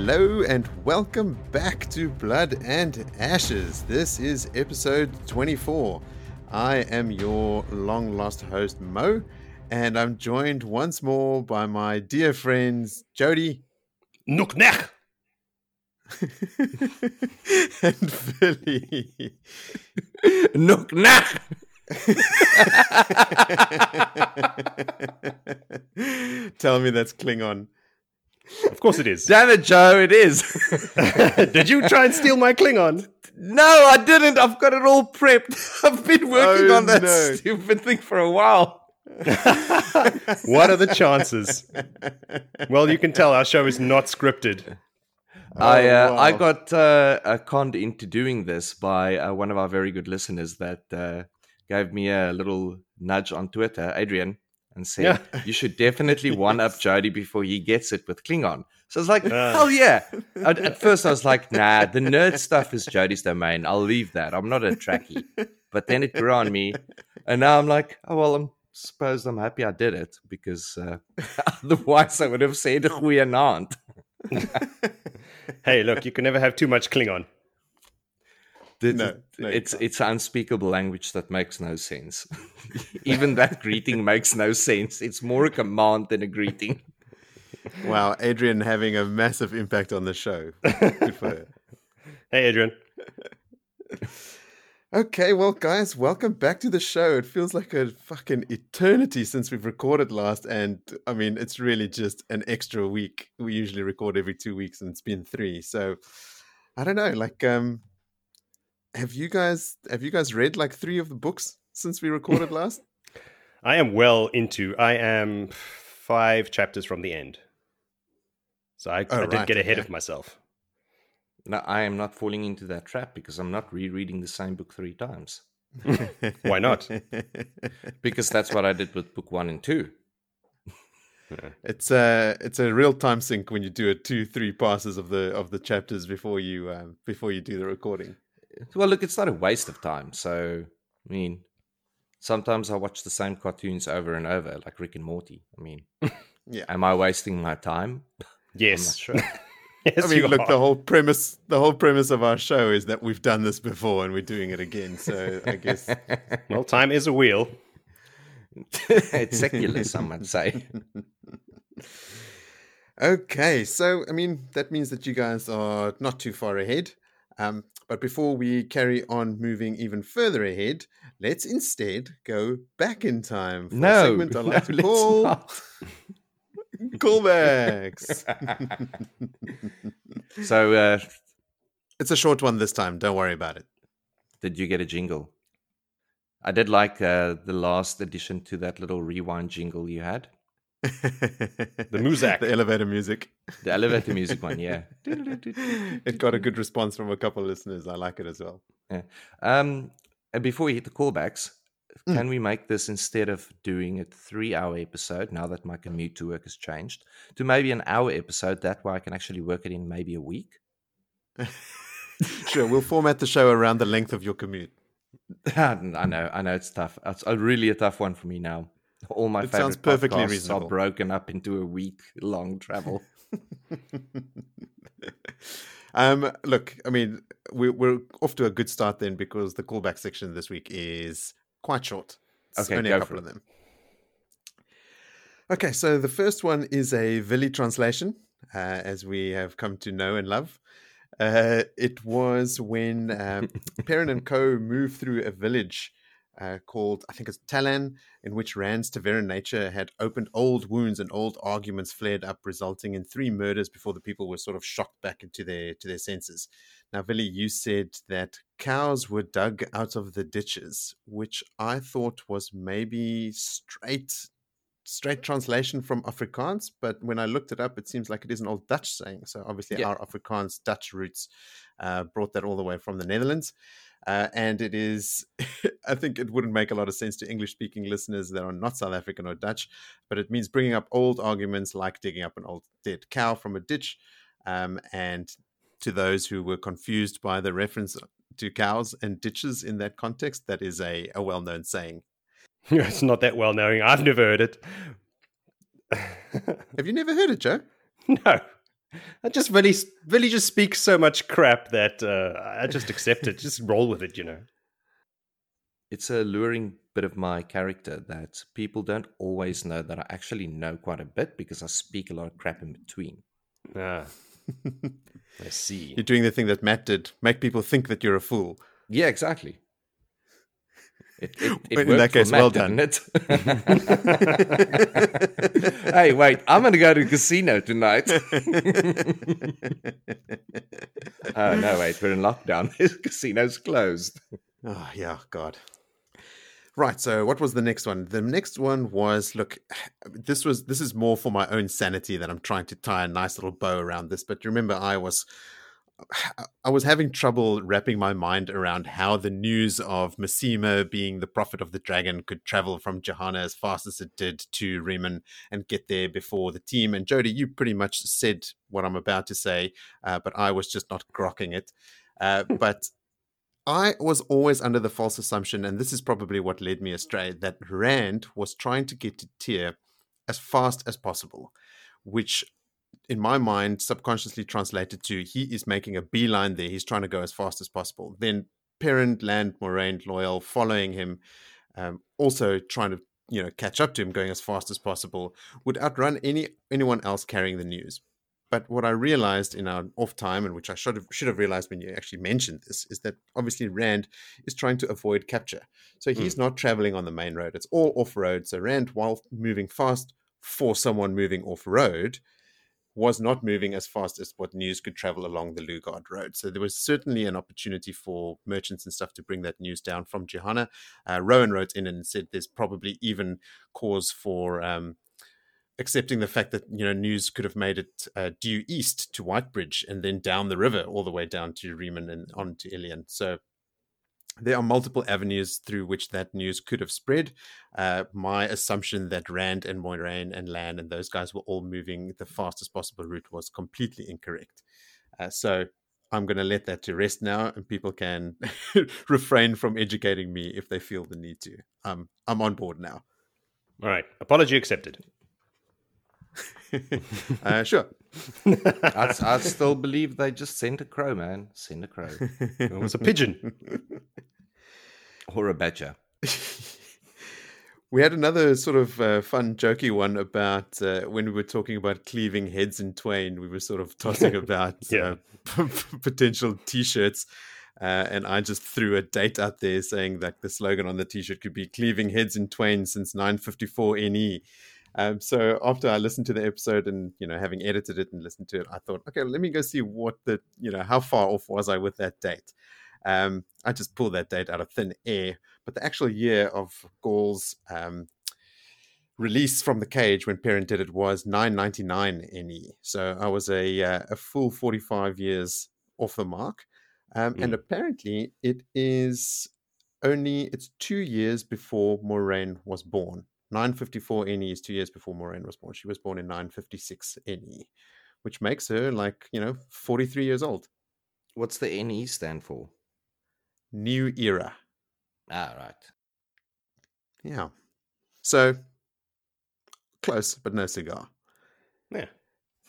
Hello and welcome back to Blood and Ashes. This is episode 24. I am your long lost host, Mo, and I'm joined once more by my dear friends, Jody Nuknech! and Philly. Nuknach! Tell me that's Klingon. Of course it is. Damn it, Joe, it is. Did you try and steal my Klingon? no, I didn't. I've got it all prepped. I've been working Oh, on that no. stupid thing for a while. What are the chances? Well, you can tell our show is not scripted. I uh, Oh, I got uh, uh, conned into doing this by uh, one of our very good listeners that uh, gave me a little nudge on Twitter, Adrian, and said Yeah. you should definitely one up Jody before he gets it with Klingon. So I was like, Ah. hell yeah! At, at first, I was like, nah, the nerd stuff is Jody's domain. I'll leave that. I'm not a trekkie. But then it grew on me, and now I'm like, oh well, I'm suppose I'm happy I did it because uh, otherwise I would have said we are not. Hey, look, you can never have too much Klingon. The- No, no, it's it's unspeakable language that makes no sense. Even that greeting makes no sense. It's more a command than a greeting. Wow, Adrian having a massive impact on the show. Good for her. Hey, Adrian. Okay, well, guys, welcome back to the show. It feels like a fucking eternity since we've recorded last, and I mean, it's really just an extra week. We usually record every two weeks, and it's been three. So, I don't know. Like, um, have you guys have you guys read like three of the books since we recorded last? I am well into. I am five chapters from the end, so I, Oh, I did right, get ahead okay. of myself. No, I am not falling into that trap because I'm not rereading the same book three times. Why not? Because that's what I did with book one and two. It's a it's a real time sync when you do a two three passes of the of the chapters before you um, before you do the recording. Well, look, it's not a waste of time. So, I mean, sometimes I watch the same cartoons over and over, like Rick and Morty. I mean, Yeah. am I wasting my time? Yes. I'm not sure. yes, I mean, look, are. the whole premise the whole premise of our show is that we've done this before and we're doing it again. So I guess Well, time is a wheel. it's secular, some might say. okay. So I mean, that means that you guys are not too far ahead. Um, but before we carry on moving even further ahead, let's instead go back in time for a segment I like no, to call not. callbacks. so, uh, it's a short one this time. Don't worry about it. did you get a jingle? I did like uh, the last addition to that little rewind jingle you had. the Muzak. the elevator music. The elevator music one, yeah. it got a good response from a couple of listeners. I like it as well. yeah. Um, and before we hit the callbacks, Mm. can we make this instead of doing a three hour episode, now that my commute to work has changed, to maybe an hour episode? That way I can actually work it in maybe a week. Sure, we'll format the show around the length of your commute. I know, I know it's tough. It's a really a tough one for me now. All my It favorite sounds perfectly podcasts reasonable. are broken up into a week long travel. um, look, I mean, we, we're off to a good start then because the callback section this week is quite short. It's Okay, only a couple for of them. Okay, so the first one is a Vili translation, uh, as we have come to know and love. Uh, it was when um, Perrin and Co. moved through a village uh, called, I think it's Talan, in which Rand's ta'veren nature had opened old wounds and old arguments flared up, resulting in three murders before the people were sort of shocked back into their to their senses. Now, Vili, you said that cows were dug out of the ditches, which I thought was maybe straight straight translation from Afrikaans, but when I looked it up, it seems like it is an old Dutch saying. So obviously, Yeah. our Afrikaans Dutch roots uh, brought that all the way from the Netherlands. Uh, and it is, I think it wouldn't make a lot of sense to English speaking listeners that are not South African or Dutch, but it means bringing up old arguments like digging up an old dead cow from a ditch. Um, and to those who were confused by the reference to cows and ditches in that context, that is a, a well known saying. it's not that well known. I've never heard it. Have you never heard it, Joe? no. I just really, really just speaks so much crap that uh, I just accept it. Just roll with it, you know. It's a luring bit of my character that people don't always know that I actually know quite a bit because I speak a lot of crap in between. Ah, I see. You're doing the thing that Matt did make people think that you're a fool. Yeah, exactly. It, it, it in that case, Matt, well done. it? hey, wait! I'm going to go to the casino tonight. oh no! Wait, we're in lockdown. The casino's closed. Oh, yeah, God. Right. So, what was the next one? The next one was look. This was this is more for my own sanity that I'm trying to tie a nice little bow around this. But remember, I was I was having trouble wrapping my mind around how the news of Masema being the prophet of the dragon could travel from Johanna as fast as it did to Remen and get there before the team. And Jody, you pretty much said what I'm about to say, uh, but I was just not grokking it. Uh, but I was always under the false assumption, and this is probably what led me astray, that Rand was trying to get to Tear as fast as possible, which in my mind subconsciously translated to he is making a beeline there. He's trying to go as fast as possible. Then Perrin, Lan, Moiraine, Loial following him, um, also trying to you know catch up to him, going as fast as possible, would outrun any anyone else carrying the news. But what I realized in our off time, and which I should have should have realized when you actually mentioned this, is that obviously Rand is trying to avoid capture. So he's not traveling on the main road; it's all off road. So Rand, while moving fast for someone moving off road, was not moving as fast as what news could travel along the Lugard Road. So there was certainly an opportunity for merchants and stuff to bring that news down from Johanna. Uh, Rowan wrote in and said there's probably even cause for um, accepting the fact that you know news could have made it uh, due east to Whitebridge and then down the river all the way down to Remen and on to Illian. So there are multiple avenues through which that news could have spread. Uh, my assumption that Rand and Moiraine and Lan and those guys were all moving the fastest possible route was completely incorrect. Uh, so I'm going to let that to rest now, and people can refrain from educating me if they feel the need to. Um, I'm on board now. All right. Apology accepted. uh, sure. I, I still believe they just sent a crow, man. Send a crow It was a pigeon. or a badger. We had another sort of uh, fun, jokey one about uh, when we were talking about cleaving heads in twain. We were sort of tossing about Yeah. uh, potential T-shirts, uh, and I just threw a date out there saying that the slogan on the T-shirt could be "Cleaving heads in twain since 954 NE." Um, so after I listened to the episode and you know having edited it and listened to it, I thought, okay, let me go see what the you know how far off was I with that date. Um, I just pulled that date out of thin air, but the actual year of Gaul's um, release from the cage when Perrin did it was 999 NE. So I was a uh, a full 45 years off the mark, um, and apparently it is only it's two years before Moiraine was born. 954 NE is two years before Moiraine was born. She was born in 956 NE, which makes her like you know 43 years old. What's the NE stand for? New era. Ah, right. Yeah. So close, but no cigar. Yeah.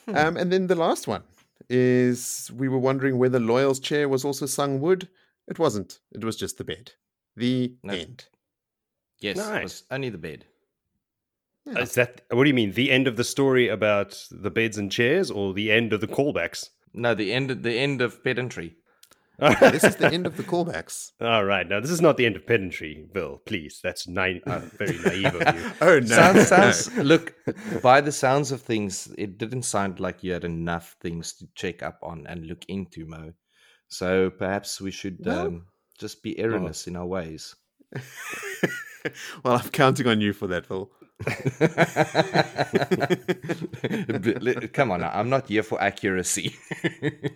Um, and then the last one is we were wondering whether Loial's chair was also sung wood. It wasn't. It was just the bed. The No. end. Yes, it Nice. was only the bed. Yeah. Is that what do you mean? The end of the story about the beds and chairs, or the end of the callbacks? No, the end. The end of pedantry. this is the end of the callbacks. All right. Now this is not the end of pedantry, Bill. Please, that's ni- uh, very naive of you. Oh no! Sounds, no. sounds. Look, by the sounds of things, it didn't sound like you had enough things to check up on and look into, Mo. So perhaps we should No. um, just be erroneous in our ways. well, I'm counting on you for that, Phil. Come on, now, I'm not here for accuracy.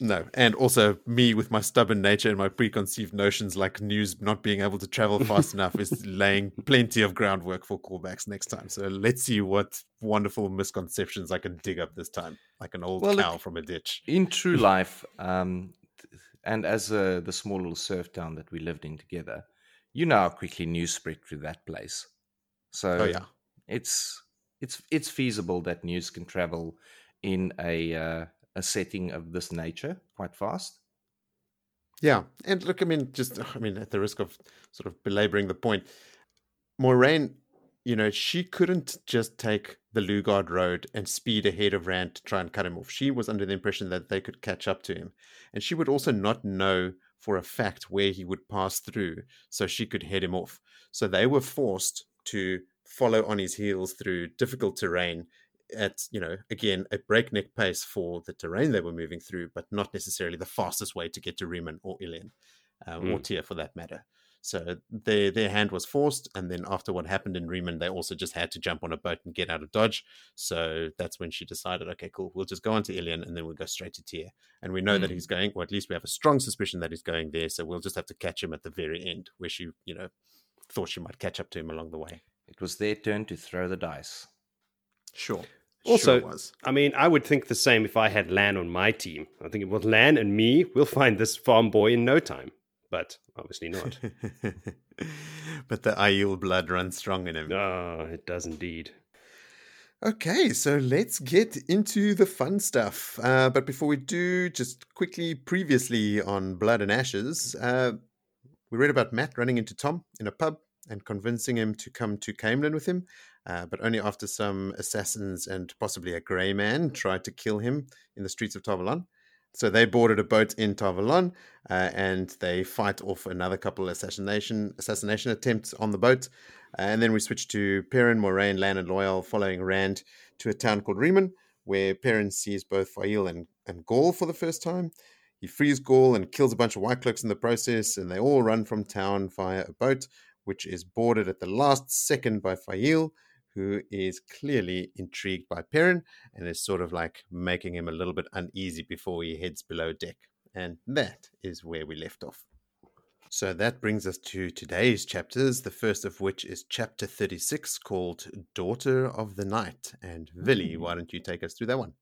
No, and also me with my stubborn nature and my preconceived notions, like news not being able to travel fast enough, is laying plenty of groundwork for callbacks next time. So let's see what wonderful misconceptions I can dig up this time, like an old Well, look- from a ditch. in true life, um, and as uh, the small little surf town that we lived in together, you know how quickly news spread through that place. So Oh yeah, it's it's it's feasible that news can travel in a uh, a setting of this nature quite fast. Yeah, and look, I mean, just I mean, at the risk of sort of belaboring the point, Moiraine, you know, she couldn't just take the Lugard Road and speed ahead of Rand to try and cut him off. She was under the impression that they could catch up to him, and she would also not know for a fact where he would pass through, so she could head him off. So they were forced to follow on his heels through difficult terrain at you know again a breakneck pace for the terrain they were moving through, but not necessarily the fastest way to get to Remen or Illian uh, mm. or Tear for that matter. So their their hand was forced, and then after what happened in Remen, they also just had to jump on a boat and get out of Dodge. So that's when she decided, okay, cool, we'll just go on to Illian, and then we'll go straight to Tear. And we know mm. that he's going, or at least we have a strong suspicion that he's going there. So we'll just have to catch him at the very end, where she, you know, thought she might catch up to him along the way. It was their turn to throw the dice. Sure. Also, sure was. I mean, I would think the same if I had Lan on my team. I think it with Lan and me, we'll find this farm boy in no time. But obviously not. but the Aiel blood runs strong in him. Ah, oh, it does indeed. Okay, so let's get into the fun stuff. Uh, but before we do, just quickly, previously on Blood and Ashes, uh, we read about Mat running into Tom in a pub and convincing him to come to Caemlyn with him, uh, but only after some assassins and possibly a grey man tried to kill him in the streets of Tar Valon. So they boarded a boat in Tar Valon uh, and they fight off another couple assassination assassination attempts on the boat. Uh, and then we switch to Perrin, Moiraine, Lan, and Loial following Rand to a town called Remen, where Perrin sees both Faile and, and Gaul for the first time. He frees Gaul and kills a bunch of White Cloaks in the process, and they all run from town via a boat, which is boarded at the last second by Faile, who is clearly intrigued by Perrin and is sort of like making him a little bit uneasy before he heads below deck. And that is where we left off. So that brings us to today's chapters, the first of which is chapter 36 called Daughter of the Night. And Villy, mm. why don't you take us through that one?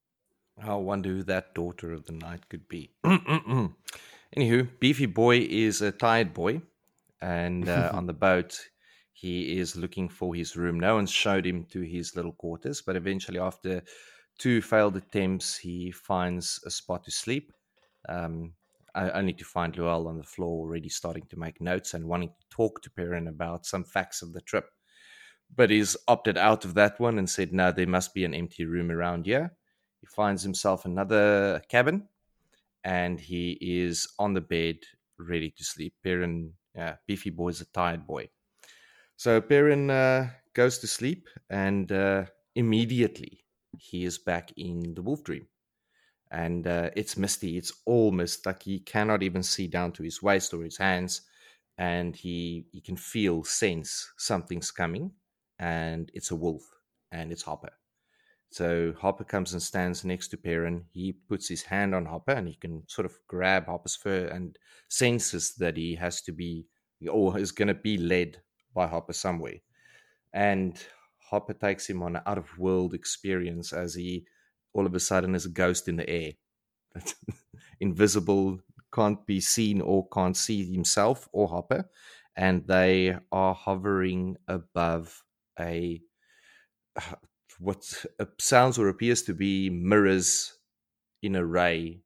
I wonder who that daughter of the night could be. Anywho, Beefy Boy is a tired boy, and uh, on the boat, he is looking for his room. No one showed him to his little quarters, but eventually, after two failed attempts, he finds a spot to sleep. Um, only to find Loial on the floor, already starting to make notes and wanting to talk to Perrin about some facts of the trip. But he's opted out of that one and said, no, there must be an empty room around here. He finds himself another cabin and he is on the bed, ready to sleep. Perrin, yeah, Beefy is a tired boy. So Perrin uh, goes to sleep, and uh, immediately he is back in the wolf dream. And uh, it's misty. It's all mist. Like he cannot even see down to his waist or his hands. And he, he can feel, sense something's coming. And it's a wolf. And it's Hopper. So Hopper comes and stands next to Perrin. He puts his hand on Hopper and he can sort of grab Hopper's fur and senses that he has to be or is going to be led by Hopper some way. And Hopper takes him on an out of world experience as he all of a sudden is a ghost in the air. Invisible, can't be seen or can't see himself or Hopper. And they are hovering above a what sounds or appears to be mirrors in a ray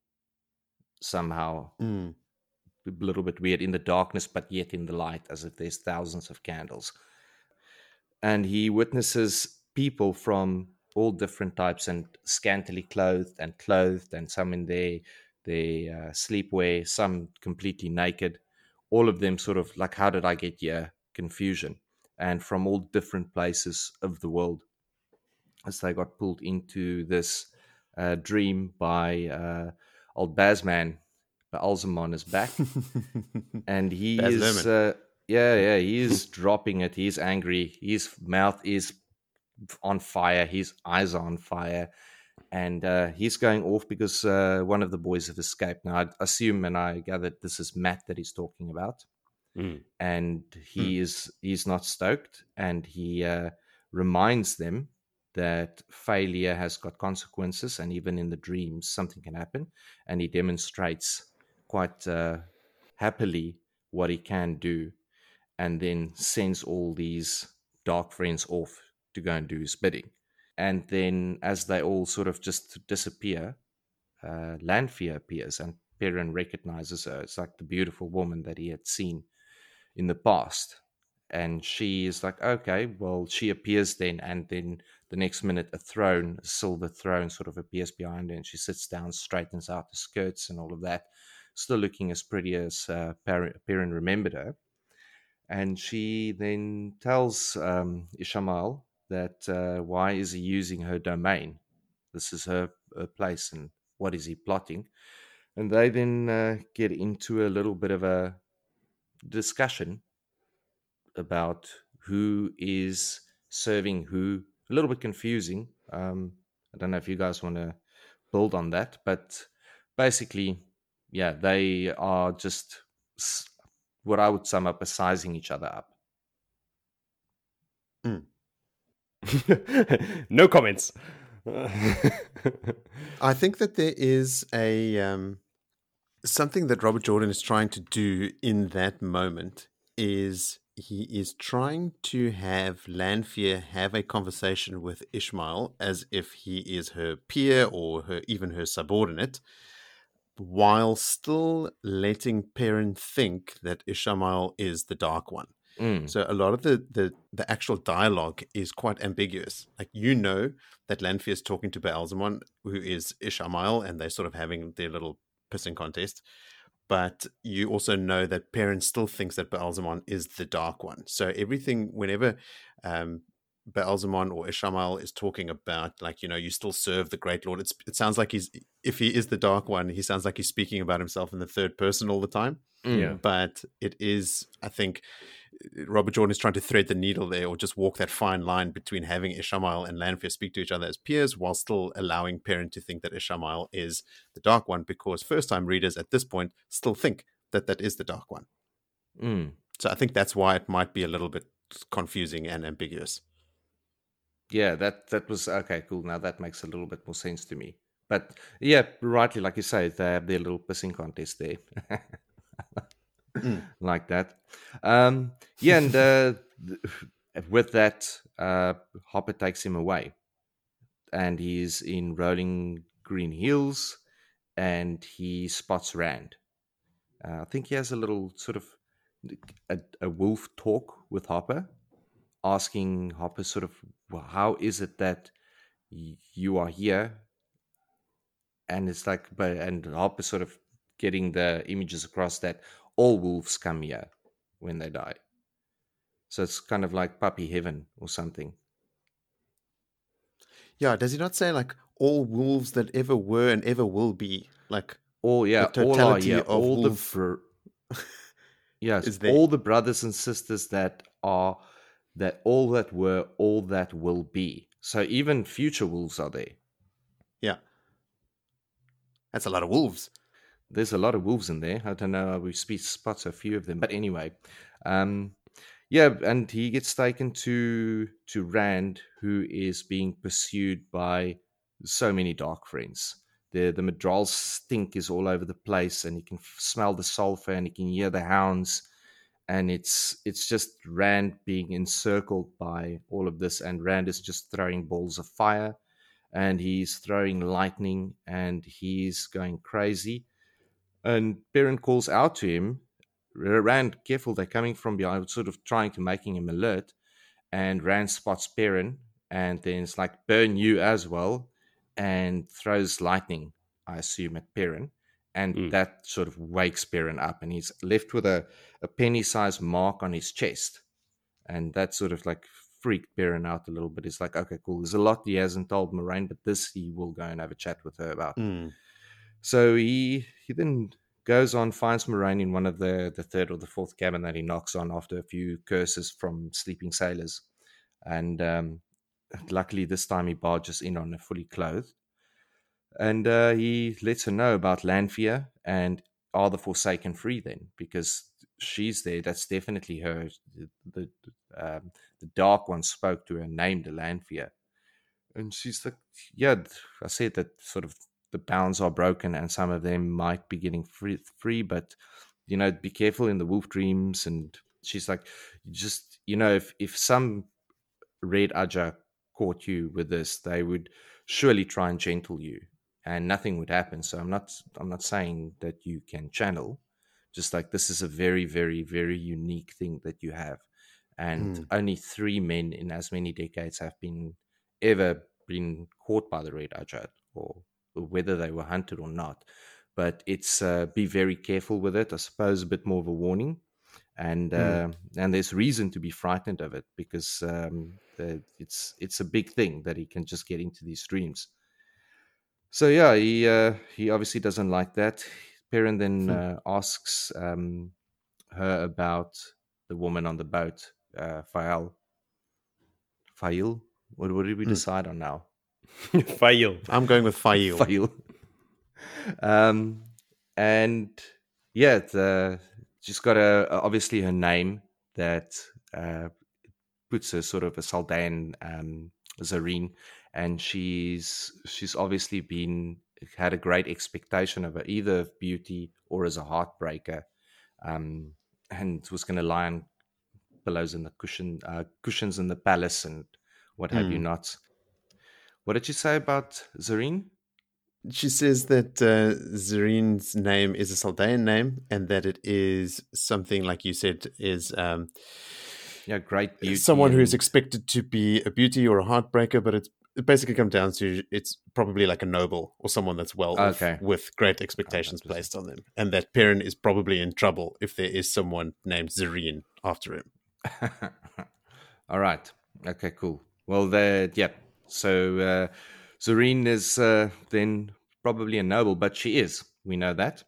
somehow. Mm a little bit weird in the darkness, but yet in the light, as if there's thousands of candles. And he witnesses people from all different types and scantily clothed and clothed, and some in their their uh, sleepwear, some completely naked. All of them sort of like, how did I get here? Confusion, and from all different places of the world, as they got pulled into this uh, dream by uh, old Bazman, Alzamon is back, and he Baz is uh, yeah yeah he is dropping it. He's angry. His mouth is on fire. His eyes are on fire, and uh, he's going off because uh, one of the boys have escaped. Now I assume and I gather this is Mat that he's talking about, mm. and he mm. is he's not stoked, and he uh, reminds them that failure has got consequences and even in the dreams something can happen and he demonstrates quite uh, happily what he can do, and then sends all these dark friends off to go and do his bidding. And then as they all sort of just disappear, uh, Lanfear appears and Perrin recognizes her. It's like the beautiful woman that he had seen in the past. And she is like, okay, well, she appears then. And then the next minute, a throne, a silver throne, sort of appears behind her. And she sits down, straightens out the skirts and all of that, still looking as pretty as uh, Perrin remembered her. And she then tells um, Ishamael that uh, why is he using her domain? This is her, her place, and what is he plotting? And they then uh, get into a little bit of a discussion about who is serving who. A little bit confusing. Um, I don't know if you guys want to build on that, but basically, yeah, they are just what I would sum up as sizing each other up. Mm. no comments. I think that there is a um, something that Robert Jordan is trying to do in that moment is he is trying to have Lanfear have a conversation with Ishamael as if he is her peer or her even her subordinate, while still letting Perrin think that Ishamael is the Dark One. Mm. So a lot of the, the the actual dialogue is quite ambiguous. Like you know that Lanfear is talking to Baalzamon, who is Ishamael, and they're sort of having their little pissing contest. But you also know that Perrin still thinks that Baalzamon is the Dark One. So everything, whenever um, Baalzamon or Ishamael is talking about, like, you know, you still serve the Great Lord, it's, it sounds like he's, if he is the Dark One, he sounds like he's speaking about himself in the third person all the time. Mm. Yeah. But it is, I think, Robert Jordan is trying to thread the needle there, or just walk that fine line between having Ishamael and Lanfear speak to each other as peers, while still allowing Perrin to think that Ishamael is the Dark One, because first-time readers at this point still think that that is the Dark One. Mm. So I think that's why it might be a little bit confusing and ambiguous. Yeah, that that was okay. Cool. Now that makes a little bit more sense to me. But yeah, rightly, like you say, they have their little pissing contest there. mm. like that. Um, yeah, and uh, with that, uh, Hopper takes him away, and he's in rolling green hills, and he spots Rand. Uh, I think he has a little sort of a, a, wolf talk with Hopper, asking Hopper sort of, well, how is it that you are here? And it's like, but and Hopper sort of getting the images across that all wolves come here when they die. So it's kind of like puppy heaven or something. Yeah, does he not say like all wolves that ever were and ever will be? Like all yeah, all are yeah, all wolf... the br- yes, all the brothers and sisters that are that all that were, all that will be. So even future wolves are there. Yeah. That's a lot of wolves there's a lot of wolves in there. I don't know. We spots a few of them, but anyway, um, yeah. And he gets taken to to Rand, who is being pursued by so many dark friends. The the Myrddraal stink is all over the place, and he can smell the sulfur, and he can hear the hounds, and it's it's just Rand being encircled by all of this, and Rand is just throwing balls of fire, and he's throwing lightning, and he's going crazy and Perrin calls out to him, Rand, careful, they're coming from behind, sort of trying to making him alert. And Rand spots Perrin and then it's like, burn you as well, and throws lightning, I assume, at Perrin. And mm. that sort of wakes Perrin up, and he's left with a, a penny sized mark on his chest. And that sort of like freaked Perrin out a little bit. He's like, okay, cool. There's a lot he hasn't told Moiraine, but this he will go and have a chat with her about. Mm. So he he then goes on, finds Moiraine in one of the the third or the fourth cabin that he knocks on after a few curses from sleeping sailors, and um, luckily this time he barges in on her fully clothed, and uh, he lets her know about Lanfear and are the Forsaken free then because she's there. That's definitely her. The the, um, the Dark One spoke to her, named Lanfear, and she's like, "Yeah, I said that sort of the bounds are broken and some of them might be getting free, free but you know be careful in the wolf dreams and she's like just you know if if some red Ajah caught you with this, they would surely try and gentle you, and nothing would happen. So I'm not I'm not saying that you can channel, just like this is a very very very unique thing that you have, and Mm. only three men in as many decades have been ever been caught by the red Ajah, or whether they were hunted or not. But it's uh, be very careful with it. I suppose a bit more of a warning and Mm. uh, and there's reason to be frightened of it because um, the, it's it's a big thing that he can just get into these streams. So yeah, he uh, he obviously doesn't like that. Perrin then uh, asks um, her about the woman on the boat, uh, Fael. Fail. What, what did we Hmm. decide on now? Fail. I'm going with Fail. Fail. um, and yeah, the, she's got a obviously her name that uh, puts her sort of a Saldan um, Zarine, and she's she's obviously been had a great expectation of her, either of beauty or as a heartbreaker, um, and was going to lie on pillows in the cushion uh, cushions in the palace and what have you Hmm. not. What did she say about Zarine? She says that uh, Zarine's name is a Saldaean name and that it is something, like you said, is um, Yeah, great beauty. someone who is expected to be a beauty or a heartbreaker, but it's it basically comes down to it's probably like a noble or someone that's well Okay. with great expectations what- placed on them, and that Perrin is probably in trouble if there is someone named Zareen after him. All right. Okay, cool. Well, the yeah. So uh, Zarine is uh, then probably a noble, but she is. We know that.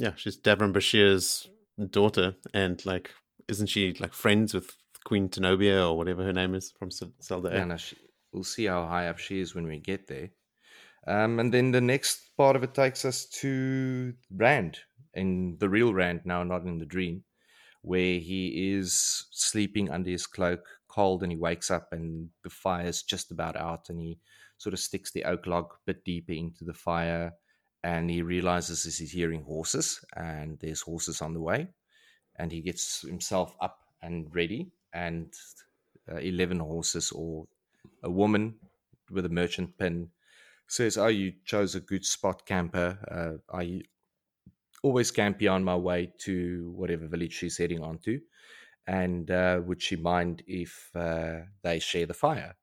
Yeah, she's Davram Bashere's daughter, and like, isn't she like friends with Queen Tenobia or whatever her name is from Saldaean? Yeah, no, she, we'll see how high up she is when we get there. Um, and then the next part of it takes us to Rand, in the real Rand now, not in the dream, where he is sleeping under his cloak, cold, and he wakes up and the fire's just about out, and he sort of sticks the oak log a bit deeper into the fire, and he realizes he's hearing horses, and there's horses on the way, and he gets himself up and ready, and uh, 11 horses or a woman with a merchant pin says, Oh, you chose a good spot, camper. Uh, I always camp on my way to whatever village she's heading on to. And uh, would she mind if uh, they share the fire?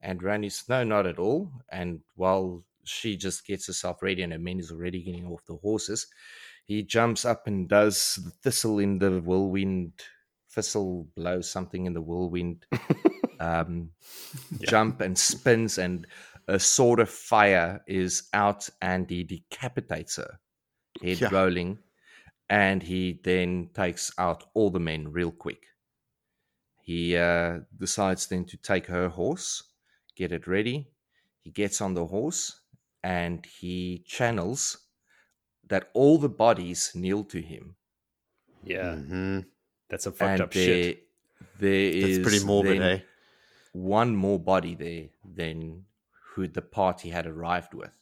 And Randy's, No, not at all. And while she just gets herself ready and her men is already getting off the horses, he jumps up and does the thistle in the whirlwind, thistle blows something in the whirlwind um, jump and spins, and a sword of fire is out, and he decapitates her, head Yeah. rolling, and he then takes out all the men real quick. He uh, decides then to take her horse, get it ready. He gets on the horse, and he channels that all the bodies kneel to him. Yeah, hmm that's some fucked and up there, shit. there That's is pretty morbid, eh? one more body there than who the party had arrived with.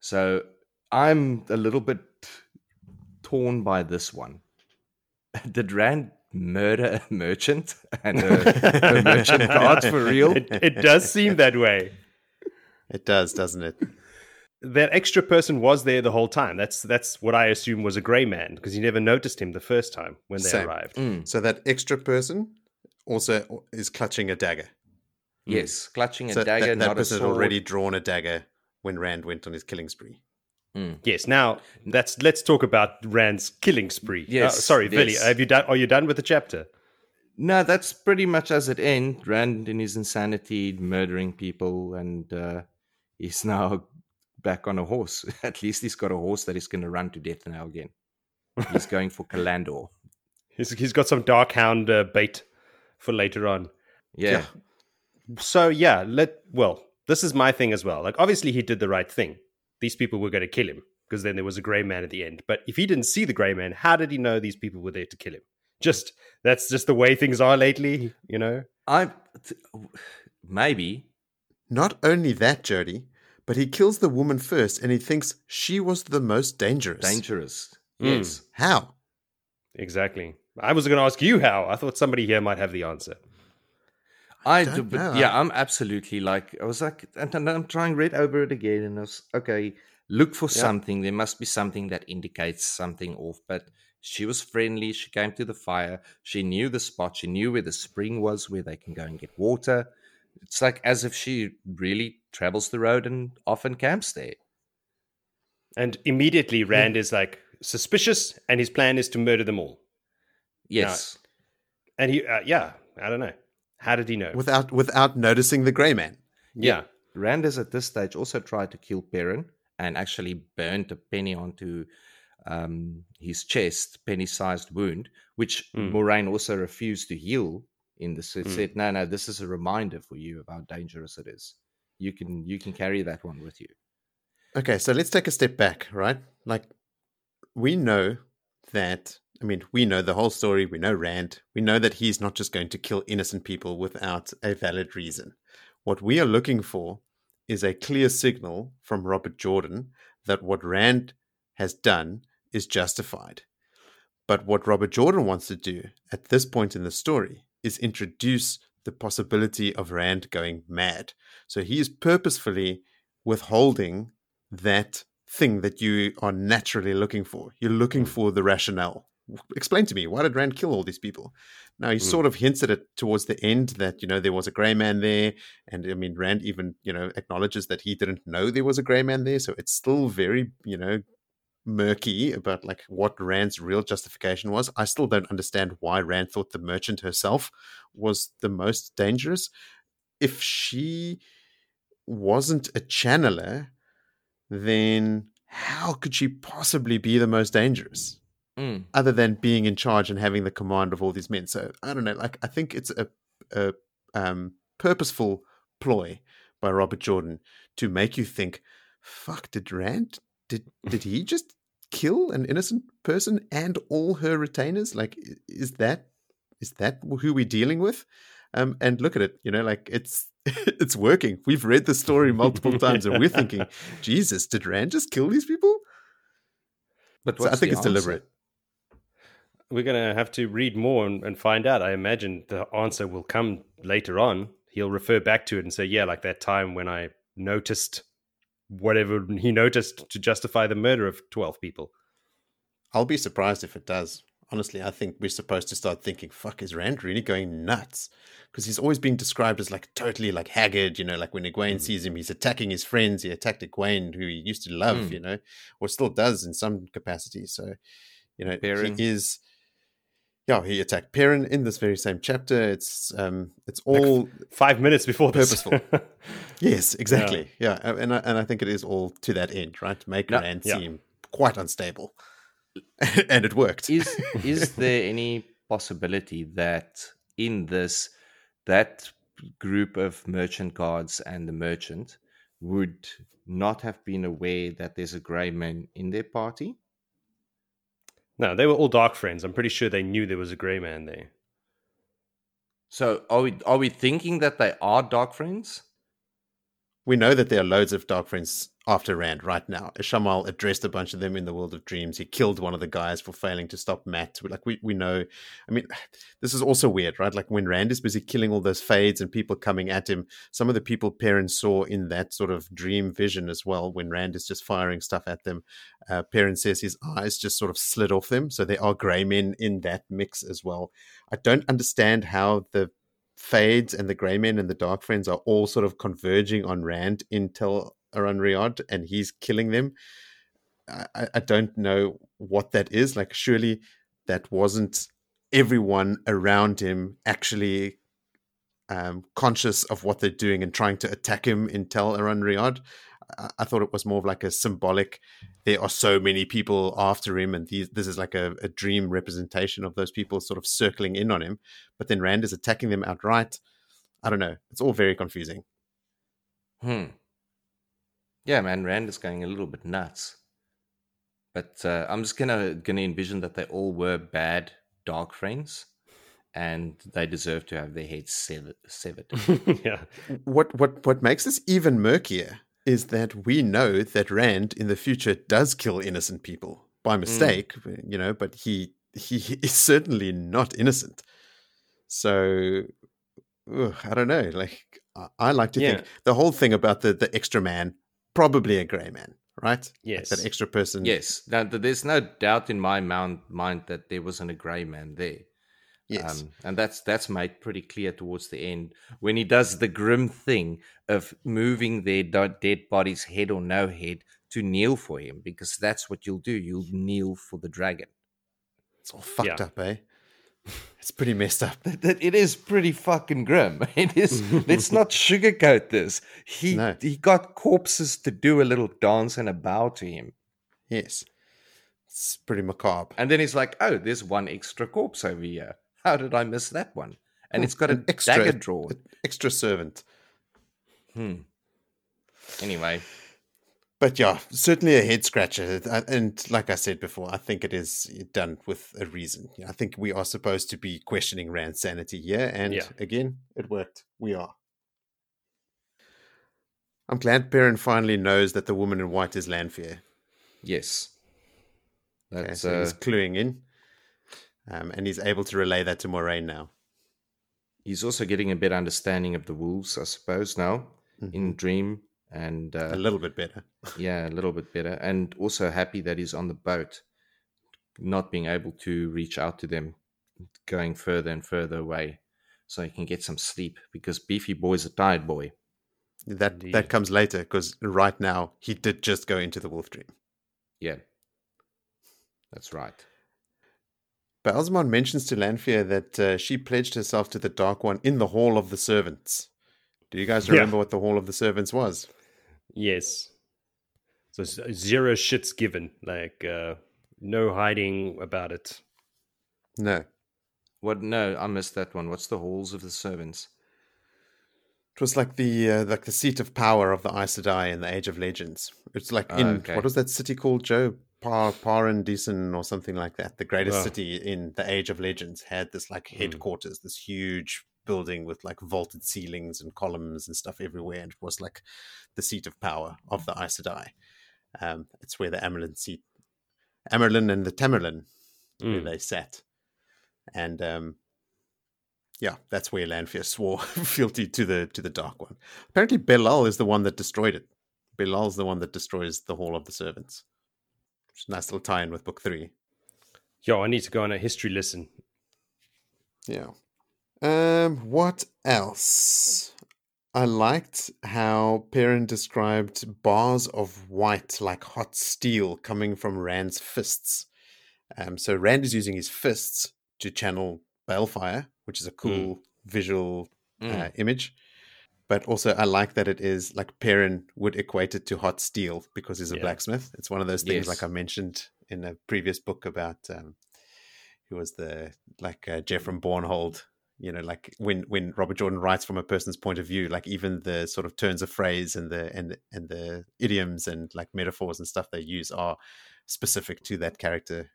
So I'm a little bit torn by this one. Did Rand murder a merchant and a, a merchant guard for real? It, it does seem that way. It does, doesn't it? That extra person was there the whole time. That's that's what I assume was a grey man because you never noticed him the first time when they Same. arrived. Mm, So that extra person also is clutching a dagger. yes, clutching a so dagger, that, that not a person had already drawn a dagger when Rand went on his killing spree. Mm. Yes. Now that's let's talk about Rand's killing spree. Uh, Yes, sorry, Billy. Have you done? Are you done with the chapter? No, that's pretty much as it ends. Rand in his insanity, murdering people, and uh, he's now back on a horse. At least he's got a horse that is going to run to death now again. He's going for Callandor. He's he's got some dark hound uh, bait for later on. Yeah. So yeah, let well, this is my thing as well. Like obviously he did the right thing. These people were going to kill him because then there was a grey man at the end. But if he didn't see the grey man, how did he know these people were there to kill him? Just that's just the way things are lately, you know. I maybe Not only that, Jody, but he kills the woman first and he thinks she was the most dangerous. dangerous. Mm. Yes. How? Exactly. I was going to ask you how. I thought somebody here might have the answer. I do, but know. yeah, I'm absolutely like I was like, and I'm trying read over it again, and I was okay. Look for Yeah. something. There must be something that indicates something off. But she was friendly. She came to the fire. She knew the spot. She knew where the spring was, where they can go and get water. It's like as if she really travels the road and often camps there. And immediately Rand is like suspicious, and his plan is to murder them all. Yes. And he, uh, yeah, I don't know. How did he know? without without noticing the grey man. yeah. Randers at this stage also tried to kill Perrin and actually burnt a penny onto um, his chest, penny-sized wound, which Mm. Moiraine also refused to heal. In the it Mm. said, "No, no, this is a reminder for you of how dangerous it is. You can you can carry that one with you." Okay, so let's take a step back, right? Like, we know that, I mean, we know the whole story. We know Rand. We know that he's not just going to kill innocent people without a valid reason. What we are looking for is a clear signal from Robert Jordan that what Rand has done is justified. But what Robert Jordan wants to do at this point in the story is introduce the possibility of Rand going mad. So he is purposefully withholding that thing that you are naturally looking for. You're looking for the rationale. Explain to me, why did Rand kill all these people? Now, he Mm. sort of hints at it towards the end that, you know, there was a grey man there. And I mean, Rand even, you know, acknowledges that he didn't know there was a grey man there. So it's still very, you know, murky about like what Rand's real justification was. I still don't understand why Rand thought the merchant herself was the most dangerous. If she wasn't a channeler, then how could she possibly be the most dangerous? Mm. other than being in charge and having the command of all these men. So I don't know. Like I think it's a, a um, purposeful ploy by Robert Jordan to make you think, "Fuck, did Rand did did he just kill an innocent person and all her retainers? Like, is that is that who we're dealing with?" Um, and look at it, you know, like it's it's working. We've read the story multiple times, and we're thinking, "Jesus, did Rand just kill these people?" But So I think it's answer? deliberate. We're going to have to read more and, and find out. I imagine the answer will come later on. He'll refer back to it and say, yeah, like that time when I noticed whatever he noticed to justify the murder of 12 people. I'll be surprised if it does. Honestly, I think we're supposed to start thinking, fuck, is Rand really going nuts? Because he's always being described as like totally like haggard, you know, like when Egwene Mm. sees him, he's attacking his friends. He attacked Egwene, who he used to love, Mm. you know, or still does in some capacity. So, you know, Perrin. he is. Yeah, he attacked Perrin in this very same chapter. It's um, it's Like, all Five minutes before this. Purposeful. yes, exactly. Yeah, uh, and I, and I think it is all to that end, right? To make No, Rand yeah. seem quite unstable, and it worked. is is there any possibility that in this that group of merchant guards and the merchant would not have been aware that there's a grey man in their party no, they were all dark friends. I'm pretty sure they knew there was a grey man there. so are we are we thinking that they are dark friends We know that there are loads of Dark Friends after Rand right now. Shamal addressed a bunch of them in the World of Dreams. He killed one of the guys for failing to stop Mat. Like we, we know. I mean, this is also weird, right? Like when Rand is busy killing all those fades and people coming at him, some of the people Perrin saw in that sort of dream vision as well, when Rand is just firing stuff at them, uh, Perrin says his eyes just sort of slid off them. So there are grey men in that mix as well. I don't understand how the Fades and the Grey Men and the Dark Friends are all sort of converging on Rand in Tel Aran Riyadh, and he's killing them. I, I- I don't know what that is. Like, surely that wasn't everyone around him actually um, conscious of what they're doing and trying to attack him in Tel'aran'rhiod. I, I thought it was more of like a symbolic. There are so many people after him, and these, this is like a, a dream representation of those people sort of circling in on him. But then Rand is attacking them outright. I don't know. It's all very confusing. hmm yeah man rand is going a little bit nuts but uh, i'm just gonna gonna envision that they all were bad dark friends and they deserve to have their heads severed, severed. yeah. What what what makes this even murkier is that we know that Rand in the future does kill innocent people by hmm. mistake, you know, but he he is certainly not innocent. So ugh, I don't know. Like I, I like to Yeah. think the whole thing about the the extra man, probably a grey man, right? Like Yes. that extra person. Yes, now, there's no doubt in my moun- mind that there wasn't a grey man there. Yes. Um, and that's that's made pretty clear towards the end when he does the grim thing of moving their dead body's head or no head to kneel for him because that's what you'll do. You'll kneel for the dragon. it's all fucked Yeah. up, eh? It's pretty messed up. That, that- it is pretty fucking grim. It is. let's not sugarcoat this. He No. he got corpses to do a little dance and a bow to him, Yes. It's pretty macabre. and then he's like, "Oh, there's one extra corpse over here. How did I miss that one?" And Hmm, it's got an a extra- dagger drawn. An extra servant. Hmm. Anyway, But yeah, certainly a head scratcher. And like I said before, I think it is done with a reason. I think we are supposed to be questioning Rand's sanity here. And Yeah. again, it worked. We are. I'm glad Perrin finally knows that the woman in white is Lanfear. yes, Okay, that's so uh, he's cluing in. Um, and he's able to relay that to Moiraine now. he's also getting a better understanding of the wolves, I suppose, now in Dream, and uh, Mm-hmm. A little bit better. yeah, a little bit better, and also happy that he's on the boat, not being able to reach out to them, going further and further away, so he can get some sleep because Beefy Boy's a tired boy. That Indeed. that comes later because right now he did just go into the wolf dream. Yeah, that's right. But Alzamon mentions to Lanfear that uh, she pledged herself to the Dark One in the Hall of the Servants. Do you guys Yeah. remember what the Hall of the Servants was? Yes. So zero shits given. Like uh, no hiding about it. No. What? No, I missed that one. What's the halls of the servants? It was like the uh, like the seat of power of the Aes Sedai in the Age of Legends. It's like in okay. what was that city called, Joe? Par Paaran Disen or something like that. The greatest Oh. city in the Age of Legends had this like headquarters, this huge building with like vaulted ceilings and columns and stuff everywhere, and it was like the seat of power of the Aes Sedai. Um, it's where the Amyrlin seat, Amyrlin and the Tamyrlin, where Mm. they sat, and um, yeah, that's where Lanfear swore fealty to the to the Dark One. Apparently, Be'lal is the one that destroyed it. Be'lal's the one that destroys the Hall of the Servants. A nice little tie-in with Book Three. Yo, I need to go on a history lesson. Yeah. Um. What else? I liked how Perrin described bars of white like hot steel coming from Rand's fists. Um. So Rand is using his fists to channel balefire, which is a cool visual Mm. uh, image. But also, I like that it is like Perrin would equate it to hot steel because he's a Yeah. blacksmith. It's one of those things, like I mentioned in a previous book about um, who was the like uh, Geofram Bornhald. You know, like when when Robert Jordan writes from a person's point of view, like even the sort of turns of phrase and the and and the idioms and like metaphors and stuff they use are specific to that character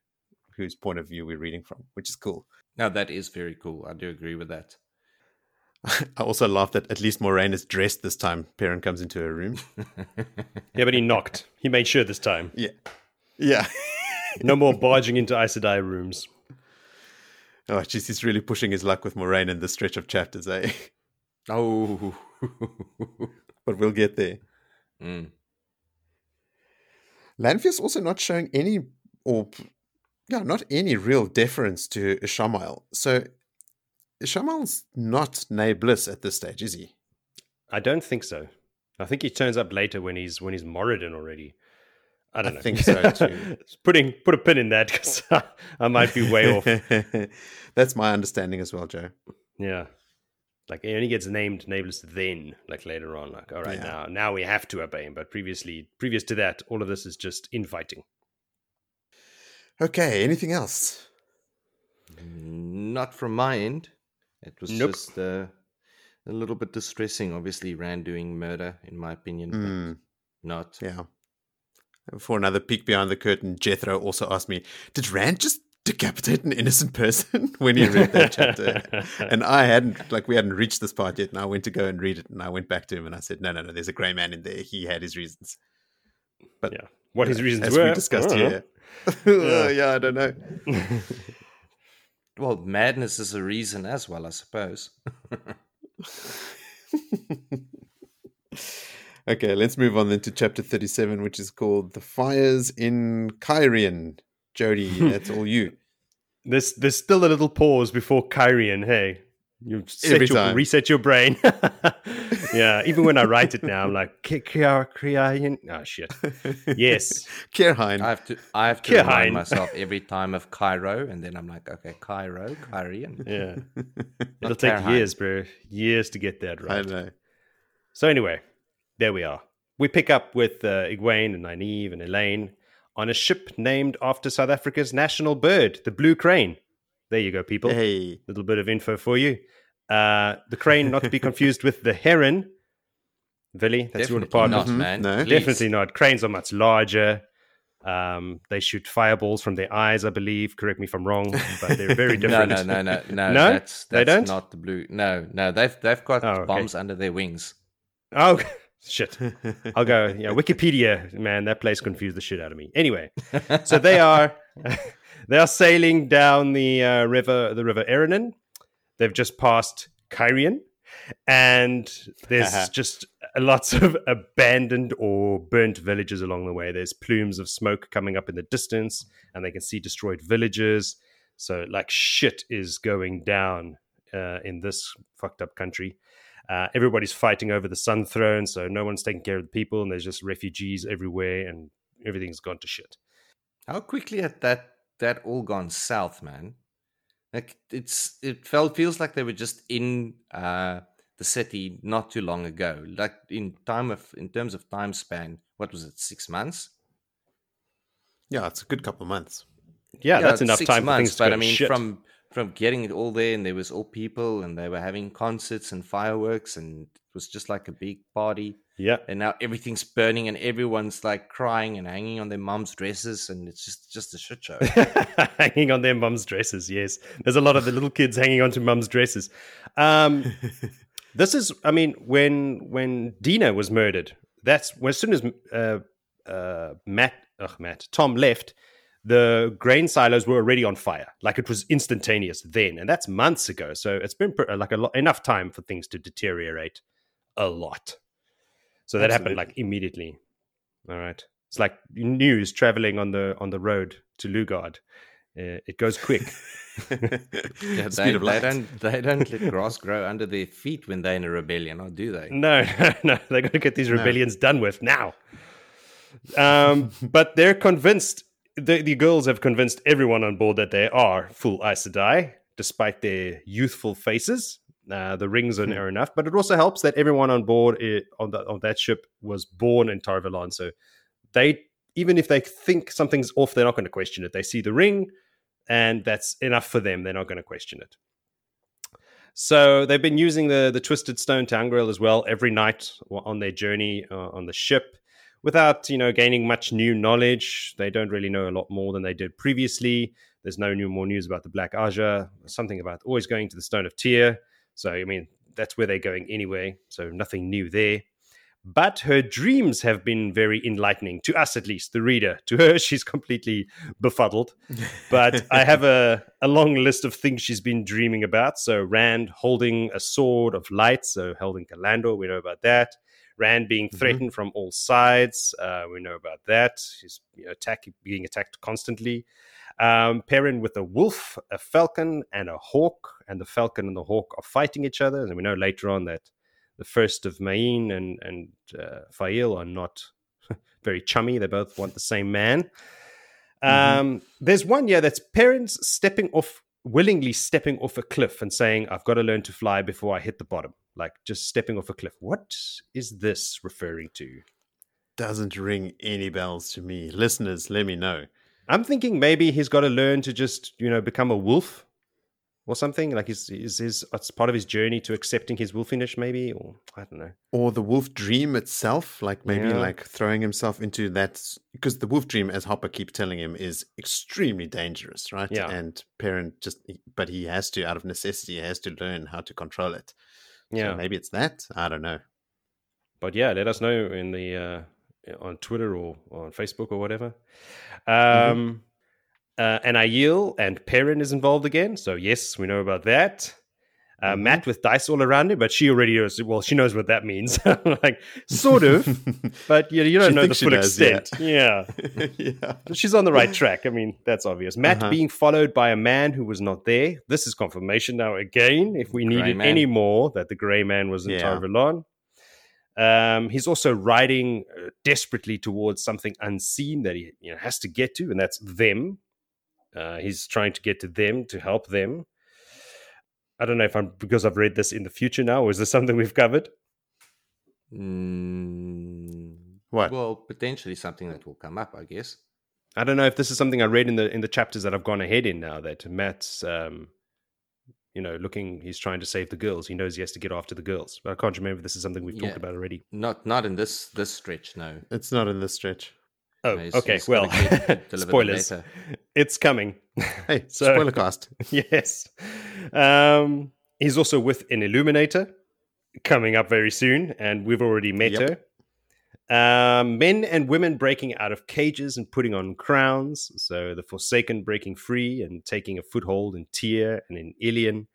whose point of view we're reading from, which is cool. No, that is very cool. I do agree with that. I also laugh that at least Moiraine is dressed this time. Perrin comes into her room. Yeah, but he knocked. He made sure this time. Yeah. Yeah. No more barging into Aes Sedai rooms. oh, jeez, he's really pushing his luck with Moiraine in this stretch of chapters, eh? oh. but we'll get there. Mm. Lanfear's also not showing any, or yeah, not any real deference to Ishamael. So Ishamael's not Nae'blis at this stage, is he? I don't think so. I think he turns up later when he's when he's Moridin already. I don't I know. think so, too. Putting put a pin in that because I might be way off. That's my understanding as well, Joe. Yeah. Like he only gets named Nameless then, like later on. Like, all right, Yeah. now now we have to obey him. But previously previous to that, all of this is just infighting. Okay, anything else? Not from my end. It was Nope. just uh, a little bit distressing. Obviously, Rand doing murder, in my opinion, but not. Yeah. For another peek behind the curtain, Jethro also asked me, Did Rand just decapitate an innocent person when he read that chapter? and I hadn't, like, we hadn't reached this part yet. And I went to go and read it. And I went back to him and I said, No, no, no, there's a grey man in there. He had his reasons. But yeah. What his reasons as were? we discussed I don't know. here. Yeah, I don't know. Well, madness is a reason as well, I suppose. okay, let's move on then to chapter 37, which is called The Fires in Cairhien. Jody, that's all you. There's there's still a little pause before Cairhien. Hey, you set Every your, time. reset your brain. yeah, even when I write it now, I'm like Kyrian. Oh shit. Yes. Kierheim. I have to I have to Kierheim. remind myself every time of Cairo, and then I'm like, okay, Cairo, Kyrian. Yeah. It'll take Kierheim. years, bro. Years to get that right. I right. know. So anyway, there we are. We pick up with uh, Egwene and Nynaeve and Elayne on a ship named after South Africa's national bird, the blue crane. There you go, people. Hey. little bit of info for you. Uh, the crane, not to be confused with the heron. Villy, that's your Definitely department. not, Mhm. man. No. Please. Definitely not. Cranes are much larger. Um, they shoot fireballs from their eyes, I believe. Correct me if I'm wrong, but they're very different. no, no, no, no. No? That's, They don't? not the blue. No, no. They've they've got Oh, okay. bombs under their wings. Oh shit! I'll go. Yeah, Wikipedia, man, that place confused the shit out of me. Anyway, so they are they are sailing down the uh, river, the river Erinin. They've just passed Cairhien, and there's just lots of abandoned or burnt villages along the way. There's plumes of smoke coming up in the distance, and they can see destroyed villages. So, like, shit is going down uh, in this fucked up country. Uh, everybody's fighting over the Sun Throne, so no one's taking care of the people, and there's just refugees everywhere, and everything's gone to shit. How quickly had that that all gone south, man? Like it's it felt feels like they were just in uh the city not too long ago. Like in time of in terms of time span, what was it, six months? Yeah, it's a good couple of months. Yeah, that's enough six time for months, things to but go I mean shit. from from getting it all there and there was all people and they were having concerts and fireworks and it was just like a big party yeah, and now everything's burning and everyone's like crying and hanging on their mum's dresses and it's just just a shit show. hanging on their mum's dresses. Yes, there's a lot of the little kids hanging on to mum's dresses. Um, this is, I mean, when when Dina was murdered, that's when as soon as uh, uh, Mat, ugh, Mat, Thom left, the grain silos were already on fire. Like it was instantaneous then, and that's months ago. So it's been pr- like a lot, enough time for things to deteriorate a lot. So that happened like immediately. All right, it's like news traveling on the on the road to Lugard. Uh, it goes quick. Yeah, they, they don't they don't let grass grow under their feet when they're in a rebellion, or do they? No, no, no. They're going to get these rebellions done with now. Um, but they're convinced. The, the girls have convinced everyone on board that they are full Aes Sedai, despite their youthful faces. Uh, the rings are, are enough, but it also helps that everyone on board i on, that on that ship was born in Tar Valon. So they, even if they think something's off, they're not going to question it. They see the ring, and that's enough for them. They're not going to question it. So they've been using the the twisted stone ter'angreal as well every night on their journey uh, on the ship, without you know gaining much new knowledge. They don't really know a lot more than they did previously. There's no new more news about the Black Ajah. Something about always going to the Stone of Tear. So I mean that's where they're going anyway. So nothing new there. But her dreams have been very enlightening to us, at least the reader. To her, she's completely befuddled. But I have a, a long list of things she's been dreaming about. So Rand holding a sword of light, so holding Callandor, we know about that. Rand being Mhm. threatened from all sides, uh, we know about that. He's you know, attack, being attacked constantly. Um, Perrin with a wolf, a falcon, and a hawk, and the falcon and the hawk are fighting each other. And we know later on that the first of Mayene and and uh, Faile are not very chummy. They both want the same man. Um, There's one yeah that's Perrin's stepping off willingly stepping off a cliff and saying, "I've got to learn to fly before I hit the bottom." Like just stepping off a cliff. What is this referring to? Doesn't ring any bells to me. Listeners, let me know. I'm thinking maybe he's got to learn to just you know become a wolf or something. Like is is his it's part of his journey to accepting his wolfiness, maybe, or I don't know. Or the wolf dream itself, like maybe Yeah. like throwing himself into that because the wolf dream, as Hopper keeps telling him, is extremely dangerous, right? Yeah. And Perrin just, but he has to, out of necessity, he has to learn how to control it. Yeah, So maybe it's that. I don't know. but yeah, let us know in the uh, on Twitter or, or on Facebook or whatever. Um, uh, and Aiel and Perrin is involved again, so yes, we know about that. Uh, Mhm. Mat with dice all around him, but she already knows. Well, she knows what that means, like sort of, but you, you don't She know the full does, extent. Yeah, yeah. but she's on the right track. I mean, that's obvious. Mat Uh-huh. being followed by a man who was not there. This is confirmation now again, if we needed man. any more, that the grey man was in Yeah. Tar Valon. Um, he's also riding uh, desperately towards something unseen that he you know, has to get to, and that's them. Uh, he's trying to get to them to help them. I don't know if I'm because I've read this in the future now, or is this something we've covered? Mm, What? well, potentially something that will come up, I guess. I don't know if this is something I read in the in the chapters that I've gone ahead in now. That Mat's, um, you know, looking, he's trying to save the girls. He knows he has to get after the girls, but I can't remember if this is something we've Yeah. talked about already. Not not in this this stretch, no. It's not in this stretch. Oh, No, he's- okay. he's Well, gotta get- deliver them spoilers. It's coming. Hey, So- spoiler cast. yes. Um, he's also with an Illuminator coming up very soon, and we've already met Yep. her. Um, men and women breaking out of cages and putting on crowns. So the Forsaken breaking free and taking a foothold in Tear and in Illian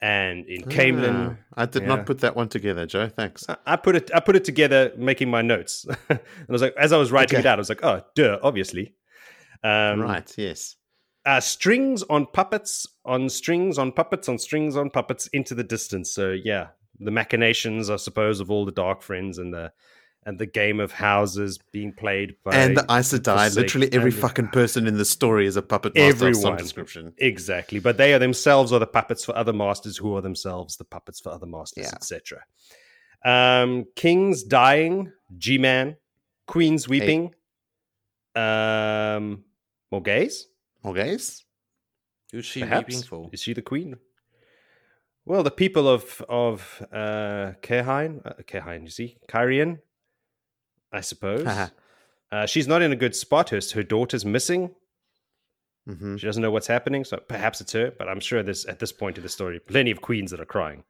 and in Caemlyn. Ah, I did Yeah. not put that one together, Joe. Thanks. I- I put it. I put it together, making my notes. and I was like, as I was writing Okay. it out, I was like, oh, duh, obviously. Um, right. Yes. uh, strings on puppets on strings on puppets on strings on puppets into the distance. So yeah, the machinations, I suppose, of all the dark friends and the and the game of houses being played by and the Aes Sedai. Literally every fucking person in the story is a puppet master of some Everyone. description. exactly, but they are themselves are the puppets for other masters, who are themselves the puppets for other masters, Yeah. etc. Um, kings dying, G man, queens weeping, um, more gays. Morgase? Who's she Perhaps weeping for? is she the queen? Well, the people of of uh, Kehain, uh, Kehain, you see, Cairhien, I suppose. Uh, she's not in a good spot. Her her daughter's missing. hmm She doesn't know what's happening, so perhaps it's her. But I'm sure there's at this point in the story plenty of queens that are crying.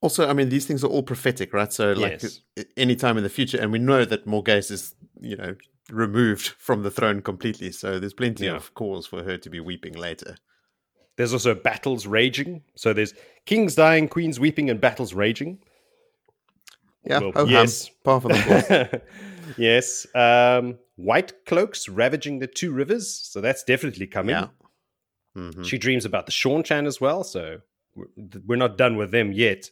Also, I mean, these things are all prophetic, right? So, like, Yes. any time in the future, and we know that Morgase is, you know, removed from the throne completely. So, there's plenty Yeah. of cause for her to be weeping later. There's also battles raging. So there's kings dying, queens weeping, and battles raging. Yeah. Well, hum. yes. Par for the course. yes. Um, white cloaks ravaging the two rivers. So that's definitely coming. yeah. hmm She dreams about the Seanchan as well, so we're- we're not done with them yet.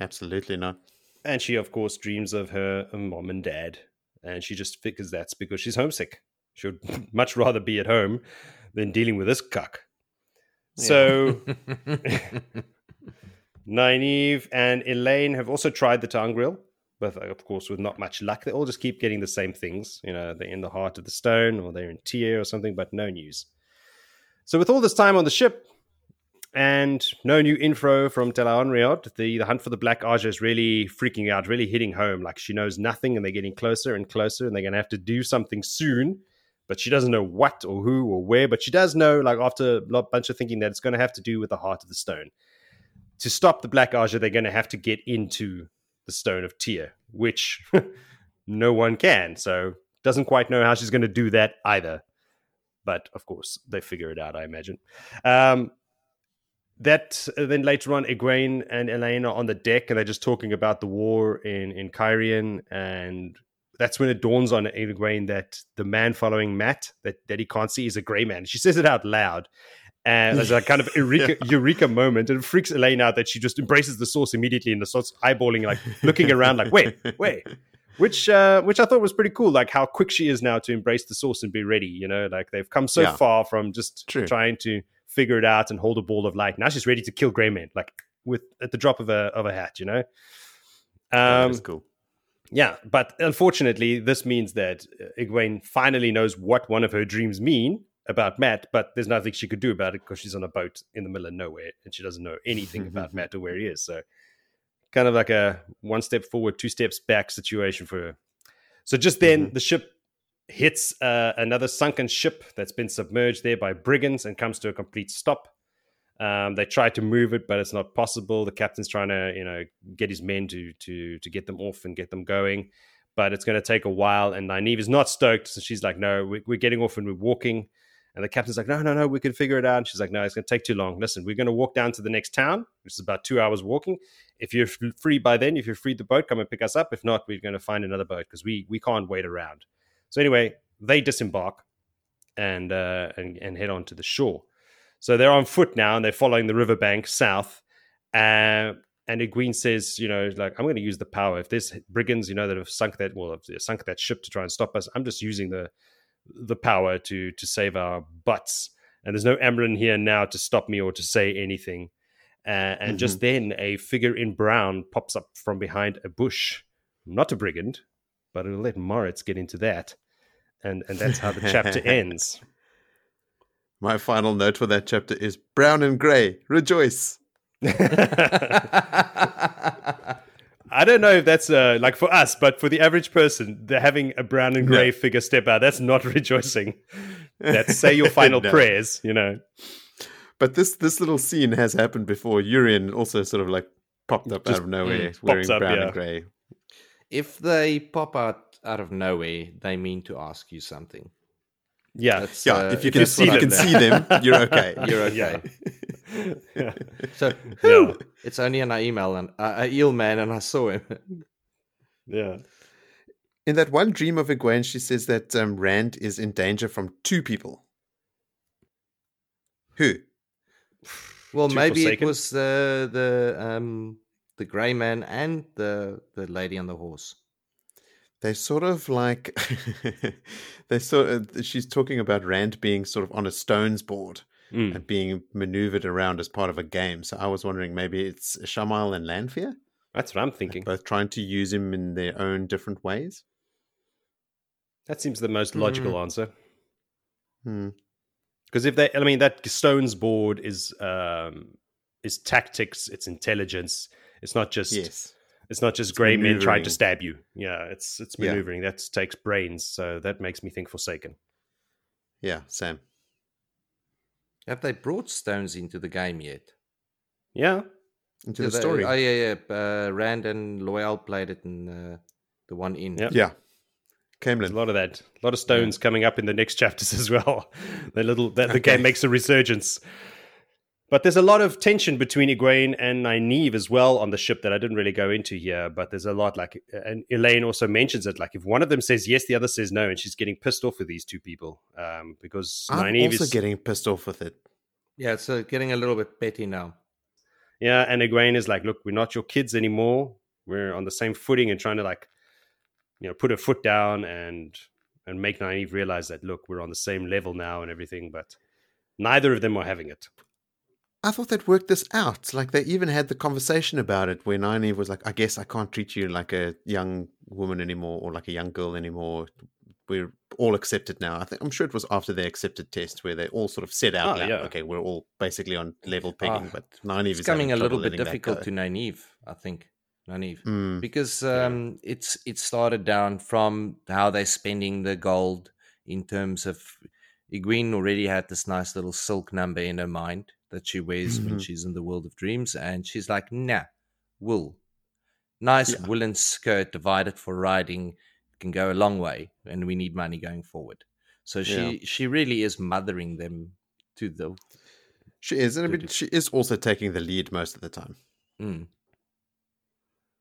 Absolutely not. And she, of course, dreams of her mom and dad, and she just figures that's because she's homesick. She would much rather be at home than dealing with this cuck. So Nynaeve and Elayne have also tried the ter'angreal, but uh, of course with not much luck. They all just keep getting the same things. You know, they're in the heart of the stone or they're in Tear or something, but no news. So with all this time on the ship and no new info from Tel'aran'rhiod, the, the hunt for the Black Ajah is really freaking out, really hitting home. Like she knows nothing and they're getting closer and closer and they're going to have to do something soon. But she doesn't know what or who or where. But she does know, like after a bunch of thinking, that it's going to have to do with the heart of the stone to stop the Black Ajah, they're going to have to get into the Stone of Tear, which no one can. So doesn't quite know how she's going to do that either. But of course, they figure it out, I imagine. Um, that uh, then later on, Egwene and Elayne are on the deck, and they're just talking about the war in in Cairhien, and that's when it dawns on Egwene that the man following Mat that that he can't see is a grey man. She says it out loud, and there's a kind of eureka, eureka moment, and it freaks Elayne out that she just embraces the source immediately and starts eyeballing, like looking around, like wait, wait, which uh, which I thought was pretty cool, like how quick she is now to embrace the source and be ready. You know, like they've come so Yeah. far from just True. trying to figure it out and hold a ball of light. Now she's ready to kill Grey Men, like with at the drop of a of a hat. You know. Um, is cool. yeah, but unfortunately, this means that uh, Egwene finally knows what one of her dreams mean about Mat, but there's nothing she could do about it because she's on a boat in the middle of nowhere and she doesn't know anything about Mat or where he is. So, kind of like a one step forward, two steps back situation for her. So, just then, the ship hits uh, another sunken ship that's been submerged there by brigands and comes to a complete stop. Um, they try to move it, but it's not possible. The captain's trying to, you know, get his men to to to get them off and get them going, but it's going to take a while. And Nynaeve is not stoked, so she's like, "No, we, we're getting off and we're walking." And the captain's like, no, no, no, we can figure it out. And she's like, no, it's going to take too long. Listen, we're going to walk down to the next town, which is about two hours walking. If you're free by then, if you're free the boat, come and pick us up. If not, we're going to find another boat because we we can't wait around. So anyway, they disembark and uh, and and head on to the shore. So they're on foot now and they're following the riverbank south. Uh, and Egwene says, you know, like I'm going to use the power. If there's brigands, you know, that have sunk that well, have sunk that ship to try and stop us, I'm just using the the power to to save our butts. And there's no Amren here now to stop me or to say anything. Uh, and mm-hmm. just then, a figure in brown pops up from behind a bush. Not a brigand, but it'll let Moritz get into that. And and that's how the chapter ends. My final note for that chapter is brown and grey, rejoice. I don't know if that's uh, like for us, but for the average person, they're having a brown and grey no. figure step out. That's not rejoicing. That's say your final no. prayers, you know. But this this little scene has happened before. Urien also sort of like popped up Just, out of nowhere, mm, wearing up, brown yeah. and grey. If they pop out out of nowhere, they mean to ask you something. Yeah, That's, yeah. Uh, if you can see, you can see them, you're okay. You're okay. yeah. So yeah. it's only an email and uh, a eel man, and I saw him. yeah. In that one dream of Egwene, she says that um, Rand is in danger from two people. Who? Well, maybe forsaken? it was the the um the grey man and the the lady on the horse they sort of like they sort of she's talking about Rand being sort of on a stones board mm. and being maneuvered around as part of a game. So I was wondering maybe it's Shamal and Lanfear. That's what I'm thinking. Both trying to use him in their own different ways. That seems the most logical mm. answer. Hmm. Because if they, I mean, that stones board is um, is tactics, it's intelligence. It's not just yes it's not just grey men trying to stab you. Yeah, it's it's maneuvering. Yeah. That takes brains. So that makes me think Forsaken. Yeah, Sam. Have they brought stones into the game yet? Yeah, into yeah, the story. oh yeah, yeah. Uh, Rand and Loial played it in uh, the one in. Yeah, yeah. Caemlyn. a lot of that. A lot of stones yeah. coming up in the next chapters as well. the little that the okay. game makes a resurgence. But there's a lot of tension between Egwene and Nynaeve as well on the ship that I didn't really go into here. But there's a lot like, and Elayne also mentions it. Like, if one of them says yes, the other says no, and she's getting pissed off with these two people um, because I'm Nynaeve also is getting pissed off with it. Yeah, it's uh, getting a little bit petty now. Yeah, and Egwene is like, look, we're not your kids anymore. We're on the same footing and trying to like, you know, put a foot down and and make Nynaeve realize that look, we're on the same level now and everything. But neither of them are having it. I thought they'd worked this out. Like they even had the conversation about it where Nynaeve was like, I guess I can't treat you like a young woman anymore or like a young girl anymore. We're all accepted now. I think I'm sure it was after they accepted test where they all sort of said out oh, loud, yeah. okay, we're all basically on level pegging, uh, but Nynaeve is becoming a little bit difficult to Nynaeve, I think. Nynaeve. Mm. Because um, yeah. it's it started down from how they're spending the gold in terms of Egwene already had this nice little silk number in her mind that she wears mm-hmm. when she's in the world of dreams. And she's like, nah, wool. Nice yeah. woolen skirt divided for riding can go a long way, and we need money going forward. So she yeah. she really is mothering them to the. She is, and I mean, she is also taking the lead most of the time. Mm.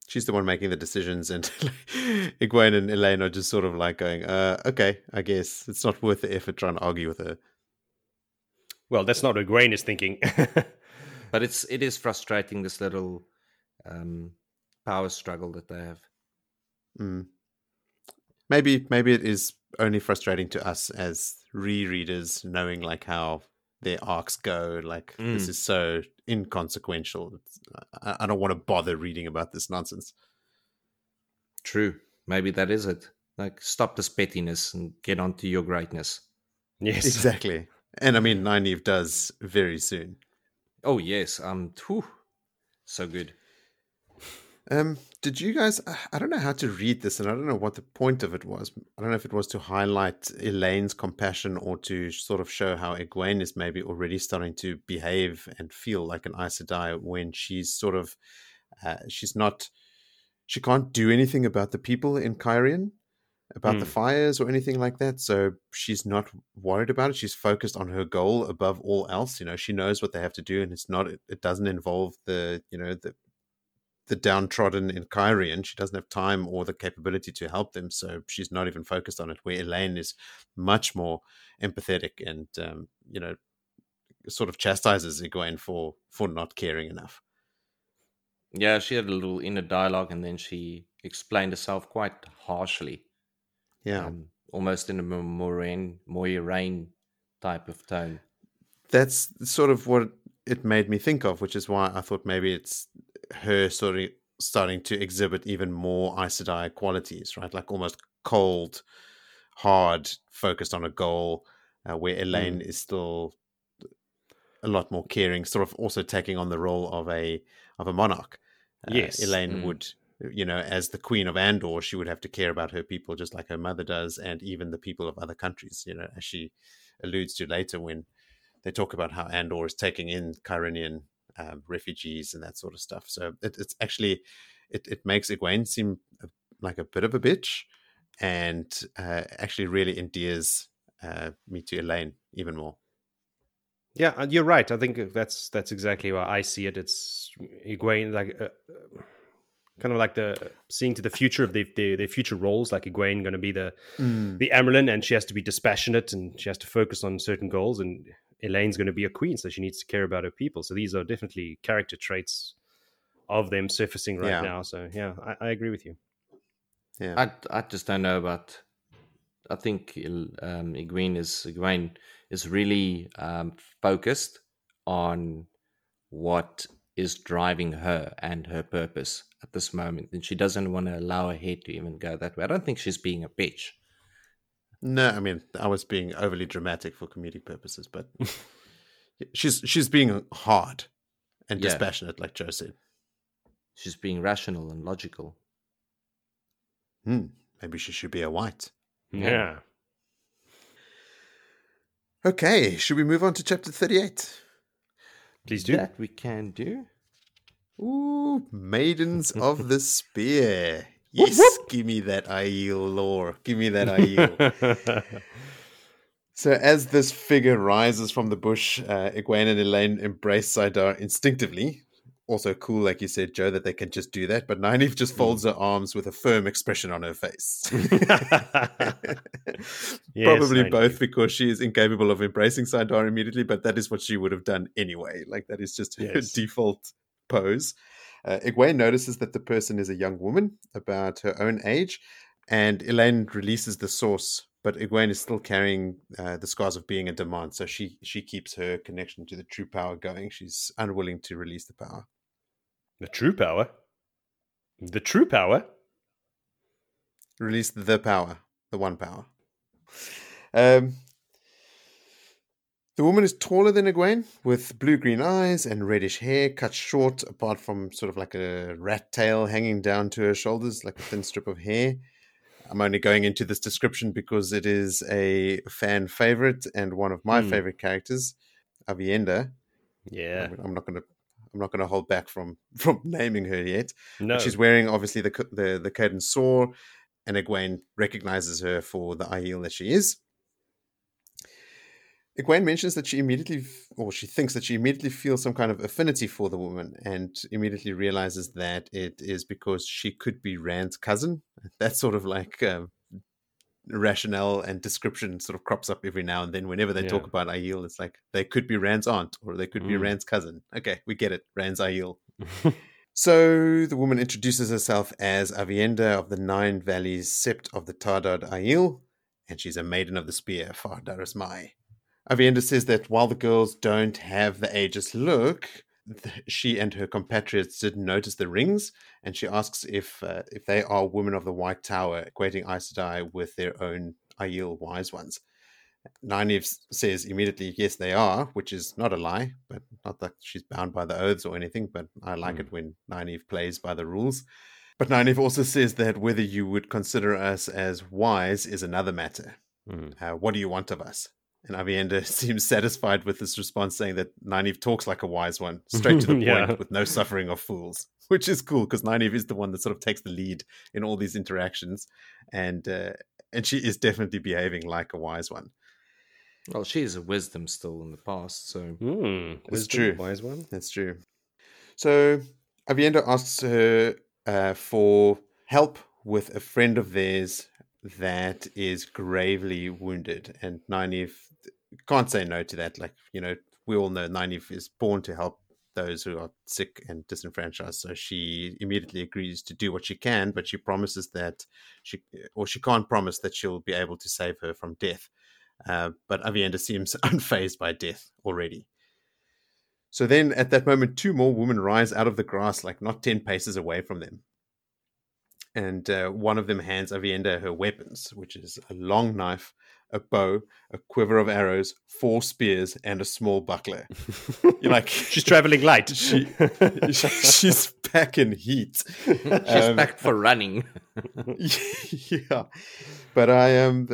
She's the one making the decisions, and Egwene and Elayne are just sort of like going, uh, "Okay, I guess it's not worth the effort trying to argue with her." Well, that's not what Egwene is thinking. but it's it is frustrating this little um, power struggle that they have. Mm. Maybe maybe it is only frustrating to us as rereaders, knowing like how their arcs go. Like mm. this is so inconsequential. I, I don't want to bother reading about this nonsense. True. Maybe that is it. Like stop this pettiness and get on to your greatness. Yes, exactly. And I mean, Nynaeve does very soon. Oh yes, um, whew, so good. Um, did you guys? I don't know how to read this, and I don't know what the point of it was. I don't know if it was to highlight Elayne's compassion or to sort of show how Egwene is maybe already starting to behave and feel like an Aes Sedai when she's sort of, uh, she's not, she can't do anything about the people in Cairhien, about the Mm. fires or anything like that. So she's not worried about it. She's focused on her goal above all else. You know, she knows what they have to do, and it's not. It, it doesn't involve the you know the the downtrodden in Cairhien. She doesn't have time or the capability to help them, so she's not even focused on it. Where Elayne is much more empathetic and um, you know sort of chastises Egwene for for not caring enough. Yeah, she had a little inner dialogue, and then she explained herself quite harshly, Yeah, um, almost in a more Moiraine, type of tone. that's sort of what it made me think of, which is why I thought maybe it's her sort of starting to exhibit even more Aes Sedai qualities, right? Like almost cold, hard, focused on a goal, uh, where Elayne is still a lot more caring, sort of also taking on the role of a of a monarch. Uh, Yes. Elayne Mm. would, you know, as the queen of Andor, she would have to care about her people just like her mother does, and even the people of other countries. You know, as she alludes to later when they talk about how Andor is taking in Cairhienin um, refugees and that sort of stuff. So it, it's actually it, it makes Egwene seem like a bit of a bitch, and uh, actually really endears uh, me to Elayne even more. Yeah, uh, you're right. I think that's that's exactly how I see it. It's Egwene, like uh, uh, kind of like the seeing to the future of the, the, their future roles. Like Egwene going to be the the Amyrlin, and she has to be dispassionate and she has to focus on certain goals. And Elayne's going to be a queen, so she needs to care about her people. So these are definitely character traits of them surfacing right Yeah. now. So yeah, I, I agree with you. Yeah, I I just don't know about. I think Il- um, Egwene is Egwene is really um, focused on what is driving her and her purpose at this moment, and she doesn't want to allow her head to even go that way. I don't think she's being a bitch. no, I mean I was being overly dramatic for comedic purposes, but she's she's being hard and Yeah. dispassionate, like Joe said. She's being rational and logical. Hmm, maybe she should be a white. Yeah. Yeah. Okay, should we move on to chapter thirty-eight? Please do. That we can do. Ooh, Maidens of the Spear. Yes, give me that Aiel lore. Give me that Aiel. so, as this figure rises from the bush, uh, Egwene and Elaine embrace saidar instinctively. Also cool, like you said, Joe, that they can just do that. But Nynaeve just folds her arms with a firm expression on her face. Yes, Probably both because she is incapable of embracing saidar immediately, but that is what she would have done anyway. Like that is just her default pose. Uh, Egwene notices that the person is a young woman about her own age, and Elayne releases the source, but Egwene is still carrying uh, the scars of being a damane, so she she keeps her connection to the true power going. She's unwilling to release the power. The true power. The true power. Release the power, the one power. Um, the woman is taller than Egwene, with blue green eyes and reddish hair, cut short, apart from sort of like a rat tail hanging down to her shoulders, like a thin strip of hair. I'm only going into this description because it is a fan favorite and one of my Hmm. favorite characters, Aviendha. Yeah. I'm not going to. I'm not going to hold back from from naming her yet. No. She's wearing obviously the the the cadin'sor, and Egwene recognizes her for the Aiel that she is. Egwene mentions that she immediately, or she thinks that she immediately feels some kind of affinity for the woman, and immediately realizes that it is because she could be Rand's cousin. That's sort of like um, rationale and description sort of crops up every now and then. Whenever they talk about Aiel, it's like they could be Rand's aunt, or they could be Mm. Rand's cousin. Okay, we get it. Rand's Aiel. So the woman introduces herself as Aviendha of the Nine Valleys, Sept of the Taardad Aiel, and she's a maiden of the spear, Far Dareis Mai. Aviendha says that while the girls don't have the aegis look, she and her compatriots didn't notice the rings, and she asks if uh, if they are women of the White Tower, equating Aes Sedai with their own Aiel wise ones. Nynaeve says immediately, yes, they are, which is not a lie, but not that she's bound by the oaths or anything, but I like Mm. it when Nynaeve plays by the rules. But Nynaeve also says that whether you would consider us as wise is another matter. Mm. Uh, what do you want of us? And Aviendha seems satisfied with this response, saying that Nynaeve talks like a wise one, straight to the point, with no suffering of fools, which is cool because Nynaeve is the one that sort of takes the lead in all these interactions. And uh, and she is definitely behaving like a wise one. Well, she is a wisdom still in the past, so Hmm, It's true. Wise one. That's true. So Aviendha asks her uh, for help with a friend of theirs that is gravely wounded, and Nynaeve can't say no to that. Like you know, we all know Nynaeve is born to help those who are sick and disenfranchised. So she immediately agrees to do what she can, but she promises that she, or she can't promise that she'll be able to save her from death. Uh, but Aviendha seems unfazed by death already. So then at that moment, two more women rise out of the grass, like not 10 paces away from them. And uh, one of them hands Aviendha her weapons, which is a long knife, a bow, a quiver of arrows, four spears, and a small buckler. You're like, She's traveling light. She- she's back in heat. she's Um, back for running. yeah, but I um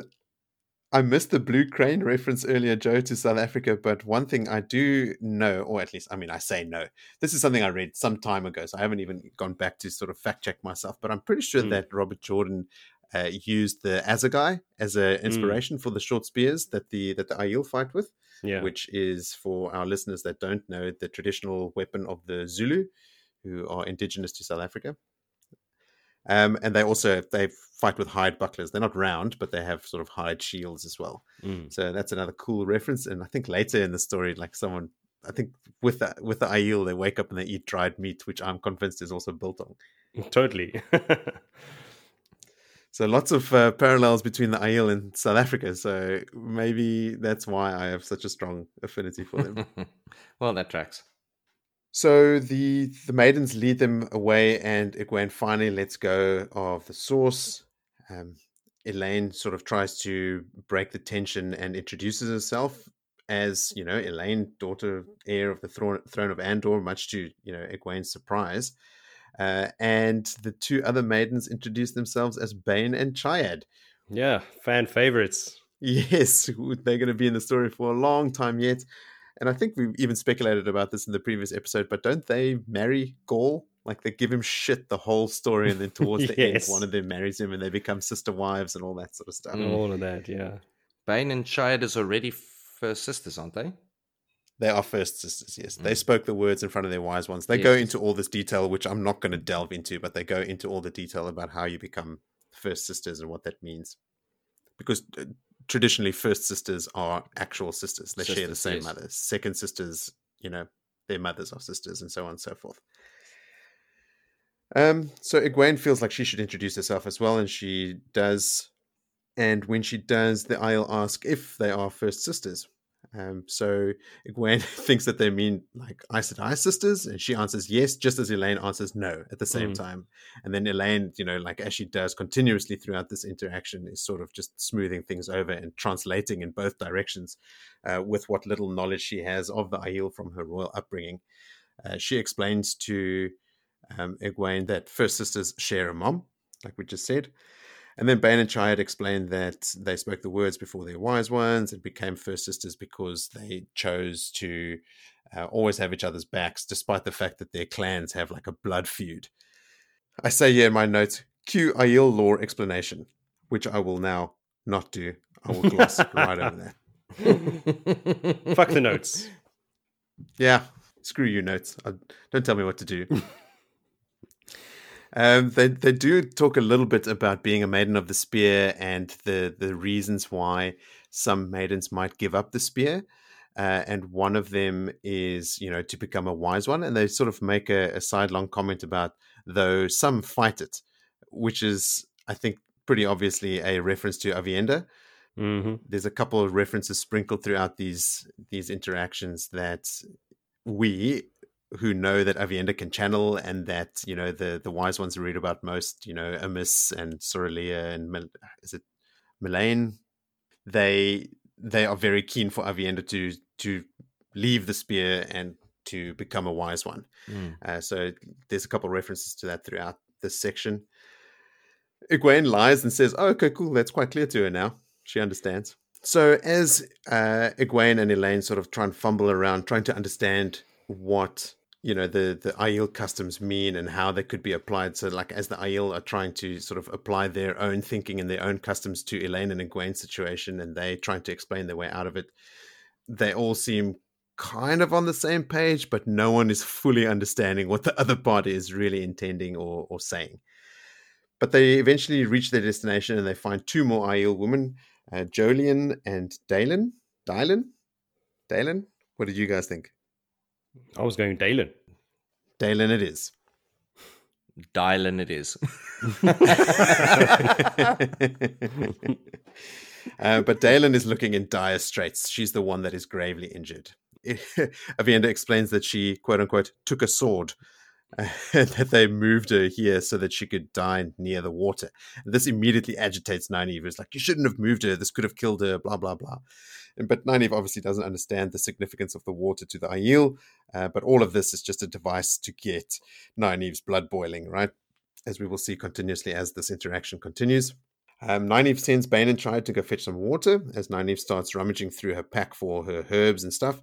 I missed the blue crane reference earlier, Joe, to South Africa. But one thing I do know, or at least I mean, I say no. This is something I read some time ago, so I haven't even gone back to sort of fact check myself. But I'm pretty sure Mm. that Robert Jordan uh, used the assegai as an Mm. inspiration for the short spears that the that the Aiel fight with yeah. which is for our listeners that don't know the traditional weapon of the Zulu, who are indigenous to South Africa. Um, and they also they fight with hide bucklers. They're not round, but they have sort of hide shields as well. Mm. So that's another cool reference. And I think later in the story, like someone, I think with the with the Aiel, they wake up and they eat dried meat, which I'm convinced is also biltong. Totally. So lots of uh, parallels between the Aiel and South Africa. So maybe that's why I have such a strong affinity for them. well, that tracks. So the the maidens lead them away, and Egwene finally lets go of the source. Um, Elayne sort of tries to break the tension and introduces herself as you know Elayne, daughter heir of the throne, throne of Andor, much to you know Egwene's surprise. Uh, and the two other maidens introduce themselves as Bain and Chiad. yeah, fan favorites. Yes, they're going to be in the story for a long time yet. And I think we've even speculated about this in the previous episode, but don't they marry Gaul? Like they give him shit the whole story, and then towards the end, one of them marries him, and they become sister wives and all that sort of stuff. All of that, yeah. Bain and Chiad is already first sisters, aren't they? They are first sisters, yes. They Mm. spoke the words in front of their wise ones. They go into all this detail, which I'm not going to delve into, but they go into all the detail about how you become first sisters and what that means. Because uh, traditionally, first sisters are actual sisters. They share the same yes. mother. Second sisters, you know, their mothers are sisters, and so on and so forth. Um, so Egwene feels like she should introduce herself as well, and she does. And when she does, the Isle ask if they are first sisters. Um, so Egwene thinks that they mean like Aes Sedai sisters, and she answers yes, just as Elayne answers no at the same Mm. time. And then Elayne, you know, like as she does continuously throughout this interaction, is sort of just smoothing things over and translating in both directions uh, with what little knowledge she has of the Aiel from her royal upbringing. Uh, she explains to um, Egwene that first sisters share a mom, like we just said. And then Bain and Chiad explained that they spoke the words before their wise ones and became first sisters because they chose to uh, always have each other's backs, despite the fact that their clans have like a blood feud. I say here in my notes, cue Aiel lore explanation, which I will now not do. I will gloss right over that. Fuck the notes. Yeah, screw you, notes. I, don't tell me what to do. um, they they do talk a little bit about being a maiden of the spear and the the reasons why some maidens might give up the spear. Uh, and one of them is, you know, to become a wise one. And they sort of make a, a sidelong comment about though some fight it, which is, I think, pretty obviously a reference to Aviendha hmm there's a couple of references sprinkled throughout these these interactions that we who know that Aviendha can channel and that you know the the wise ones read about most you know Amys and Sorilea and Mil- is it Melaine they they are very keen for Aviendha to to leave the spear and to become a wise one Mm. uh, so there's a couple of references to that throughout this section. Egwene lies and says, oh, okay, cool. That's quite clear to her now. She understands. So as uh, Egwene and Elayne sort of try and fumble around, trying to understand what you know the the Aiel customs mean and how they could be applied. So like as the Aiel are trying to sort of apply their own thinking and their own customs to Elayne and Egwene's situation, and they trying to explain their way out of it, they all seem kind of on the same page, but no one is fully understanding what the other party is really intending or or saying. But they eventually reach their destination and they find two more Aiel women, uh, Jolien and Dalen. Dylan? Dalen? What did you guys think? I was going Dailin. Dailin it is. Dylan it is. uh, but Dailin is looking in dire straits. She's the one that is gravely injured. Aviendha explains that she, quote unquote, took a sword uh, that they moved her here so that she could die near the water. This immediately agitates Nynaeve. It's like, you shouldn't have moved her. This could have killed her, blah, blah, blah. But Nynaeve obviously doesn't understand the significance of the water to the Aiel, uh, but all of this is just a device to get Nynaeve's blood boiling, right? As we will see continuously as this interaction continues. Um, Nynaeve sends Bain and Chiad to go fetch some water as Nynaeve starts rummaging through her pack for her herbs and stuff.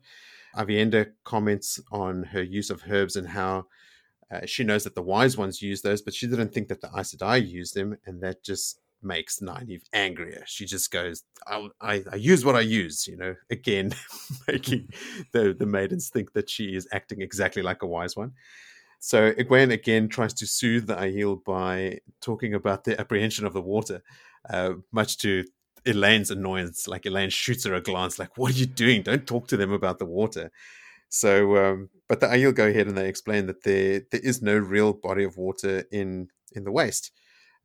Aviendha comments on her use of herbs and how uh, she knows that the wise ones use those, but she didn't think that the Aes Sedai use them, and that just makes Nynaeve angrier. She just goes, I, I, I use what I use, you know, again, making the, the maidens think that she is acting exactly like a wise one. So Egwene again tries to soothe the Aiel by talking about the apprehension of the water, uh, much to Elayne's annoyance. Like Elayne shoots her a glance, like, "What are you doing? Don't talk to them about the water." So, um, but the Aiel go ahead and they explain that there there is no real body of water in in the waste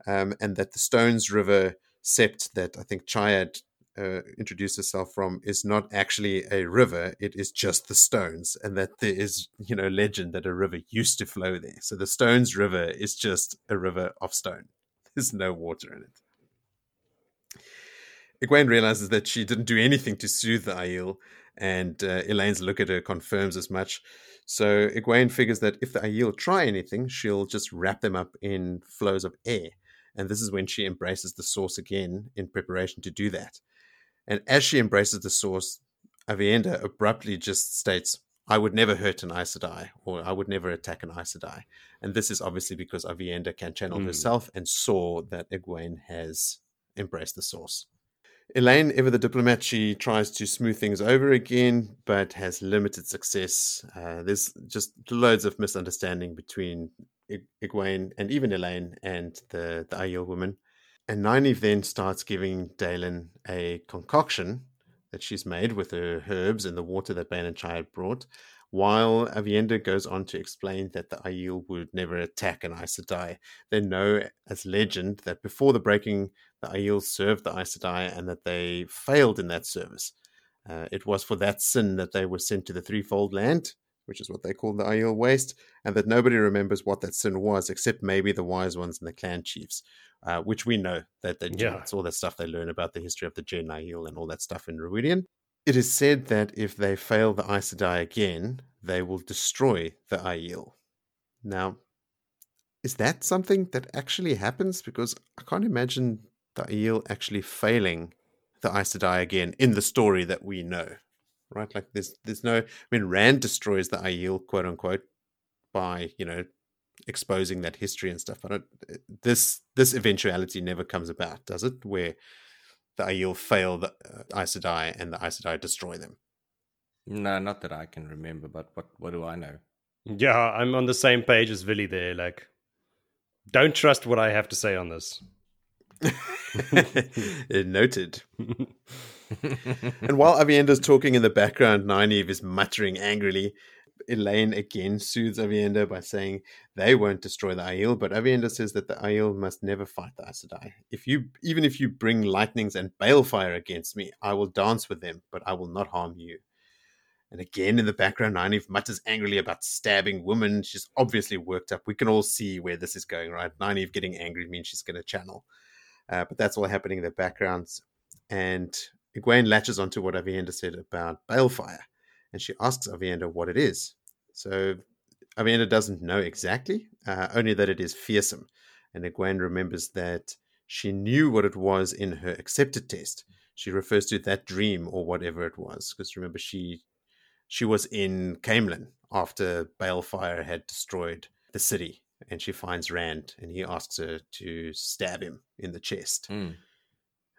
um, and that the Stones River sept that I think Chiad uh, introduced herself from is not actually a river; it is just the stones, and that there is, you know, legend that a river used to flow there. So the Stones River is just a river of stone. There's no water in it. Egwene realizes that she didn't do anything to soothe the Aiel, and uh, Elayne's look at her confirms as much. So Egwene figures that if the Aiel try anything, she'll just wrap them up in flows of air. And this is when she embraces the source again in preparation to do that. And as she embraces the source, Aviendha abruptly just states, I would never hurt an Aes Sedai, or I would never attack an Aes Sedai. And this is obviously because Aviendha can channel mm. herself and saw that Egwene has embraced the source. Elayne, ever the diplomat, she tries to smooth things over again, but has limited success. Uh, there's just loads of misunderstanding between Egwene and even Elayne and the, the Aiel woman. And Nynaeve then starts giving Dailin a concoction that she's made with her herbs and the water that Bain and Chiad had brought, while Aviendha goes on to explain that the Aiel would never attack an Aes Sedai. They know as legend that before the breaking, the Aiel served the Aes Sedai and that they failed in that service. Uh, it was for that sin that they were sent to the Threefold Land, which is what they call the Aiel Waste, and that nobody remembers what that sin was except maybe the wise ones and the clan chiefs, uh, which we know that they yeah. it's all that stuff they learn about the history of the Jenn Aiel and all that stuff in Rhuidean. It is said that if they fail the Aes Sedai again, they will destroy the Aiel. Now, is that something that actually happens? Because I can't imagine the Aiel actually failing the Aes Sedai again in the story that we know right? Like there's there's no I mean Rand destroys the Aiel quote unquote by, you know, exposing that history and stuff. But this this eventuality never comes about, does it? Where the Aiel fail the uh, Aes Sedai and the Aes Sedai destroy them. No, not that I can remember, but what what do I know? Yeah, I'm on the same page as Villy there. Like, don't trust what I have to say on this. Noted. and while Aviendha's talking in the background, Nynaeve is muttering angrily. Elayne again soothes Aviendha by saying they won't destroy the Aiel, but Aviendha says that the Aiel must never fight the Aes Sedai. If you, even if you bring lightnings and balefire against me, I will dance with them, but I will not harm you. And again in the background, Nynaeve mutters angrily about stabbing women. She's obviously worked up. We can all see where this is going, right? Nynaeve getting angry means she's going to channel. Uh, but that's all happening in the backgrounds. And Egwene latches onto what Aviendha said about balefire, and she asks Aviendha what it is. So Aviendha doesn't know exactly, uh, only that it is fearsome. And Egwene remembers that she knew what it was in her accepted test. She refers to that dream or whatever it was, because remember she she was in Caemlyn after Balefire had destroyed the city, and she finds Rand, and he asks her to stab him in the chest. Mm.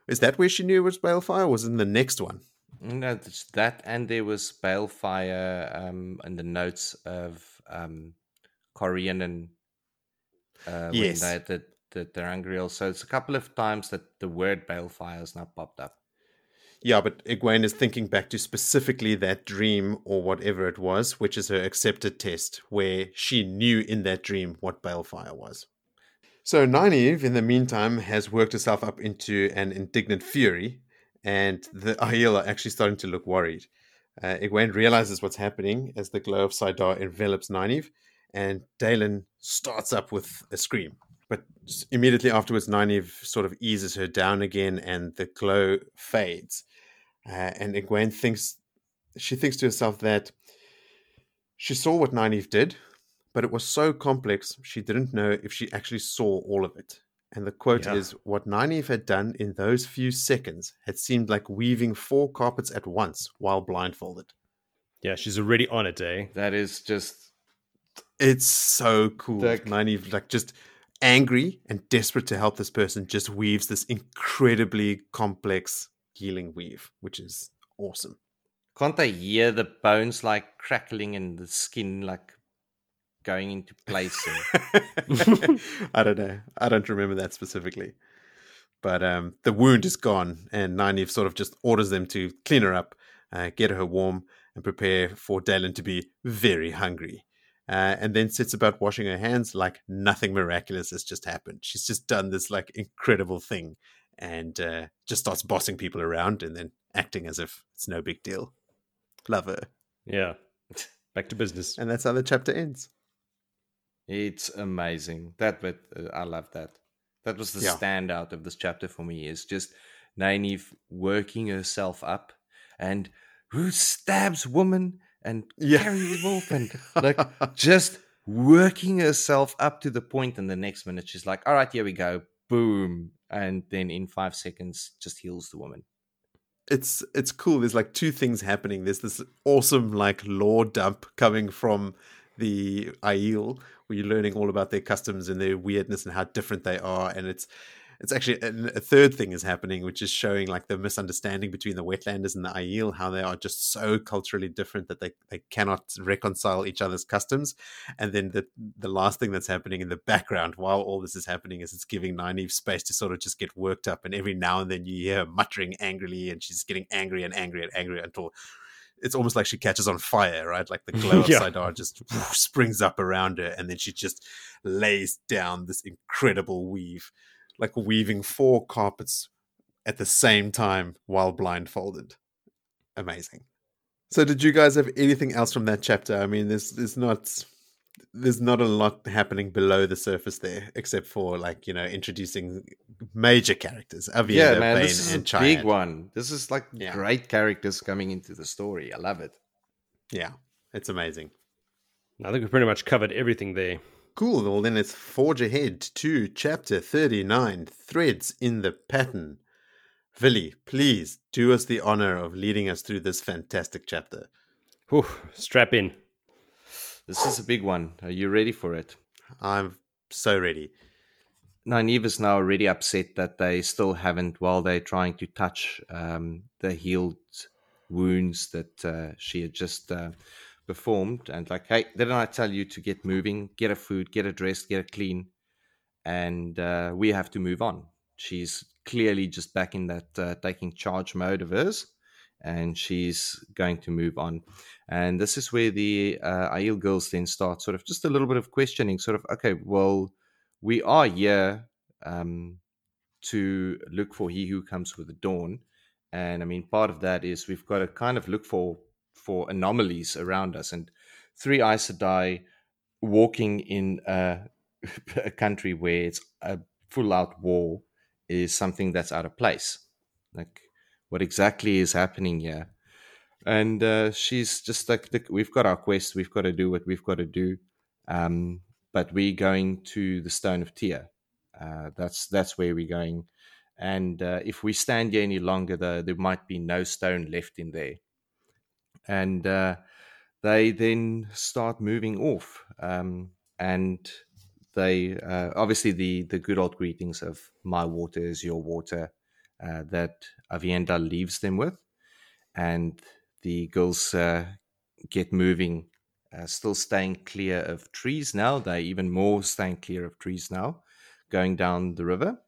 Is that where she knew it was Balefire? Was it in the next one? No, it's that and there was balefire um, in the notes of um, Corian and uh, Yes. when they did the ter'angreal. So it's a couple of times that the word balefire has now popped up. Yeah, but Egwene is thinking back to specifically that dream or whatever it was, which is her accepted test, where she knew in that dream what Balefire was. So Nynaeve, in the meantime, has worked herself up into an indignant fury, and the Aiel are actually starting to look worried. Uh, Egwene realizes what's happening as the glow of saidar envelops Nynaeve, and Dailin starts up with a scream. But immediately afterwards, Nynaeve sort of eases her down again, and the glow fades. Uh, and Egwene thinks she thinks to herself that she saw what Nynaeve did, but it was so complex she didn't know if she actually saw all of it. And the quote Yeah. is what Nynaeve had done in those few seconds had seemed like weaving four carpets at once while blindfolded. Yeah, she's already on it, eh? That is just It's so cool. Like- Nynaeve, like just angry and desperate to help this person, just weaves this incredibly complex healing weave, which is awesome. can't they hear the bones like crackling and the skin like going into place? and- I don't know. I don't remember that specifically. But um, the wound is gone, and Nynaeve sort of just orders them to clean her up, uh, get her warm, and prepare for Dailin to be very hungry. Uh, and then sits about washing her hands like nothing miraculous has just happened. She's just done this like incredible thing, and uh, just starts bossing people around and then acting as if it's no big deal. Love her, Yeah. Back to business. and that's how the chapter ends. It's amazing. That bit, uh, I love that. That was the Yeah. standout of this chapter for me. Is just Nynaeve working herself up, and who stabs woman and Yeah. carries wolf, and like just working herself up to the. And the next minute, she's like, "All right, here we go, boom!" And then in five seconds, just heals the woman. it's it's cool. There's like two things happening. There's this awesome like lore dump coming from the Aiel, where you're learning all about their customs and their weirdness and how different they are. And it's it's actually and a third thing is happening, which is showing like the misunderstanding between the Wetlanders and the Aiel, how they are just so culturally different that they, they cannot reconcile each other's customs. And then the the last thing that's happening in the background while all this is happening is it's giving Nynaeve space to sort of just get worked up. And every now and then you hear her muttering angrily, and she's getting angry and angry and angry until it's almost like she catches on fire, right? Like the glow of Yeah. saidar just springs up around her, and then she just lays down this incredible weave, like weaving four carpets at the same time while blindfolded. Amazing. So, did you guys have anything else from that chapter? I mean, there's there's not there's not a lot happening below the surface there, except for like you know introducing major characters, Aviendha, yeah, man, Bain, this is a and big one. This is like Yeah. great characters coming into the story. I love it. Yeah, it's amazing. I think we pretty much covered everything there. Cool. Well, then let's forge ahead to chapter 39 Threads in the Pattern. Villy, please do us the honor of leading us through this fantastic chapter. Whew, strap in. This is a big one. Are you ready for it? I'm so ready. Nynaeve is now already upset that they still haven't, while they're trying to touch um, the healed wounds that uh, she had just uh, performed. And like, hey, didn't I tell you to get moving, get a food, get a dress, get a clean? And uh, we have to move on. She's clearly just back in that uh, taking charge mode of hers, and she's going to move on. And this is where the uh, Aiel girls then start sort of just a little bit of questioning, sort of, okay, well, we are here um, to look for he who comes with the dawn and i mean part of that is we've got to kind of look for for anomalies around us and three Aes Sedai walking in a, a country where it's a full out war is something that's out of place like what exactly is happening here and uh, she's just like "Look, we've got our quest we've got to do what we've got to do um, but we're going to the Stone of Tear. Uh, that's that's where we're going. And uh, if we stand here any longer, the, there might be no stone left in there. And uh, they then start moving off, um, and they uh, obviously the the good old greetings of "my water is your water" uh, that Aviendha leaves them with, and the girls uh, get moving, uh, still staying clear of trees now. They're even more staying clear of trees now, going down the river,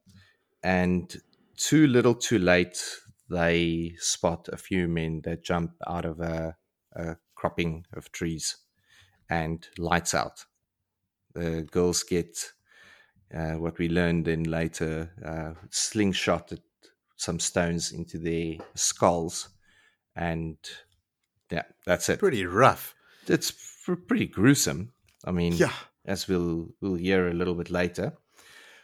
and too little, too late. They spot a few men that jump out of a, a cropping of trees and lights out. The girls get uh, what we learned in later uh, slingshotted some stones into their skulls, and yeah, that's it. Pretty rough. It's pretty gruesome. I mean, Yeah. as we'll we'll hear a little bit later.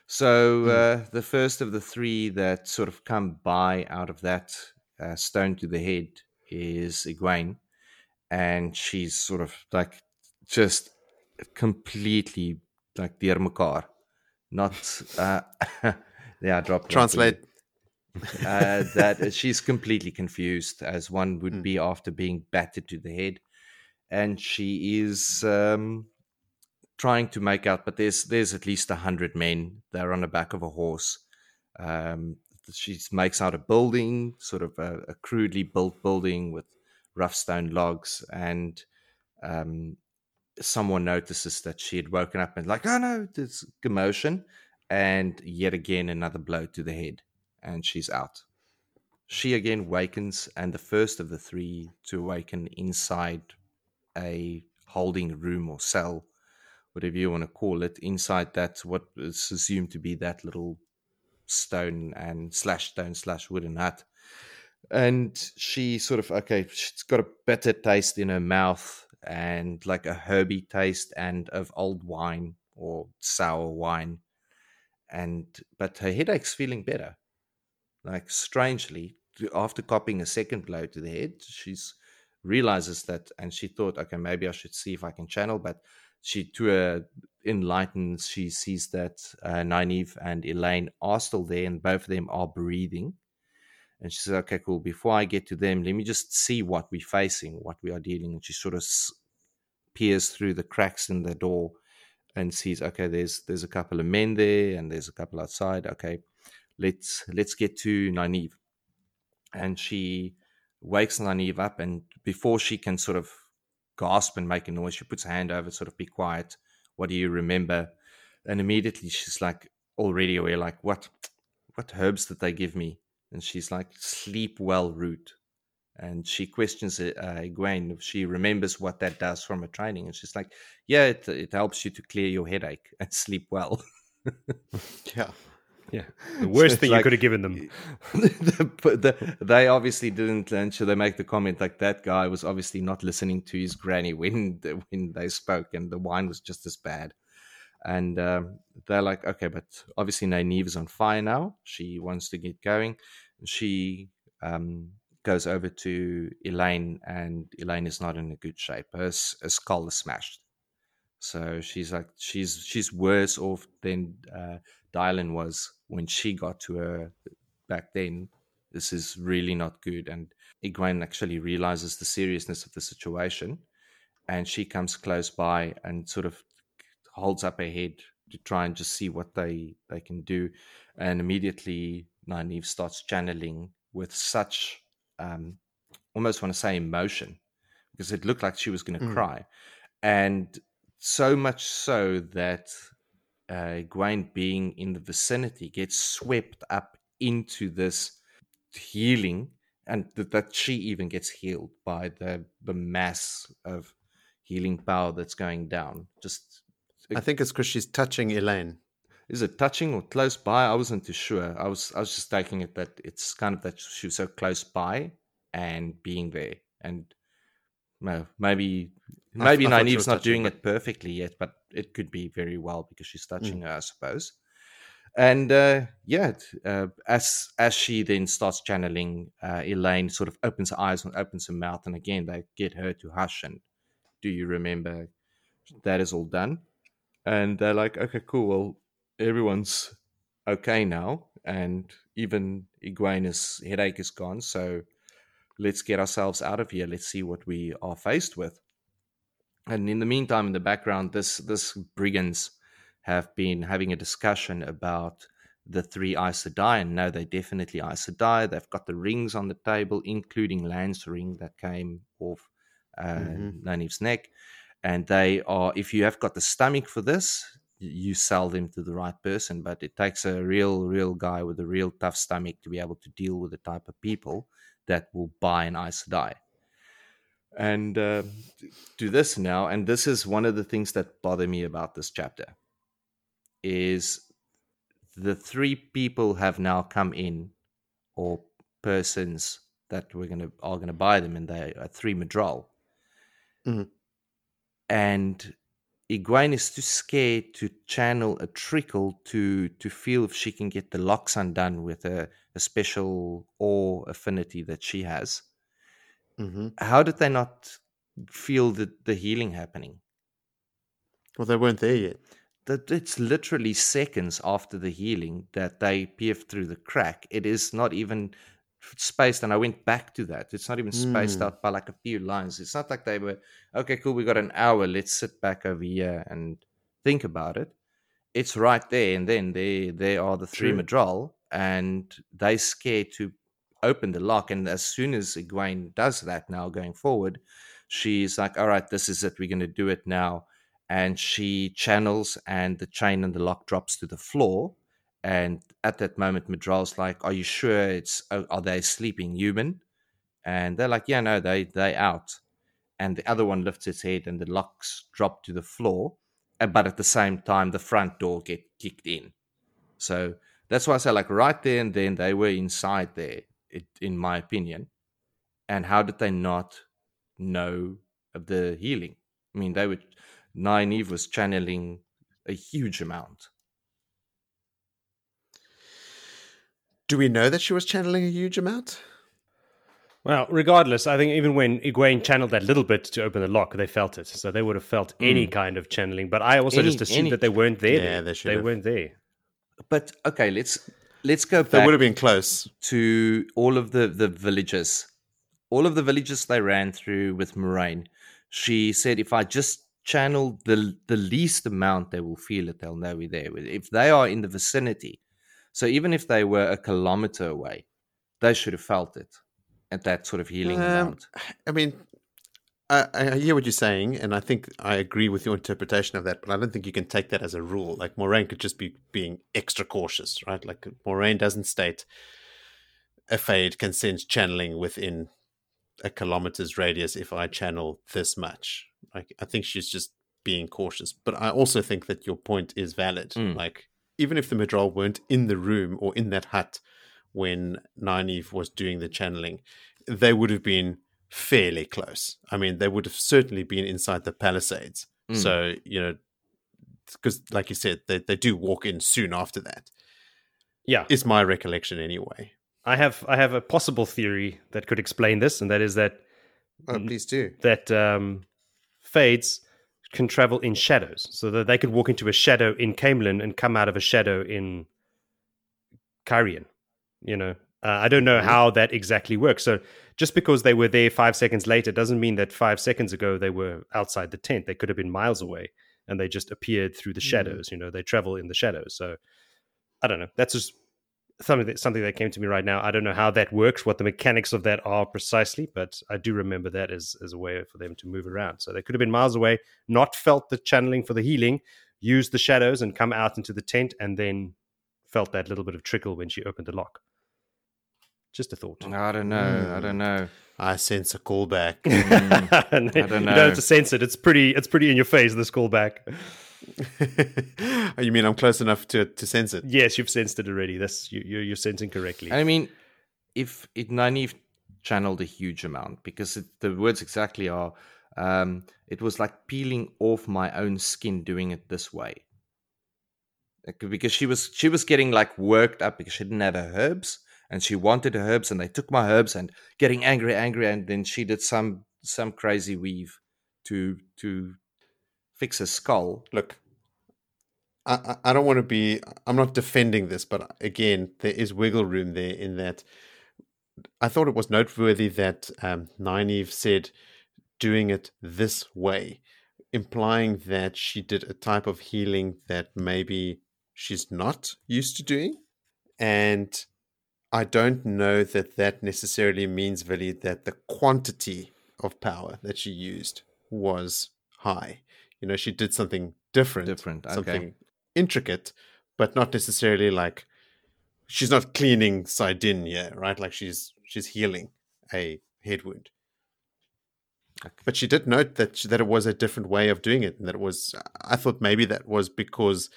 So uh, the first of the three that sort of come by out of that uh, stone to the head is Egwene, and she's sort of like just completely like dear mekaar. Not uh, yeah, I dropped that for you Translate. uh, that she's completely confused, as one would Mm. be after being battered to the head, and she is um, trying to make out. But there's there's at least a hundred men. They're on the back of a horse. Um, she makes out a building, sort of a, a crudely built building with rough stone logs, and um, someone notices that she had woken up and like, oh no, there's commotion, and yet again another blow to the head and she's out. She again wakens, and the first of the three to awaken inside a holding room or cell, whatever you want to call it, inside that what is assumed to be that little stone and slash stone slash wooden hut. And she sort of okay, she's got a bitter taste in her mouth and like a herby taste and of old wine or sour wine. And but her headache's feeling better like strangely after copying a second blow to the head she's realizes that and she thought okay maybe i should see if i can channel but she to her enlightens she sees that uh, Nynaeve and Elayne are still there and both of them are breathing. And she says okay cool. Before i get to them let me just see what we're facing what we are dealing and she sort of peers through the cracks in the door and sees okay there's there's a couple of men there and there's a couple outside. Okay let's let's get to Nynaeve. And she wakes Nynaeve up, and before she can sort of gasp and make a noise, she puts her hand over, sort of be quiet. What do you remember? And immediately she's like already aware, like what what herbs did they give me? And she's like sleep well root. And she questions uh, Egwene if she remembers what that does from her training. And she's like, yeah, it, it helps you to clear your headache and sleep well. Yeah. Yeah. The worst it's thing you could have given them. the, the, they obviously didn't learn. So they make the comment like that guy was obviously not listening to his granny when when they spoke, and the wine was just as bad. And um, they're like, okay, but obviously Nynaeve is on fire now. She wants to get going. She um, goes over to Elayne, and Elayne is not in a good shape. Her, her skull is smashed. So she's like, she's she's worse off than uh, Dylan was when she got to her back then. This is really not good. And Egwene actually realizes the seriousness of the situation, and she comes close by and sort of holds up her head to try and just see what they they can do. And immediately Nynaeve starts channeling with such um, almost want to say emotion because it looked like she was going to Mm. cry, and so much so that uh, Egwene being in the vicinity gets swept up into this healing, and th- that she even gets healed by the the mass of healing power that's going down. Just I think it's because she's touching Elayne. is it touching or close by? I wasn't too sure. I was I was just taking it that it's kind of that she was so close by and being there, and no, maybe maybe I she Nynaeve's not doing it perfectly yet, but it could be very well because Mm. she's touching her, I suppose. And uh, yeah, uh, as as she then starts channeling, uh, Elayne sort of opens her eyes and opens her mouth, and again they get her to hush and do you remember that is all done? And they're like, okay, cool. Well, everyone's okay now, and even Egwene's headache is gone. So let's get ourselves out of here. Let's see what we are faced with. And in the meantime, in the background, this this brigands have been having a discussion about the three Aes Sedai, and no, they definitely Aes Sedai. They've got the rings on the table, including Lan's ring that came off uh, Mhm. Nynaeve's neck. And they are, if you have got the stomach for this, you sell them to the right person. But it takes a real, real guy with a real tough stomach to be able to deal with the type of people that will buy an Aes Sedai. And uh, do this now, and this is one of the things that bother me about this chapter, is the three people have now come in, or persons that we're gonna are gonna buy them, and they are three Myrddraal. Mhm. And Egwene is too scared to channel a trickle to to feel if she can get the locks undone with a, a special awe affinity that she has. Hmm How did they not feel the, the healing happening? Well, they weren't there yet. that it's literally seconds after the healing that they pierce through the crack. It is not even spaced, and I went back to that. It's not even spaced Mm. out by like a few lines. It's not like they were okay, cool. We got an hour. Let's sit back over here and think about it. It's right there, and then there there are the three True. Myrddraal, and they scared to open the lock. And as soon as Egwene does that now going forward, she's like, "All right, this is it. We're going to do it now." and she channels and the chain and the lock drops to the floor and at that moment Myrddraal's like are you sure it's are they sleeping human and they're like yeah no they they out and the other one lifts its head and the locks drop to the floor uh, but at the same time the front door get kicked in so that's why i say like right there and then they were inside there it, in my opinion and how did they not know of the healing i mean they were Nynaeve was channeling a huge amount. Do we know that she was channeling a huge amount? Well, regardless, I think even when Egwene channeled that little bit to open the lock, they felt it. So they would have felt hmm. any kind of channeling. But I also Any- just assumed any- that they weren't there. Yeah, they should They have. weren't there. But okay, let's let's go They back would have been close. to all of the the villages. All of the villages they ran through with Moiraine. She said if I just channel the the least amount they will feel it, they'll know we're there. If they are in the vicinity. So even if they were a kilometer away, they should have felt it at that sort of healing Um, amount. I mean, I, I hear what you're saying, and I think I agree with your interpretation of that, but I don't think you can take that as a rule. Like, Moiraine could just be being extra cautious, right? Like, Moiraine doesn't state a fade can sense channeling within a kilometer's radius if I channel this much. Like, I think she's just being cautious. But I also think that your point is valid. Mm. Like, even if the Myrddraal weren't in the room or in that hut when Nynaeve was doing the channeling, they would have been fairly close. I mean, they would have certainly been inside the palisades. Mm. So, you know, because like you said, they, they do walk in soon after that. Yeah. Is my recollection anyway. I have I have a possible theory that could explain this, and that is that Oh, please do. that um, fades can travel in shadows, so that they could walk into a shadow in Caemlyn and come out of a shadow in Cairhien. You know, uh, I don't know Mhm. how that exactly works. So just because they were there five seconds later doesn't mean that five seconds ago they were outside the tent. They could have been miles away, and they just appeared through the Mhm. shadows. You know, they travel in the shadows. So I don't know. That's just something that something that came to me right now. I don't know how that works, what the mechanics of that are precisely, but I do remember that as as a way for them to move around. So they could have been miles away, not felt the channeling for the healing, used the shadows and come out into the tent, and then felt that little bit of trickle when she opened the lock. Just a thought. I don't know. I don't know. I sense a callback. And I don't You know. don't have to sense it. It's pretty. It's pretty in your face. This callback. You mean I'm close enough to, to sense it? Yes, you've sensed it already. That's you, you're, you're sensing correctly. I mean, if it Nynaeve channeled a huge amount because it, the words exactly are, um, it was like peeling off my own skin doing it this way. Because she was she was getting like worked up because she didn't have her herbs and she wanted her herbs and they took my herbs and getting angry, angry, and then she did some some crazy weave to to fix a skull. Look, I, I- I don't want to be. I'm not defending this, but again, there is wiggle room there in that. I thought it was noteworthy that um, Nynaeve said doing it this way. implying that she did a type of healing that maybe she's not used to doing. And I don't know that that necessarily means, Vili, that the quantity of power that she used was high. You know, she did something different, Different, okay. something intricate, but not necessarily like she's not cleaning saidin here, right? Like she's she's healing a head wound. Okay. But she did note that she, that it was a different way of doing it, and that it was. I thought maybe that was because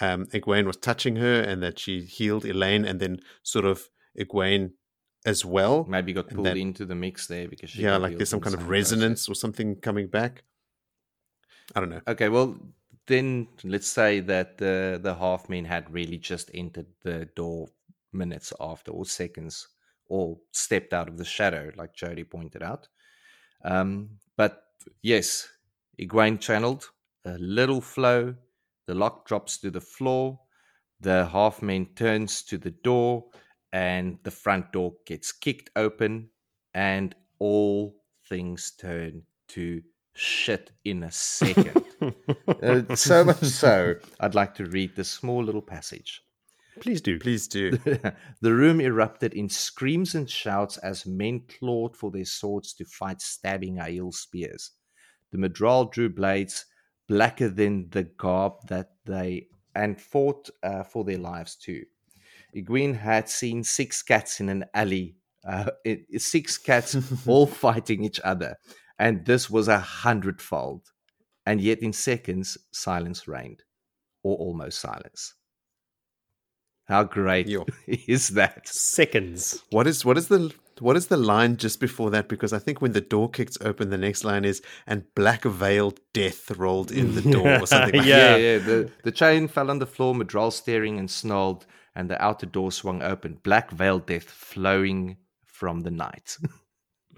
um, Egwene was touching her, and that she healed Elayne, and then sort of Egwene as well. Maybe got pulled that- into the mix there because she yeah, like there's some kind of process. resonance or something coming back. I don't know. Okay, well then let's say that the the half men had really just entered the door minutes after or seconds or stepped out of the shadow, like Jody pointed out. Um, but yes, Egwene channeled a little flow. The lock drops to the floor. The half man turns to the door, and the front door gets kicked open, and all things turn to shit in a second. Uh, so much so, I'd like to read this small little passage. Please do. Please do. the room erupted in screams and shouts as men clawed for their swords to fight stabbing Aiel spears. The Myrddraal drew blades blacker than the garb that they and fought uh, for their lives too. Egwene had seen six cats in an alley, uh, it, six cats all fighting each other, and this was a hundredfold. And yet, in seconds, silence reigned, or almost silence. How great Yo. is that? Seconds. What is what is the what is the line just before that? Because I think when the door kicks open, the next line is "and black veiled death rolled in the door" or something. Like Yeah. yeah, yeah. The, the chain fell on the floor, Myrddraal staring and snarled, and the outer door swung open. Black veiled death flowing from the night.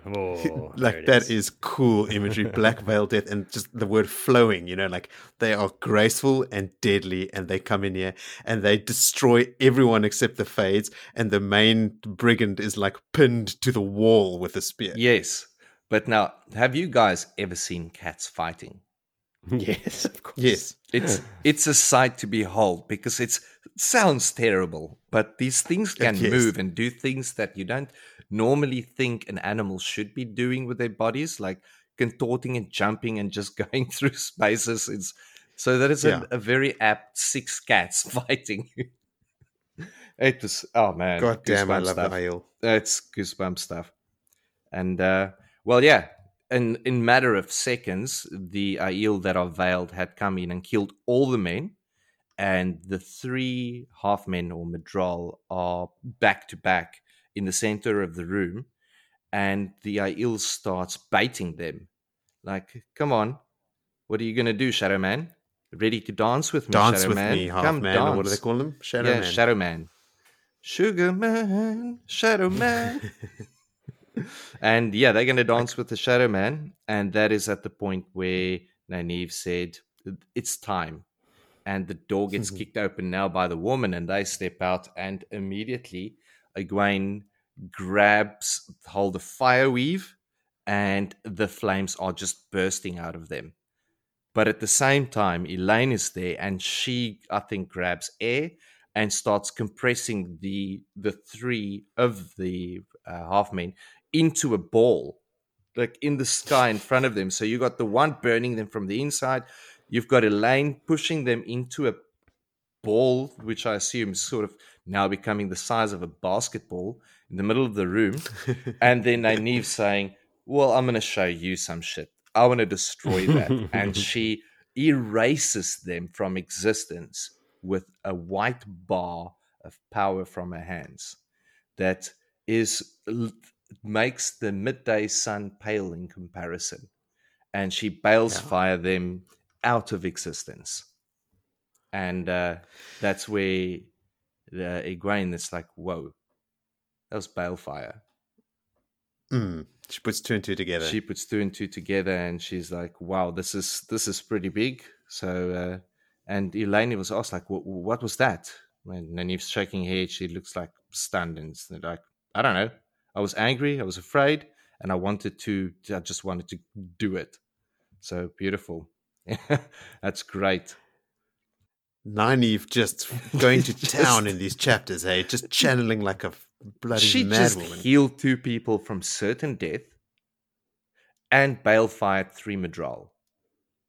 Oh, like it that is cool imagery black veil death and just the word flowing you know like they are graceful and deadly and they come in here and they destroy everyone except the fades and the main brigand is like pinned to the wall with a spear yes. But now, have you guys ever seen cats fighting? Yes, of course. yes It's it's a sight to behold because it sounds terrible, but these things can Yes. move and do things that you don't normally think an animal should be doing with their bodies, like contorting and jumping and just going through spaces. It's so that is Yeah. a, a very apt six cats fighting. it was oh man, god damn i love stuff. the Aiel. It's goosebump stuff. And uh, well, yeah, in in matter of seconds, the Aiel that are veiled had come in and killed all the men, and the three half men or Madral are back to back in the center of the room, and the Aiel starts baiting them, like, "Come on, what are you gonna do, Shadow Man? Ready to dance with me, dance Shadow with Man? me half Come man or what do they call them shadow yeah, man Shadow Man. Sugar Man, Shadow Man. and yeah, they're going to dance with the Shadow Man. And that is at the point where Nynaeve said, It's time. And the door gets kicked open now by the woman, and they step out. And immediately, Egwene grabs hold of Fireweave, and the flames are just bursting out of them. But at the same time, Elayne is there, and she, I think, grabs air and starts compressing the the three of the uh, half men into a ball, like in the sky in front of them. So you got the one burning them from the inside. You've got Elayne pushing them into a ball, which I assume is sort of now becoming the size of a basketball in the middle of the room. and then Nynaeve saying, Well, I'm going to show you some shit. I want to destroy that. and she erases them from existence with a white bar of power from her hands that is makes the midday sun pale in comparison and she bales fire them out of existence. And uh, that's where the Egwene is like whoa that was balefire Mm. she puts two and two together. She puts two and two together and she's like wow this is this is pretty big. So uh and Elayne was asked like what, what was that? And Nynaeve's shaking her head she looks like stunned and like i don't know i was angry i was afraid and i wanted to i just wanted to do it so beautiful That's great. Nynaeve just going to town in these chapters, hey, just channeling like a bloody she mad just woman. healed two people from certain death and balefired three Myrddraal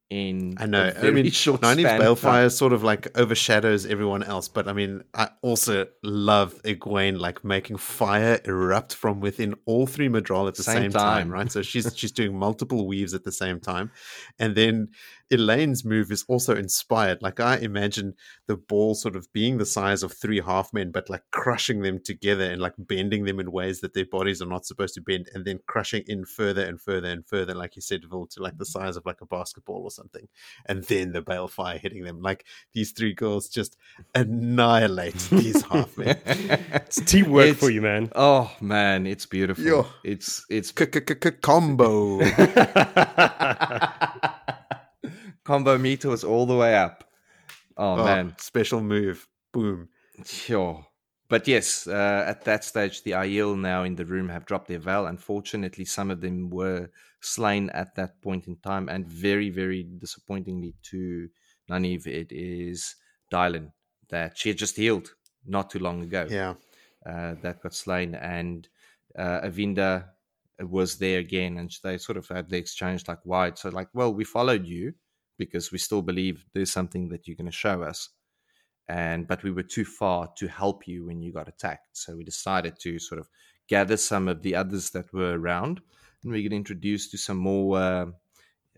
in I know. I mean, short span of. Balefire sort of like overshadows everyone else, but I mean, I also love Egwene like making fire erupt from within all three Myrddraal at the Same same, time. time. right? So she's she's doing multiple weaves at the same time, and then Elayne's move is also inspired. Like I imagine the ball sort of being the size of three half men, but like crushing them together and like bending them in ways that their bodies are not supposed to bend, and then crushing in further and further and further, like you said, Vil, to like the mm-hmm. size of like a basketball or something, and then the balefire hitting them. Like these three girls just annihilate these half men. It's teamwork It's- for you, man. Oh man, it's beautiful. Yo. It's it's Combo. combo meter was all the way up. Oh, Oh, man, special move. Boom. sure. But yes, uh, at that stage, the Aiel now in the room have dropped their veil. Unfortunately, some of them were slain at that point in time, and very, very disappointingly to Nynaeve, it is Dylan that she had just healed not too long ago. Yeah. uh, that got slain, and uh, Aviendha was there again, and they sort of had the exchange like, "Why?" So like, well, we followed you because we still believe there's something that you're going to show us, and but we were too far to help you when you got attacked, so we decided to sort of gather some of the others that were around, and we get introduced to some more. Uh,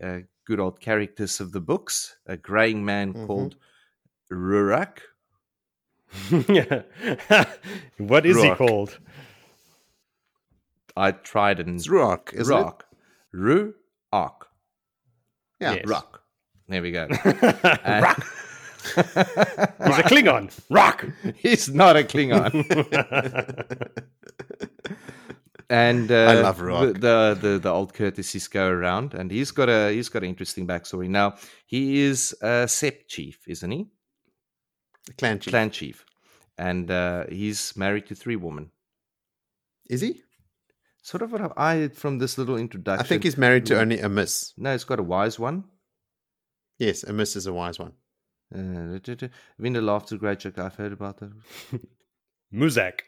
uh, good old characters of the books. A graying man Mhm. called Rhuarc. yeah. what is he called? I tried it and It's Rock, isn't rock. Ru Ark. it? Yeah. Yes. Rock. There we go. Rock. He's a Klingon. Rock. He's not a Klingon. and uh, I love Rock. The, the the old courtesies go around, and he's got a he's got an interesting backstory. Now he is a Sept chief, isn't he? Clan chief. Clan chief, and uh, he's married to three women. Is he? Sort of what I from this little introduction. I think he's married to only Amys. no. He's got a wise one. Yes, Amys is a wise one. Uh, Vinda laughed a great joke. I've heard about that. Muzak.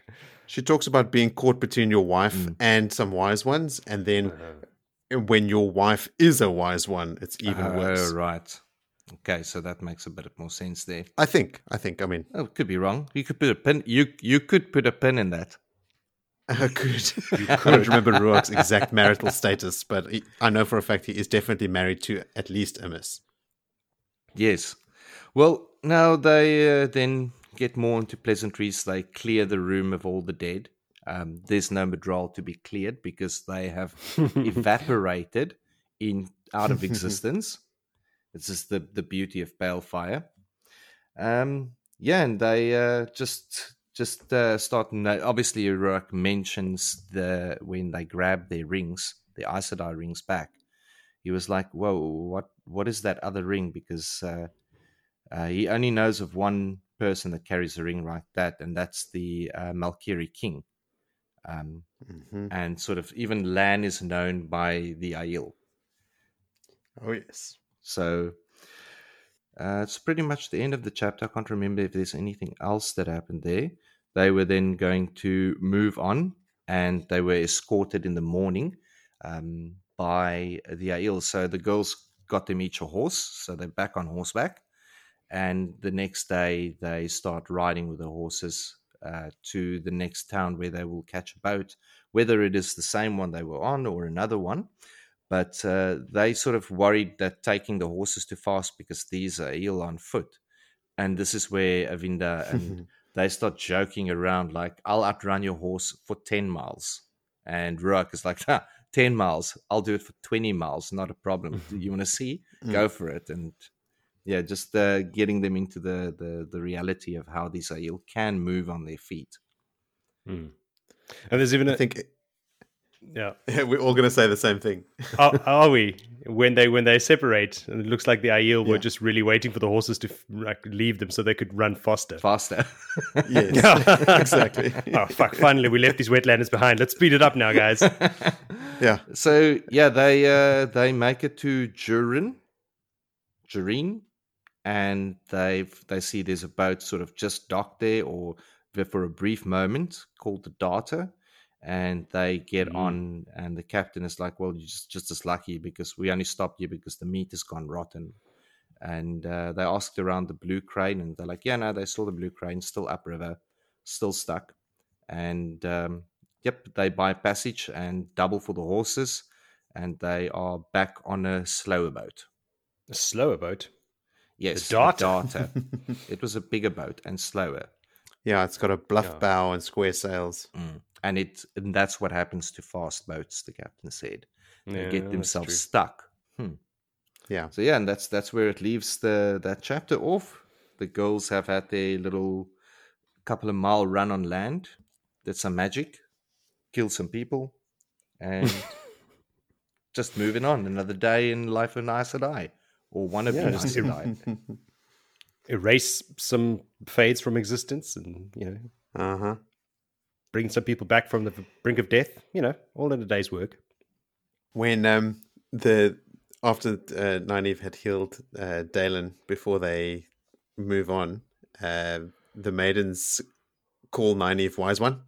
She talks about being caught between your wife Mm. and some wise ones, and then when your wife is a wise one, it's even Oh, worse. right. Okay, so that makes a bit more sense there. I think. I think. I mean, Oh, could be wrong. You could put a pin. You you could put a pin in that. I could. I don't remember Rhuarc's exact marital status, but he, I know for a fact he is definitely married to at least Amys. Yes. Well, now they uh, then get more into pleasantries. They clear the room of all the dead. Um, there's no Myrddraal to be cleared because they have evaporated in out of existence. This is the the beauty of Balefire. Um, yeah, and they uh, just just uh, start. Obviously, Rhuarc mentions the when they grab their rings, the Aes Sedai rings back. He was like, "Whoa, what what is that other ring?" Because uh, uh, he only knows of one person that carries a ring like that, and that's the uh, Malkieri King. Um, hmm and sort of even Lan is known by the Aiel. Oh yes. So uh, it's pretty much the end of the chapter. I can't remember if there's anything else that happened there. They were then going to move on, and they were escorted in the morning um, by the Aiel. So the girls got them each a horse, so they're back on horseback. And the next day, they start riding with the horses uh, to the next town where they will catch a boat, whether it is the same one they were on or another one but uh, they sort of worried that taking the horses too fast because these are ill on foot. And this is where Aviendha and they start joking around like, I'll outrun your horse for 10 miles. And Rhuarc is like, ah, 10 miles, I'll do it for 20 miles, not a problem. Do you want to see? Mm. Go for it. And yeah, just uh, getting them into the, the, the reality of how these are you can move on their feet. Hmm. And there's even I a, think yeah. we're all going to say the same thing. are, are we when they when they separate? And it looks like the Aiel were just really waiting for the horses to f- like, leave them so they could run faster. Faster. Yes, exactly. oh fuck! Finally, we left these wetlanders behind. Let's speed it up now, guys. Yeah. So yeah, they uh, they make it to Jurin, Jareen, and they they see there's a boat sort of just docked there, or for a brief moment, called the Darter, and they get Mm. on, and the captain is like, "Well, you're just just as lucky because we only stopped you because the meat has gone rotten." And uh, they asked around the blue crane, and they're like, "Yeah, no, they saw the blue crane still upriver, still stuck." And um, yep, they buy passage and double for the horses, and they are back on a slower boat. A slower boat. Yes, The a Darter. Darter. it was a bigger boat and slower, yeah, it's got a bluff Yeah. bow and square sails. Mm. And it and that's what happens to fast boats. The captain said they Yeah, get themselves stuck. Hmm. Yeah. So yeah, and that's that's where it leaves the that chapter off. The girls have had their little couple of mile run on land, did some magic, killed some people, and just moving on. Another day in life of Aes Sedai, or one of Yeah, the just Aes Sedai. Erase some fades from existence and, you know, Uh huh. Bring some people back from the brink of death. You know, all in a day's work. when um the after uh, Nynaeve had healed uh, Dailin before they move on, uh, the maidens call Nynaeve Wise One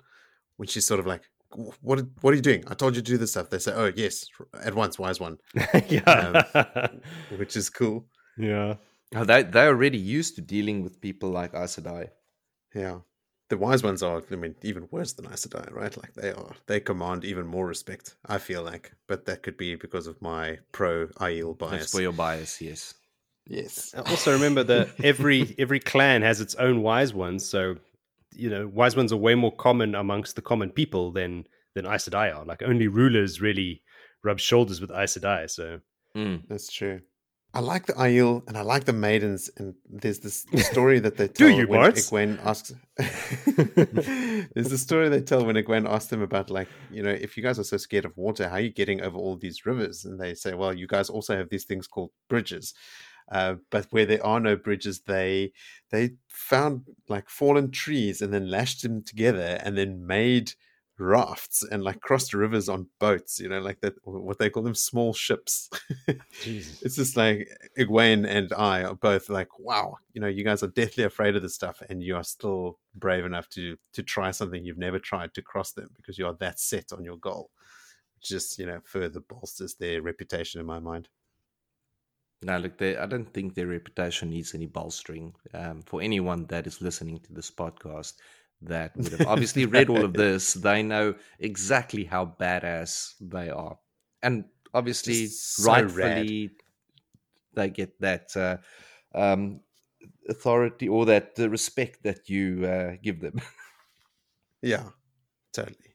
when she's sort of like, "What? What are you doing? I told you to do this stuff." They say, "Oh yes, at once, Wise One," yeah. which is cool. yeah. Oh, they they're already used to dealing with people like Aes Sedai. Yeah, the Wise Ones are, I mean, even worse than Aes Sedai, right? Like they are, they command even more respect. I feel like, but that could be because of my pro Aiel That's bias. for your bias, yes. Yes. Also, remember that every every clan has its own wise ones. So, you know, wise ones are way more common amongst the common people than than Aes Sedai are. Like only rulers really rub shoulders with Aes Sedai. So, Mm. That's true. I like the Aiel and I like the maidens, and there's this story that they Do tell you, when? Egwene asks. there's the story they tell when Egwene asks them about, like, you know, if you guys are so scared of water, how are you getting over all these rivers? And they say, well, you guys also have these things called bridges. Uh, but where there are no bridges, they they found like fallen trees and then lashed them together and then made rafts and like crossed rivers on boats. You know, like that what they call them small ships. Jesus. it's just like Egwene and I are both like, wow, you know, you guys are deathly afraid of this stuff, and you are still brave enough to to try something you've never tried to cross them because you are that set on your goal. Just you know further bolsters their reputation in my mind. No, look, they, I don't think their reputation needs any bolstering. Um, for anyone that is listening to this podcast that would have obviously read all of this, they know exactly how badass they are. And obviously, so rad. rightfully, they get that uh, um, authority or that uh, respect that you uh, give them. Yeah, totally.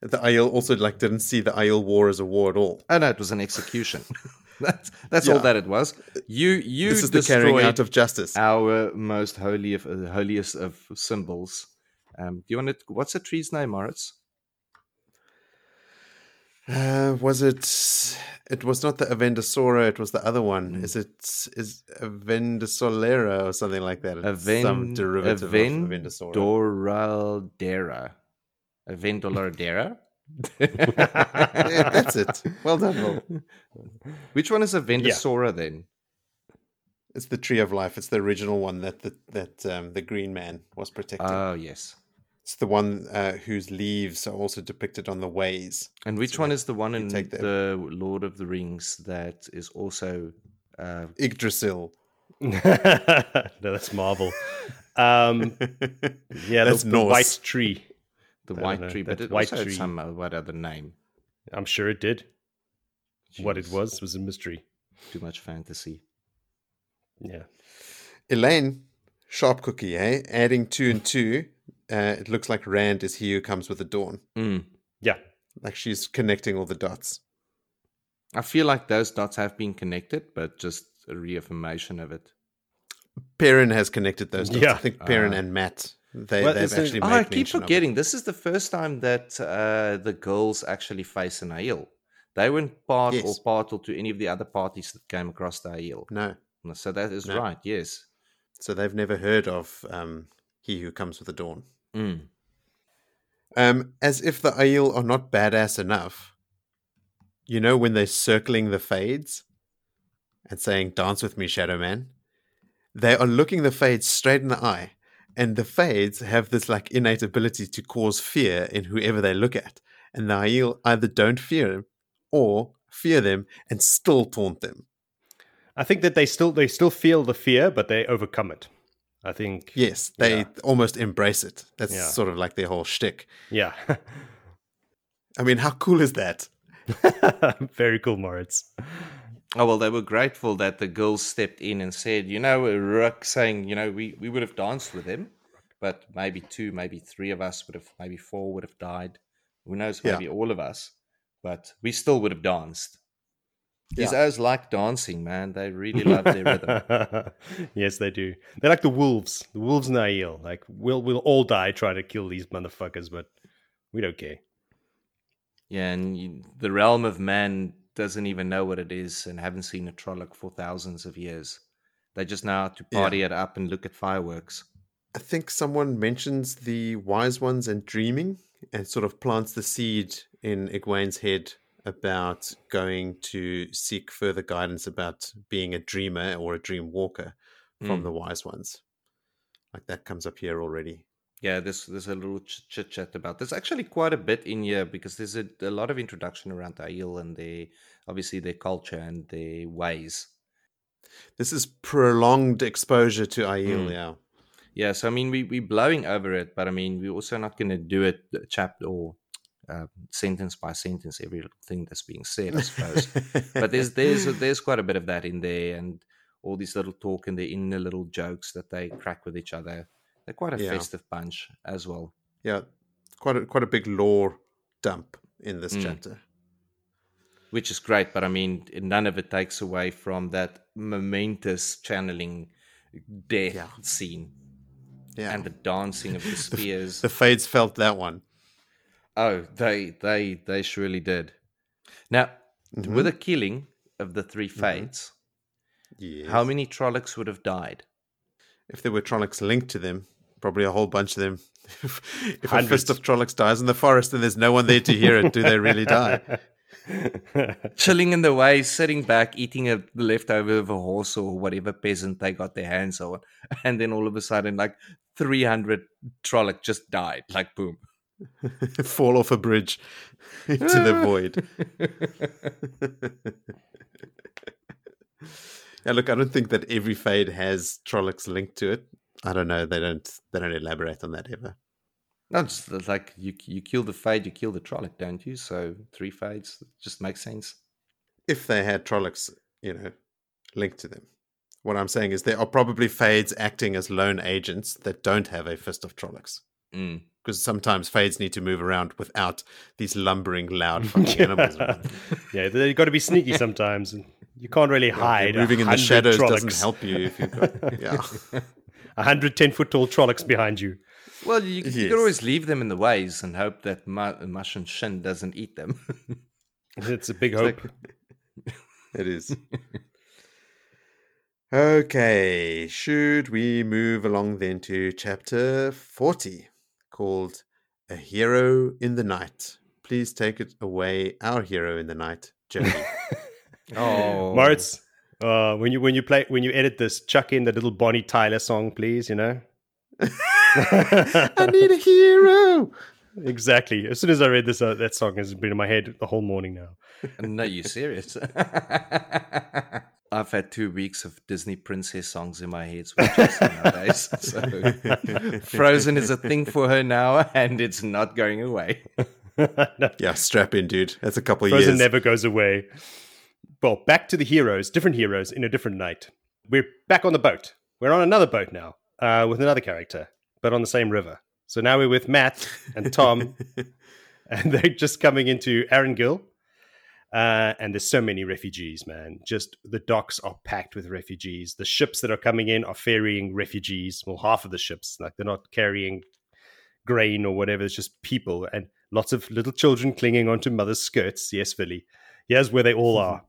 The Aiel also like didn't see the Aiel War as a war at all. oh, no, it was an execution. that's that's all that it was. You you this is the carrying out of justice. our most holy of uh, holiest of symbols. Um, do you want to? What's the tree's name, Moritz? Uh, was it? It was not the Avendesora. It was the other one. Mm. Is it? Is Avendosolera or something like that? Aven, some derivative of Avendesora. Avendoraldera. Avendolardera. Yeah, that's it. Well done, Will. Which one is Avendesora then? It's the tree of life. It's the original one that the, that um, the Green Man was protecting. Oh yes. it's the one uh, whose leaves are also depicted on the ways. And which So one is the one in take the Lord of the Rings that is also? Uh, Yggdrasil. no, that's Marvel. Um, yeah, That's the, the white tree. The I white know, tree, but it white also had tree. some uh, what other name? I'm sure it did. What it was was a mystery. Too much fantasy. Yeah. Elayne, sharp cookie, eh? Adding two and two. Uh, it looks like Rand is he who comes with the dawn. Mm. Yeah. Like she's connecting all the dots. I feel like those dots have been connected, but just a reaffirmation of it. Perrin has connected those dots. Yeah. I think Perrin Ah. and Mat they, Well, a- actually Oh, I keep mention of it. forgetting. This is the first time that uh, the girls actually face an Aiel. They weren't part or Yes. partal to any of the other parties that came across the Aiel. No, So that is No. right. Yes. so they've never heard of um, he who comes with the dawn. Mm. Um, as if the Aiel are not badass enough. You know when they're circling the fades, and saying, Dance with me, Shadow Man, they are looking the Fades straight in the eye. And the Fades have this like innate ability to cause fear in whoever they look at. And the Aiel either don't fear them or fear them and still taunt them. I think that they still they still feel the fear, but they overcome it. I think. Yes, they Yeah. almost embrace it. That's Yeah. sort of like their whole shtick. Yeah. I mean, how cool is that? Very cool, Moritz. Oh well, they were grateful that the girls stepped in and said, you know, Rook saying, you know, we, we would have danced with him, but maybe two, maybe three of us would have, maybe four would have died. Who knows? Yeah. Maybe all of us, but we still would have danced. These Yeah. O's like dancing, man. They really love their rhythm. yes, they do. They're like the wolves. The wolves in Aiel. Like we'll we'll all die trying to kill these motherfuckers, but we don't care. Yeah, and you, the realm of man doesn't even know what it is and haven't seen a Trolloc for thousands of years. They just know how to Yeah. party it up and look at fireworks. I think someone mentions the wise ones and dreaming and sort of plants the seed in Egwene's head about going to seek further guidance about being a dreamer or a dream walker from Mm. the wise ones. Like that comes up here already. Yeah, there's there's a little ch- chit chat about. There's actually quite a bit in here because there's a, a lot of introduction around the Aiel and their obviously their culture and their ways. This is prolonged exposure to Aiel, Mm. yeah. Yeah, so I mean we we're blowing over it, but I mean we're also not going to do it chapter or uh, sentence by sentence every little thing that's being said, I suppose. but there's there's there's quite a bit of that in there, and all these little talk and the inner little jokes that they crack with each other. They're quite a Yeah. festive bunch as well. yeah, quite a, quite a big lore dump in this Mm. chapter. which is great. But I mean, none of it takes away from that momentous channeling death Yeah. scene Yeah, and the dancing of the spears. the Fades felt that one. oh, they they they surely did. Now, Mhm. with the killing of the three fates, Yes. how many Trollocs would have died? if there were Trollocs linked to them, probably a whole bunch of them. if if a Hundreds. fist of Trollocs dies in the forest and there's no one there to hear it, do they really die? Chilling in the way, sitting back, eating a leftover of a horse or whatever peasant they got their hands on, and then all of a sudden, like three hundred Trolloc just died, like boom. Fall off a bridge into the void. yeah, look, I don't think that every fade has Trollocs linked to it. I don't know. They don't. They don't elaborate on that ever. No, it's it's like you you kill the fade, you kill the Trolloc, don't you? So three fades just makes sense. If they had Trollocs, you know, linked to them. What I'm saying is there are probably fades acting as lone agents that don't have a fist of Trollocs. Mm. Because sometimes fades need to move around without these lumbering, loud fucking animals. yeah, they've got to be sneaky sometimes. and You can't really hide. a Moving in the hundred shadows doesn't help you if you've got. Yeah. A hundred ten foot tall Trollocs behind you. Well, you, you Yes. can always leave them in the ways and hope that Ma- Machin Shin doesn't eat them. It's a big It's hope. like- It is. Okay, should we move along then to chapter 40 called A Hero in the Night? Please take it away, our hero in the night, Jody. oh, Moritz, uh, when you when you play when you edit this, chuck in the little Bonnie Tyler song, please. You know. I need a hero. Exactly. As soon as I read this, uh, that song has been in my head the whole morning now. No, you're serious? I've had two weeks of Disney princess songs in my head switches nowadays. So Frozen is a thing for her now, and it's not going away. No, Yeah, strap in, dude. That's a couple of years. Frozen years. never goes away. Well, back to the heroes, different heroes in a different night. We're back on the boat. We're on another boat now uh, with another character, but on the same river. So now we're with Mat and Thom, and they're just coming into Arendelle. Uh, and there's so many refugees, man. Just the docks are packed with refugees. The ships that are coming in are ferrying refugees. Well, half of the ships, like they're not carrying grain or whatever. It's just people and lots of little children clinging onto mother's skirts. Yes, Philly. Here's where they all are.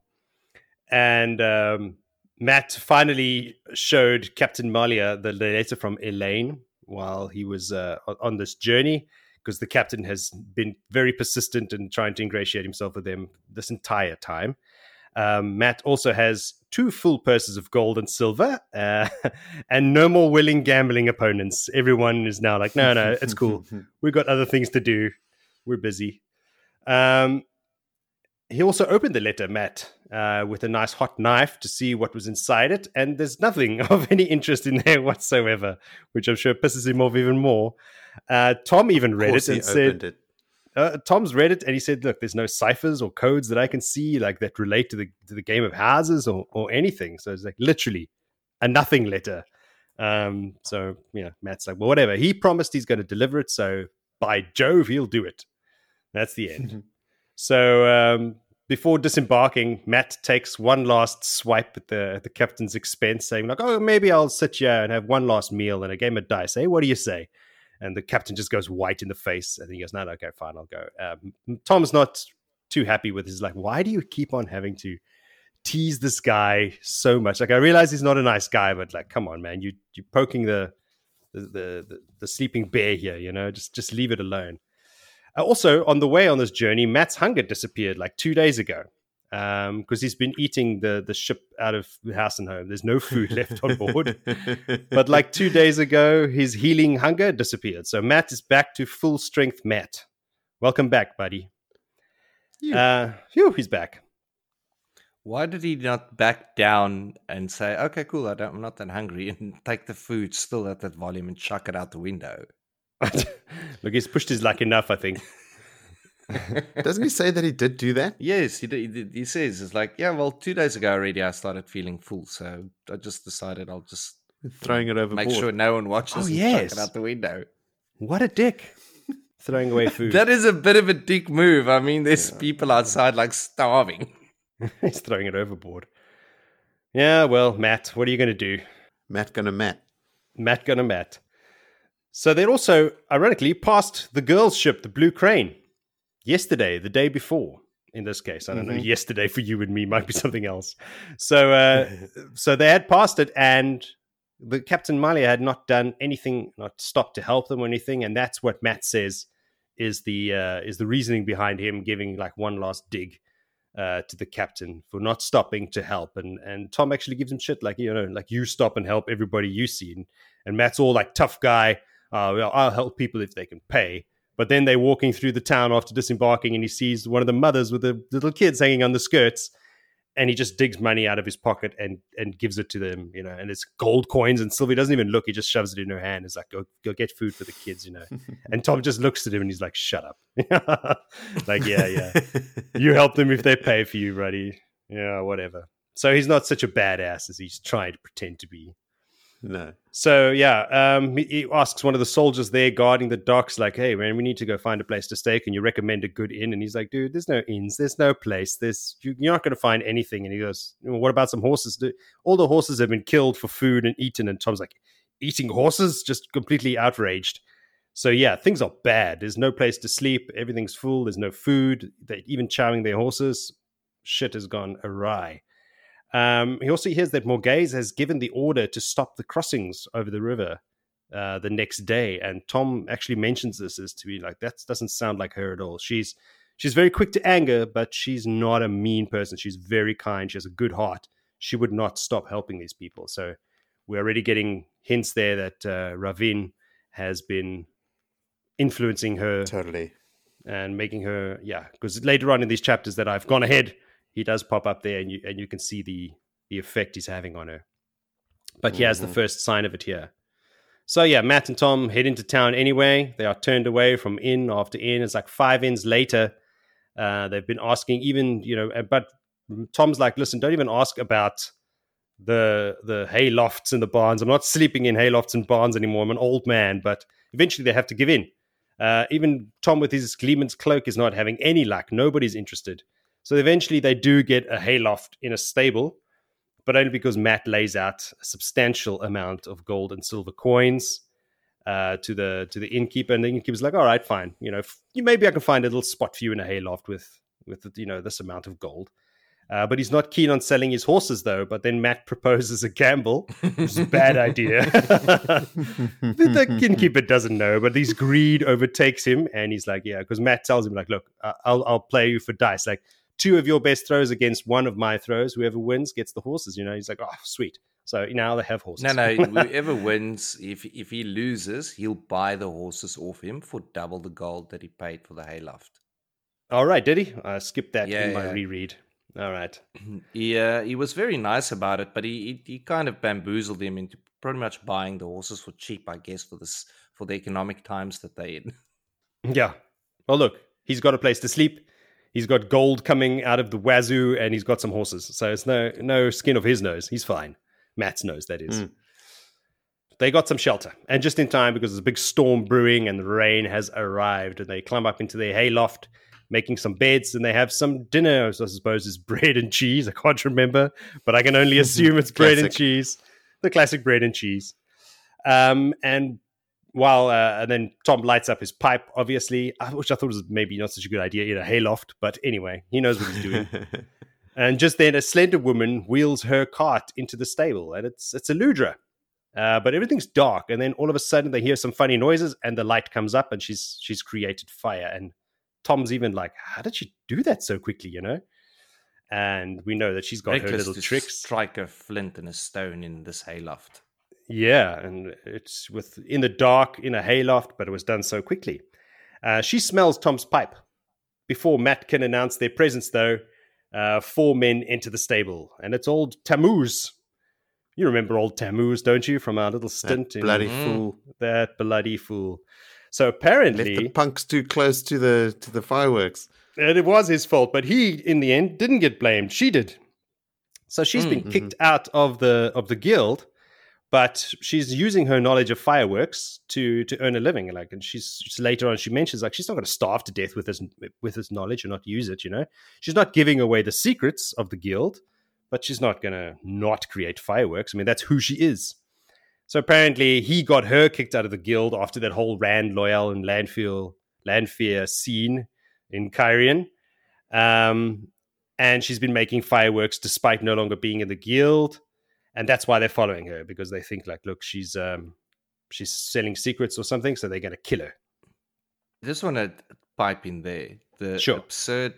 And um, Mat finally showed Captain Mallia the letter from Elayne while he was uh, on- this journey because the captain has been very persistent in trying to ingratiate himself with them this entire time. Um, Mat also has two full purses of gold and silver, uh, and no more willing gambling opponents. Everyone is now like, no, no, it's cool. We've got other things to do. We're busy. Um, he also opened the letter, Mat, uh, with a nice hot knife to see what was inside it, and there's nothing of any interest in there whatsoever, which I'm sure pisses him off even more. Uh, Thom even read it and said, it. uh, Thom's read it and he said, "Look, there's no ciphers or codes that I can see like that relate to the to the game of houses or or anything." So it's like literally a nothing letter. Um, so know, Mat's like, "Well, whatever." He promised he's going to deliver it, so by Jove, he'll do it. That's the end. so um, before disembarking, Mat takes one last swipe at the at the captain's expense, saying like, "Oh, maybe I'll sit here and have one last meal and a game of dice." Hey, what do you say? And the captain just goes white in the face, and he goes, "No, no, okay, fine, I'll go." Um, Thom's not too happy with his like, "Why do you keep on having to tease this guy so much?" Like, I realize he's not a nice guy, but like, come on, man, you you're poking the the the, the, the sleeping bear here. You know, just just leave it alone. Uh, also, on the way on this journey, Mat's hunger disappeared like two days ago because um, he's been eating the the ship out of house and home. There's no food left on board. but like two days ago, his healing hunger disappeared. So Mat is back to full strength. Mat, welcome back, buddy. You. Uh, phew, he's back. Why did he not back down and say, "Okay, cool, I don't, I'm not that hungry," and take the food still at that volume and chuck it out the window? Look, he's pushed his luck enough, I think. Doesn't he say that he did do that? Yes, he, did- he, did- he says it's like, yeah, well, two days ago already, I started feeling full, so I just decided I'll just Throwing it overboard. make sure no one watches Oh, yes. it out the window. What a dick. Throwing away food. That is a bit of a dick move. I mean, there's people outside like starving. he's throwing it overboard. Yeah, well, Mat, what are you going to do? Mat gonna Mat. Mat gonna Mat. So they also, ironically, passed the girls' ship, the Blue Crane, yesterday, the day before. In this case, I don't know. Mhm. Yesterday for you and me might be something else. So, uh, so they had passed it, and the Captain Mallia had not done anything, not stopped to help them or anything, and that's what Mat says is the uh, is the reasoning behind him giving like one last dig uh, to the captain for not stopping to help, and and Thom actually gives him shit like you know like you stop and help everybody you see, and, and Mat's all like tough guy, uh, well, I'll help people if they can pay. But then they're walking through the town after disembarking, and he sees one of the mothers with the little kids hanging on the skirts, and he just digs money out of his pocket and and gives it to them, you know, and it's gold coins and silver. He doesn't even look; he just shoves it in her hand. It's like, go go get food for the kids, you know. And Thom just looks at him and he's like, "Shut up!" like, yeah, yeah, you help them if they pay for you, buddy. Yeah, whatever. So he's not such a badass as he's trying to pretend to be. No. So yeah, um, he, asks one of the soldiers there guarding the docks, like, "Hey man, we need to go find a place to stay. Can you recommend a good inn?" And he's like, "Dude, there's no inns. There's no place. There's you, you're not going to find anything." And he goes, well, "What about some horses? Do- All the horses have been killed for food and eaten." And Thom's like, "Eating horses?" Just completely outraged. So yeah, things are bad. There's no place to sleep. Everything's full. There's no food. They're even chowing their horses. Shit has gone awry. Um, he also hears that Morgase has given the order to stop the crossings over the river uh, the next day, and Thom actually mentions this as to be like that doesn't sound like her at all. She's she's very quick to anger, but she's not a mean person. She's very kind. She has a good heart. She would not stop helping these people. So we're already getting hints there that uh, Rahvin has been influencing her Totally. and making her yeah because later on in these chapters that i've gone ahead he does pop up there and you and you can see the the effect he's having on her. But he has the Mhm. first sign of it here. So yeah mat and thom head into town anyway. They are turned away from inn after inn. It's like five inns later uh, they've been asking even you know uh, but thom's like listen don't even ask about the the hay lofts and the barns. I'm not sleeping in hay lofts and barns anymore. I'm an old man. But eventually they have to give in. Uh, even Thom with his Gleeman's cloak is not having any luck. Nobody's interested. So eventually they do get a hayloft in a stable, but only because Mat lays out a substantial amount of gold and silver coins uh, to the to the innkeeper, and the innkeeper's like, "All right, fine. You know, maybe I can find a little spot for you in a hayloft with with you know this amount of gold." Uh, but he's not keen on selling his horses, though. But then Mat proposes a gamble, which is a bad idea. the, the innkeeper doesn't know, but his greed overtakes him, and he's like, "Yeah," because Mat tells him, "Like, look, I'll I'll play you for dice. Like, two of your best throws against one of my throws. Whoever wins gets the horses. You know, he's like, oh, sweet. So now they have horses. No, no. Whoever wins, if if he loses, he'll buy the horses off him for double the gold that he paid for the hayloft. All right, did he? I skipped that Yeah, in my yeah. reread. All right. He uh, he was very nice about it, but he, he he kind of bamboozled him into pretty much buying the horses for cheap, I guess, for this for the economic times that they in. Yeah. Well, look, he's got a place to sleep. He's got gold coming out of the wazoo, and he's got some horses. So it's no no skin of his nose. He's fine. Mat's nose, that is. Mm. They got some shelter, and just in time because there's a big storm brewing and the rain has arrived. And they climb up into their hayloft, making some beds, and they have some dinner. I suppose it's bread and cheese. I can't remember, but I can only assume it's bread and cheese. The classic bread and cheese. Um, and while uh, and then Thom lights up his pipe, obviously, uh, which I thought was maybe not such a good idea in a hayloft, but anyway, he knows what he's doing. and just then, a slender woman wheels her cart into the stable, and it's it's Aludra. Uh, but everything's dark, and then all of a sudden they hear some funny noises, and the light comes up, and she's she's created fire. And Thom's even like, "How did she do that so quickly?" You know. And we know that she's got her little tricks. strike a flint and a stone in this hayloft. Yeah, and it's with in the dark in a hayloft, but it was done so quickly. Uh, she smells Thom's pipe. Before Mat can announce their presence, though, uh, four men enter the stable, and it's old Tammuz. You remember old Tammuz, don't you, from our little stint That in bloody Mm. fool that bloody fool? So left apparently, the punks too close to the to the fireworks. and it was his fault, but he, in the end, didn't get blamed. She did. So she's been Mm, kicked out of the of the guild, but she's using her knowledge of fireworks to to earn a living. Like, and she's, she's later on she mentions like she's not going to starve to death with this with this knowledge and not use it. You know, she's not giving away the secrets of the guild, but she's not going to not create fireworks. I mean, that's who she is. So apparently, he got her kicked out of the guild after that whole Rand Loial and Landfill Lanfear scene in Cairhien. Um, and she's been making fireworks despite no longer being in the guild. And that's why they're following her because they think like, look, she's um, she's selling secrets or something, so they're going to kill her. just want to pipe in there the Sure. absurd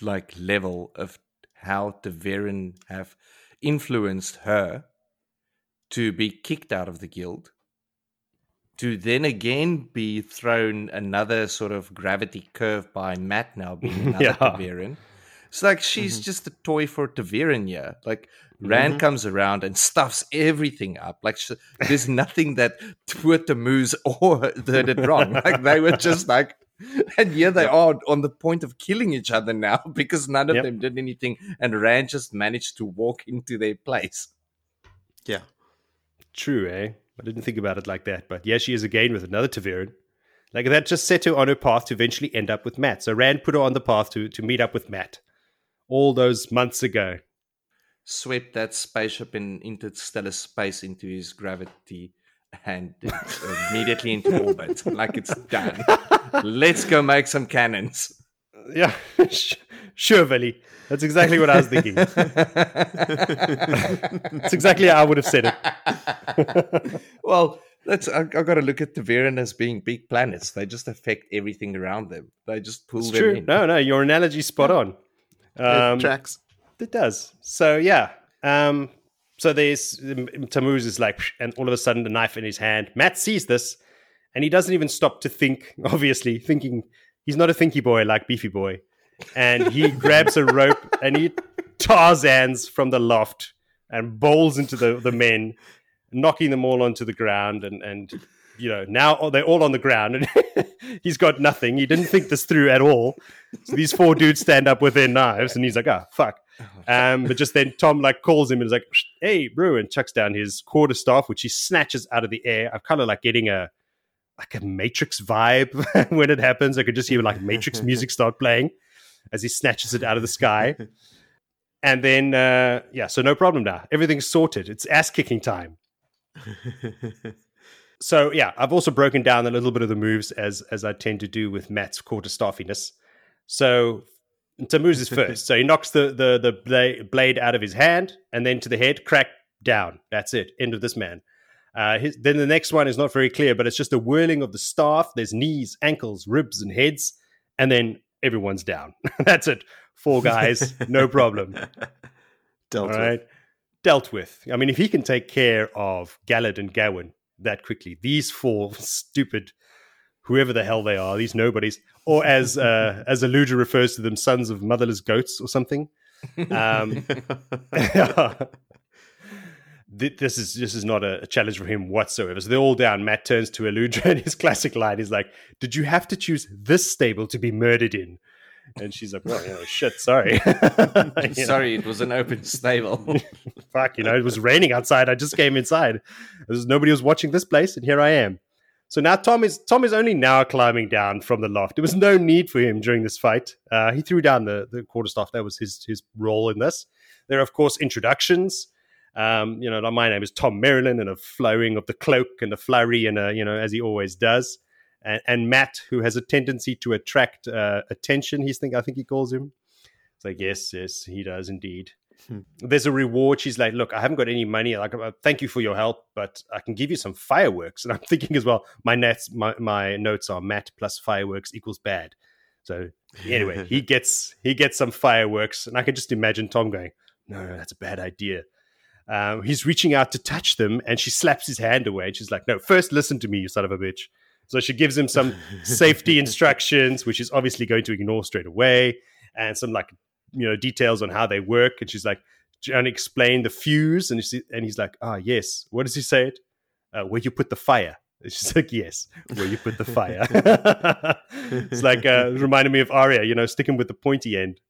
like level of how ta'veren have influenced her to be kicked out of the guild to then again be thrown another sort of gravity curve by Mat now being another Yeah. ta'veren. It's like she's just a toy for ta'veren here. Like Rand comes around and stuffs everything up. Like sh- there's nothing that poor Tammuz or did it wrong. Like they were just like, and here they are on the point of killing each other now because none of Yep. them did anything, and Rand just managed to walk into their place. Yeah. True, eh? I didn't think about it like that, but yeah, she is again with another ta'veren. Like that just set her on her path to eventually end up with Mat. So Rand put her on the path to to meet up with Mat all those months ago. Swept that spaceship in interstellar space into his gravity and uh, immediately into orbit. Like it's done. Let's go make some cannons. Yeah, sure, Veli. That's exactly what I was thinking. That's exactly how I would have said it. well, that's I, I got to look at ta'veren as being big planets. They just affect everything around them. They just pull It's them true. in. No, no, your analogy's spot on. It Um, tracks. It does. So yeah. Um, so there's um, Tammuz is like, and all of a sudden the knife in his hand. Mat sees this, and he doesn't even stop to think. Obviously, thinking he's not a thinky boy like Beefy Boy, and he grabs a rope and he Tarzans from the loft and bowls into the the men, knocking them all onto the ground, and and you know now they're all on the ground, and he's got nothing. He didn't think this through at all. So these four dudes stand up with their knives, and he's like, "Ah, fuck." Um, but just then Tom like calls him and is like, "Hey, bro," and chucks down his quarter staff, which he snatches out of the air. I'm kind of like getting a like a Matrix vibe when it happens. I could just hear like Matrix music start playing as he snatches it out of the sky. And then, uh, yeah, so no problem now. Everything's sorted. It's ass kicking time. So yeah, I've also broken down a little bit of the moves as as I tend to do with Mat's quarter staffiness. So Tammuz is first. so he knocks the the the bla- blade out of his hand and then to the head, crack down. That's it. End of this man. Uh, his, then the next one is not very clear, but it's just a whirling of the staff. There's knees, ankles, ribs, and heads, and then everyone's down. That's it. Four guys, no problem. Dealt All with. right. Dealt with. I mean, if he can take care of Galad and Gawyn that quickly, these four stupid, whoever the hell they are, these nobodies, or as uh, as Aludra refers to them, sons of motherless goats or something. Um, this is this is not a, challenge for him whatsoever. So they're all down. Mat turns to Aludra and his classic line is like, "Did you have to choose this stable to be murdered in?" And she's like, "Well, you know, shit, sorry, You know? Sorry, it was an open stable. fuck, you know, it was raining outside. I just came inside. There's nobody was watching this place, and here I am. So now Thom is Thom is only now climbing down from the loft. There was no need for him during this fight. Uh, he threw down the the quarterstaff. That was his his role in this. There are of course introductions. Um, you know, my name is Thom Merrilin, and a flowing of the cloak and a flurry, and a you know, as he always does. And, and Mat, who has a tendency to attract uh, attention, he's think I think he calls him. It's like yes, yes, he does indeed there's a reward. She's like, look, I haven't got any money. Like, uh, thank you for your help, but I can give you some fireworks. And I'm thinking as well, my nets, my, my notes are Mat plus fireworks equals bad. So anyway, he gets he gets some fireworks, and I can just imagine Thom going, no, no, that's a bad idea. Um, he's reaching out to touch them, and she slaps his hand away. And she's like, no, first listen to me, you son of a bitch. So she gives him some safety instructions, which is obviously going to ignore straight away, and some like you know details on how they work. And she's like trying to explain the fuse, and he's, and he's like, ah, yes. What does he say? It uh, where you put the fire. And She's like, yes, where you put the fire. it's like uh, it reminded me of Arya, you know, sticking with the pointy end.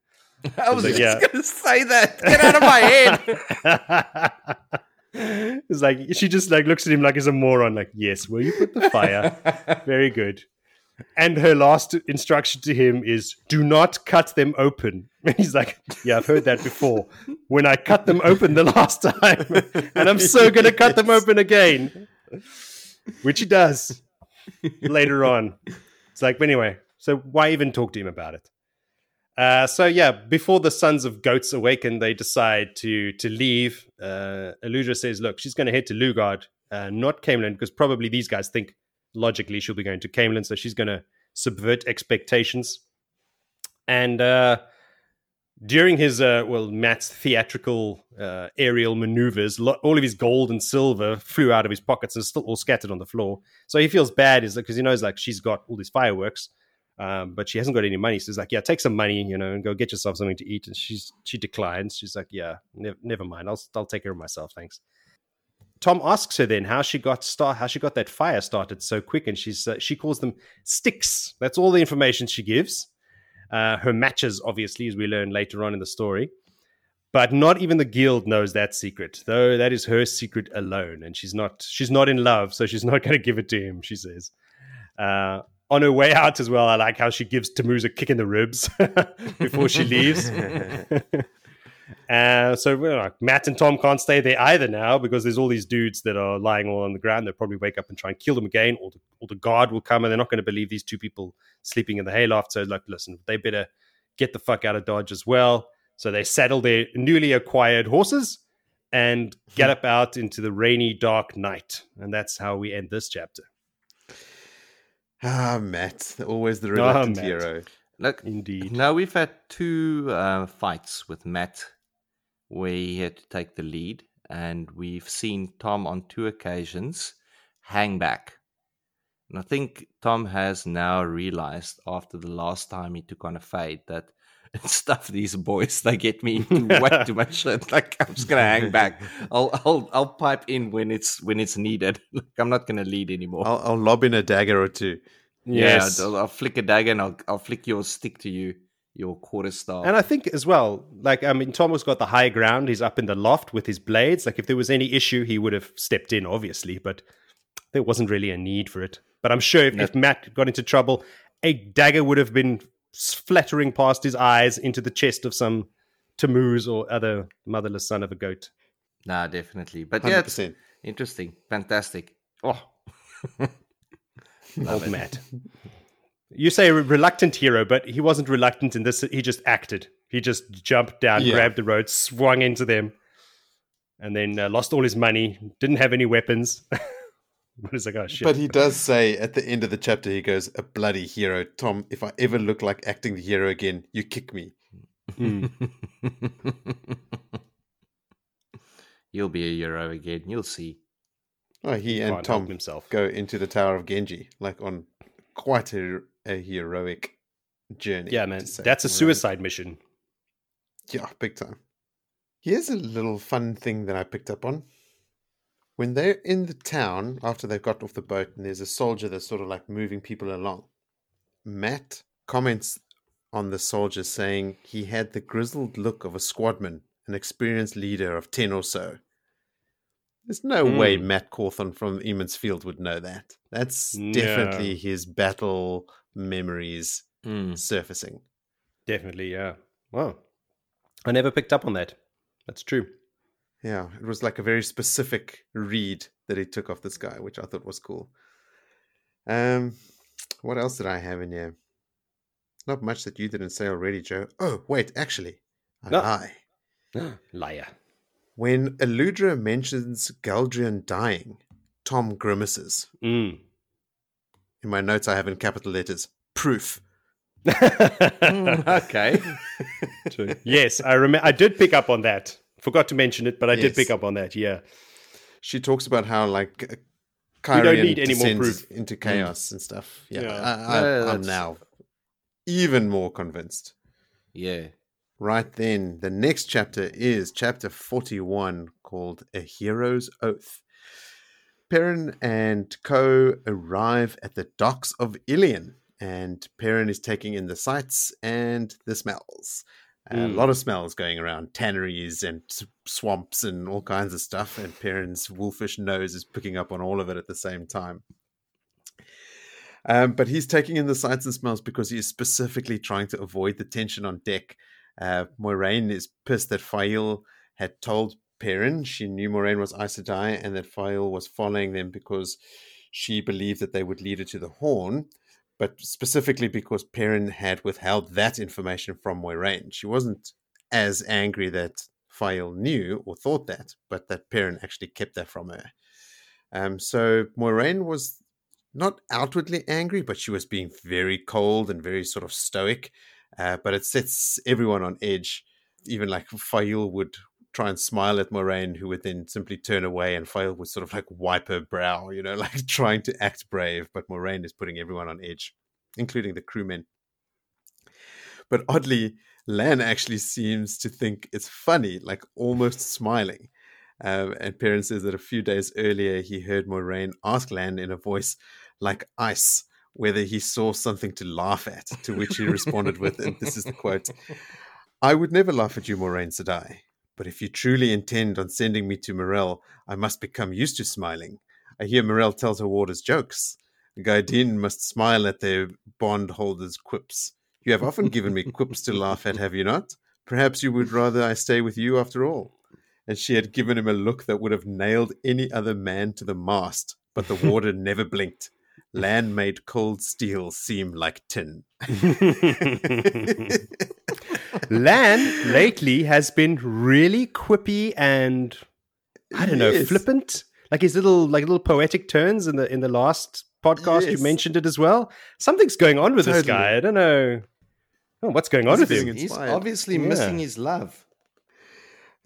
I was like, just yeah. going to say that. Get out of my head. it's like she just like looks at him like he's a moron. Like, yes, where you put the fire. Very good. And her last instruction to him is do not cut them open. And he's like, Yeah, I've heard that before. When I cut them open the last time, and I'm so going to cut them open again, which he does later on. It's like, but anyway, so why even talk to him about it? Uh, so yeah, before the sons of goats awaken, they decide to to leave. Uh, Aludra says, "Look, she's going to head to Lugard, uh, not Caemlyn, because probably these guys think logically she'll be going to Caemlyn, so she's going to subvert expectations." And uh, during his uh, well, Mat's theatrical uh, aerial maneuvers, lo- all of his gold and silver flew out of his pockets and still all scattered on the floor. So he feels bad, is because he knows like she's got all these fireworks um, but she hasn't got any money. So he's like, "Yeah, take some money, you know, and go get yourself something to eat." And she's she declines. She's like, "Yeah, ne- never mind. I'll I'll take care of myself, thanks." Thom asks her then how she got start how she got that fire started so quick, and she's uh, she calls them sticks. That's all the information she gives. Uh, her matches, obviously, as we learn later on in the story. But not even the guild knows that secret, though. That is her secret alone, and she's not she's not in love, so she's not going to give it to him. She says. Uh, on her way out as well, I like how she gives Tammuz a kick in the ribs before she leaves. uh, so Mat and Thom can't stay there either now because there's all these dudes that are lying all on the ground. They'll probably wake up and try and kill them again, or the, or the guard will come and they're not going to believe these two people sleeping in the hayloft. So, like, listen, they better get the fuck out of Dodge as well. So they saddle their newly acquired horses and gallop out into the rainy, dark night. And that's how we end this chapter. Ah, Mat, always the Ah, reluctant Mat. hero. Look, Indeed. now we've had two uh, fights with Mat where he had to take the lead, and we've seen Thom on two occasions hang back. And I think Thom has now realized after the last time he took on a fade that stuff these boys they get me into way too much shit. Like I'm just gonna hang back. I'll I'll I'll pipe in when it's when it's needed. Like I'm not gonna lead anymore. I'll, I'll lob in a dagger or two. Yes. Yeah, I'll, I'll flick a dagger and I'll I'll flick your stick to you, your quarter staff. And I think as well, like I mean, Thomas got the high ground. He's up in the loft with his blades. Like if there was any issue, he would have stepped in, obviously, but there wasn't really a need for it. But I'm sure if, if Mat got into trouble, a dagger would have been flattering past his eyes into the chest of some Tammuz or other motherless son of a goat. Nah, definitely. But Hundred yeah, interesting, fantastic. Oh, Old Mat. You say a reluctant hero, but he wasn't reluctant in this. He just acted. He just jumped down, Yeah. grabbed the road, swung into them, and then uh, lost all his money. Didn't have any weapons. But it's like, oh shit. But he does say at the end of the chapter, he goes, "A bloody hero, Thom. If I ever look like acting the hero again, you kick me." Hmm. You'll be a hero again. You'll see. Oh, he Can't and Thom himself. go into the Tower of Ghenjei, like on quite a, a heroic journey. Yeah, man. That's a Moiraine. suicide mission. Yeah, big time. Here's a little fun thing that I picked up on. When they're in the town after they've got off the boat and there's a soldier that's sort of like moving people along, Mat comments on the soldier saying he had the grizzled look of a squadman, an experienced leader of 10 or so. There's no way Hmm. Mat Cauthon from Emond's Field would know that. That's No. definitely his battle memories Mm. surfacing. Definitely, yeah. Wow. I never picked up on that. That's true. Yeah, it was like a very specific read that he took off this guy, which I thought was cool. Um, what else did I have in here? Not much that you didn't say already, Joe. Oh, wait, actually, I No. lie. Liar. When Aludra mentions Galdrian dying, Thom grimaces. Mm. In my notes, I have in capital letters proof. okay. True. yes, I remember. I did pick up on that. Forgot to mention it, but I did pick up on that. Yeah. She talks about how like uh, We don't Cairhien need any more proof. into chaos and stuff. Yeah, Yeah. I, I, Yeah, I'm now even more convinced. Yeah. Right then, the next chapter is chapter 41 called A Hero's Oath. Perrin and Co arrive at the docks of Illian, and Perrin is taking in the sights and the smells. A Mm. lot of smells going around tanneries and swamps and all kinds of stuff, and Perrin's wolfish nose is picking up on all of it at the same time. Um, but he's taking in the sights and smells because he is specifically trying to avoid the tension on deck. Uh, Moiraine is pissed that Faile had told Perrin she knew Moiraine was Aes Sedai and that Faile was following them because she believed that they would lead her to the Horn, but specifically because Perrin had withheld that information from Moiraine. She wasn't as angry that Faile knew or thought that, but that Perrin actually kept that from her. Um, so Moiraine was not outwardly angry, but she was being very cold and very sort of stoic. Uh, but it sets everyone on edge. Even like Faile would try and smile at Moiraine, who would then simply turn away, and Faile would sort of like wipe her brow, you know, like trying to act brave. But Moiraine is putting everyone on edge, including the crewmen. But oddly, Lan actually seems to think it's funny, like almost smiling. Um, and Perrin says that a few days earlier he heard Moiraine ask Lan in a voice like ice whether he saw something to laugh at, to which he responded with, and this is the quote I would never laugh at you, Moiraine Sedai, but if you truly intend on sending me to Myrelle, I must become used to smiling. I hear Myrelle tells her warders jokes. Gaidin must smile at their bondholders' quips. You have often given me quips to laugh at, have you not? Perhaps you would rather I stay with you after all. And she had given him a look that would have nailed any other man to the mast, but the warder never blinked. Lan made cold steel seem like tin. Lan lately has been really quippy and I don't know, Yes. flippant. Like his little like little poetic turns in the in the last podcast you mentioned it as well. Something's going on with this guy. I don't know. Oh, what's going on He's with feeling him? He's obviously Yeah. missing his love.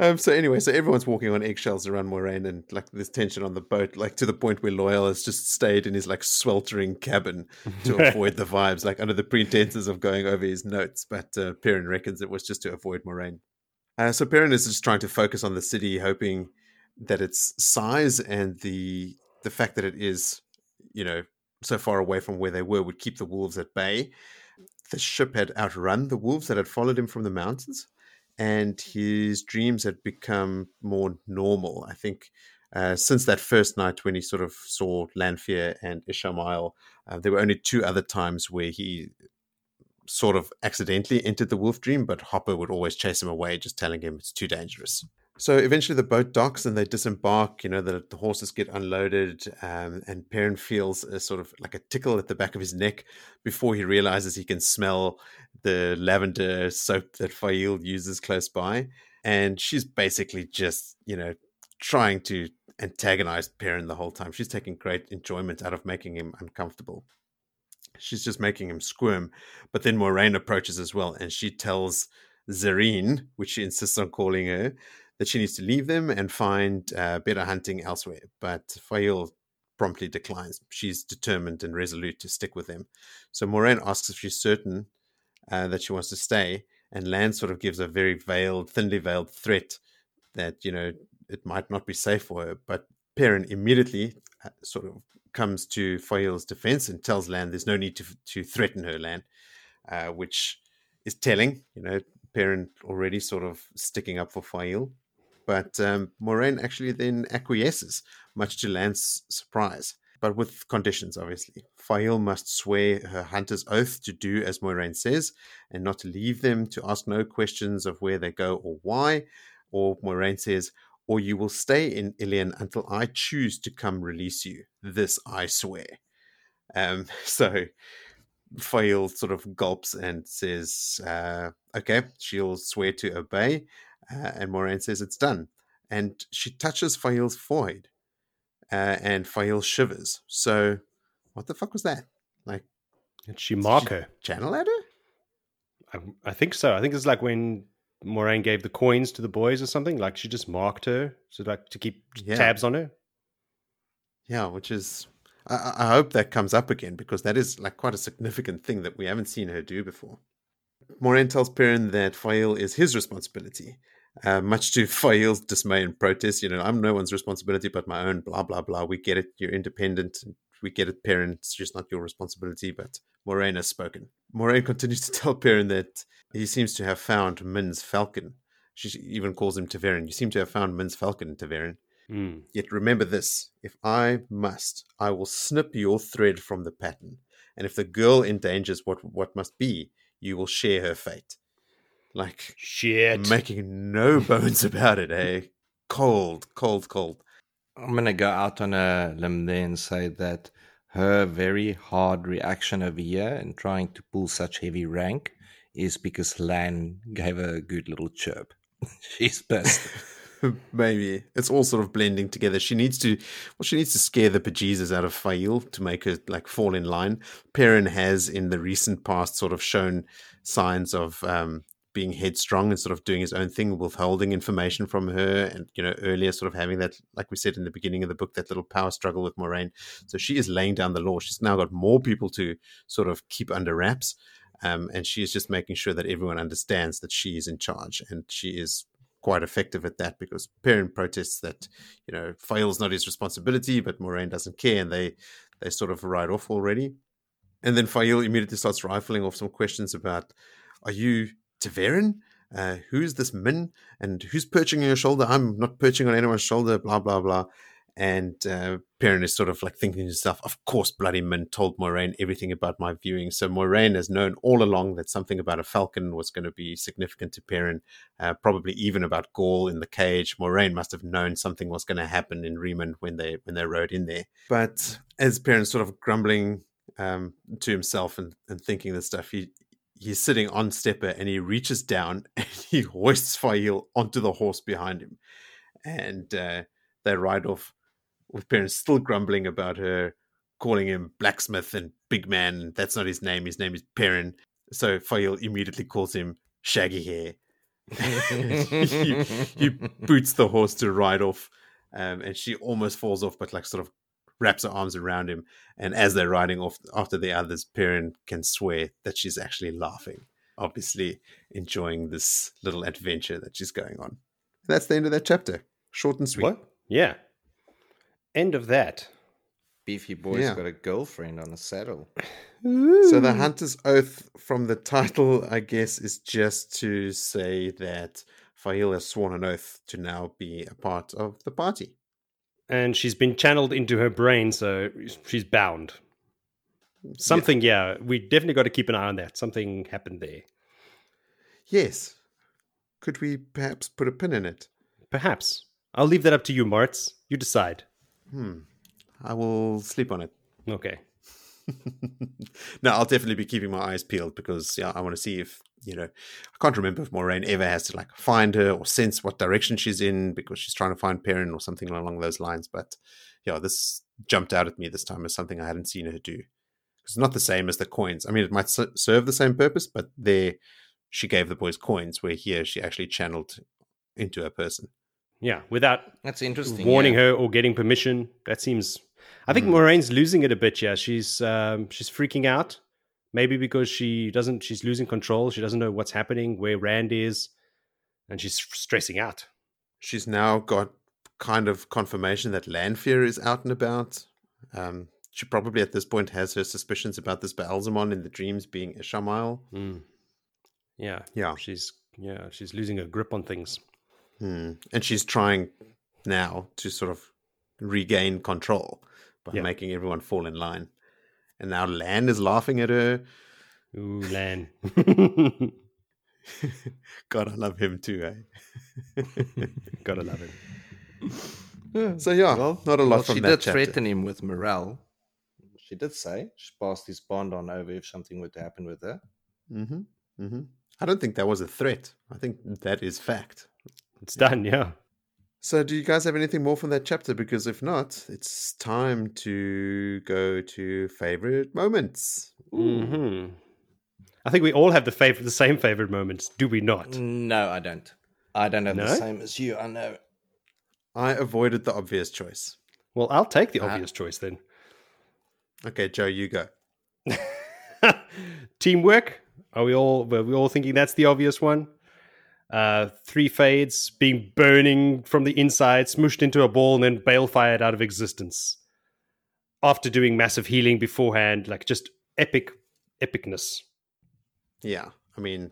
Um, so anyway, so everyone's walking on eggshells around Moiraine, and like there's tension on the boat, like to the point where Loial has just stayed in his like sweltering cabin to avoid the vibes, like under the pretenses of going over his notes. But uh, Perrin reckons it was just to avoid Moiraine. Uh, so Perrin is just trying to focus on the city, hoping that its size and the the fact that it is, you know, so far away from where they were would keep the wolves at bay. The ship had outrun the wolves that had followed him from the mountains and his dreams had become more normal. I think uh, since that first night when he sort of saw Lanfear and Ishamael, uh, there were only two other times where he sort of accidentally entered the wolf dream, but Hopper would always chase him away, just telling him it's too dangerous. So eventually the boat docks and they disembark. You know, the, the horses get unloaded, um, and Perrin feels a sort of like a tickle at the back of his neck before he realizes he can smell the lavender soap that Faile uses close by. And she's basically just, you know, trying to antagonize Perrin the whole time. She's taking great enjoyment out of making him uncomfortable. She's just making him squirm. But then Moiraine approaches as well, and she tells Zarine, which she insists on calling her, that she needs to leave them and find uh, better hunting elsewhere. But Faile promptly declines. She's determined and resolute to stick with them. So Moiraine asks if she's certain uh, that she wants to stay, and Lan sort of gives a very veiled, thinly veiled threat that you know it might not be safe for her. But Perrin immediately uh, sort of comes to Faile's defense and tells Lan there's no need to to threaten her, Lan, uh, which is telling. You know, Perrin already sort of sticking up for Faile. But um, Moiraine actually then acquiesces, much to Lan's surprise, but with conditions, obviously. Faile must swear her hunter's oath to do as Moiraine says, and not to leave them, to ask no questions of where they go or why. Or Moiraine says, or you will stay in Illian until I choose to come release you. This I swear. Um, so Faile sort of gulps and says, uh, okay, she'll swear to obey. Uh, and Moiraine says it's done. And she touches Faile's forehead, uh, and Faile shivers. So, what the fuck was that? Like, did she mark did she her? Channel at her? I, I, think so. I think it's like when Moiraine gave the coins to the boys or something. Like she just marked her, so like to keep Yeah. tabs on her. Yeah, which is. I- I, hope that comes up again because that is like quite a significant thing that we haven't seen her do before. Moiraine tells Perrin that Faile is his responsibility, uh, much to Faile's dismay and protest. You know, I'm no one's responsibility but my own, blah, blah, blah. We get it. You're independent. We get it, Perrin. It's just not your responsibility. But Moiraine has spoken. Moiraine continues to tell Perrin that he seems to have found Min's falcon. She even calls him ta'veren. You seem to have found Min's falcon, ta'veren. Mm. Yet remember this if I must, I will snip your thread from the pattern. And if the girl endangers what, what must be, you will share her fate. Like, Shit. making no bones about it, eh? Cold, cold, cold. I'm gonna go out on a limb there and say that her very hard reaction over here and trying to pull such heavy rank is because Lan gave her a good little chirp. She's pissed. Maybe it's all sort of blending together. She needs to, well, she needs to scare the bejesus out of Faile to make her like fall in line. Perrin has in the recent past sort of shown signs of um, being headstrong and sort of doing his own thing, withholding information from her, and you know earlier sort of having that, like we said in the beginning of the book, that little power struggle with Moiraine. So she is laying down the law. She's now got more people to sort of keep under wraps. Um, and she is just making sure that everyone understands that she is in charge, and she is quite effective at that because Perrin protests that you know Faile's not his responsibility, but Moiraine doesn't care, and they they sort of ride off already. And then Faile immediately starts rifling off some questions about, "Are you ta'veren? Uh, who's this Min? And who's perching on your shoulder? I'm not perching on anyone's shoulder." Blah blah blah. And uh, Perrin is sort of like thinking to himself, "Of course, bloody Min told Moiraine everything about my viewing. So Moiraine has known all along that something about a falcon was going to be significant to Perrin." uh, probably even about Gaul in the cage. Moiraine must have known something was going to happen in Remen when they when they rode in there. But as Perrin's sort of grumbling um, to himself and, and thinking this stuff, he he's sitting on Stepper and he reaches down and he hoists Faile onto the horse behind him, and uh, they ride off with Perrin's still grumbling about her calling him blacksmith and big man. That's not his name. His name is Perrin. So Faile immediately calls him shaggy hair he, he boots the horse to ride off, um, and she almost falls off, but like sort of wraps her arms around him. And as they're riding off after the others, Perrin can swear that she's actually laughing, obviously enjoying this little adventure that she's going on. That's the end of that chapter. Short and sweet. What? Yeah. End of that. Beefy boy's Yeah. got a girlfriend on a saddle. So the hunter's oath from the title, I guess, is just to say that Faile has sworn an oath to now be a part of the party. And she's been channeled into her brain, so she's bound. Something, yeah, we definitely got to keep an eye on that. Something happened there. Yes. Could we perhaps put a pin in it? Perhaps. I'll leave that up to you, Martz. You decide. Hmm. I will sleep on it. Okay. no, I'll definitely be keeping my eyes peeled because yeah, I want to see if you know. I can't remember if Moiraine ever has to like find her or sense what direction she's in because she's trying to find Perrin or something along those lines. But yeah, this jumped out at me this time as something I hadn't seen her do. It's not the same as the coins. I mean, it might serve the same purpose, but there she gave the boys coins, where here she actually channeled into a person. Yeah, without that's interesting. Warning yeah. her or getting permission. That seems. I think mm. Moiraine's losing it a bit. Yeah, she's um, she's freaking out. Maybe because she doesn't. She's losing control. She doesn't know what's happening, where Rand is, and she's stressing out. She's now got kind of confirmation that Lanfear is out and about. Um, she probably at this point has her suspicions about this Ba'alzamon in the dreams being Ishamael. Mm. Yeah, yeah. She's yeah, she's losing her grip on things. Hmm. And she's trying now to sort of regain control by yeah. making everyone fall in line. And now Lan is laughing at her. Ooh, Lan. God, I love him too, eh? Gotta love him. So yeah, well, not a lot well, from she that did chapter. threaten him with morale. She did say she passed his bond on over if something were to happen with her. Mm-hmm. Mm-hmm. I don't think that was a threat. I think that is fact. It's done, yeah. So, do you guys have anything more from that chapter? Because if not, it's time to go to favorite moments. Mm-hmm. I think we all have the favorite, the same favorite moments, do we not? No, I don't. I don't have no? the same as you. I know. I avoided the obvious choice. Well, I'll take the uh, obvious choice then. Okay, Joe, you go. Teamwork. Are we all? Were we all thinking that's the obvious one? Uh, three fades being burning from the inside, smushed into a ball, and then balefired out of existence. After doing massive healing beforehand, like just epic epicness. Yeah, I mean,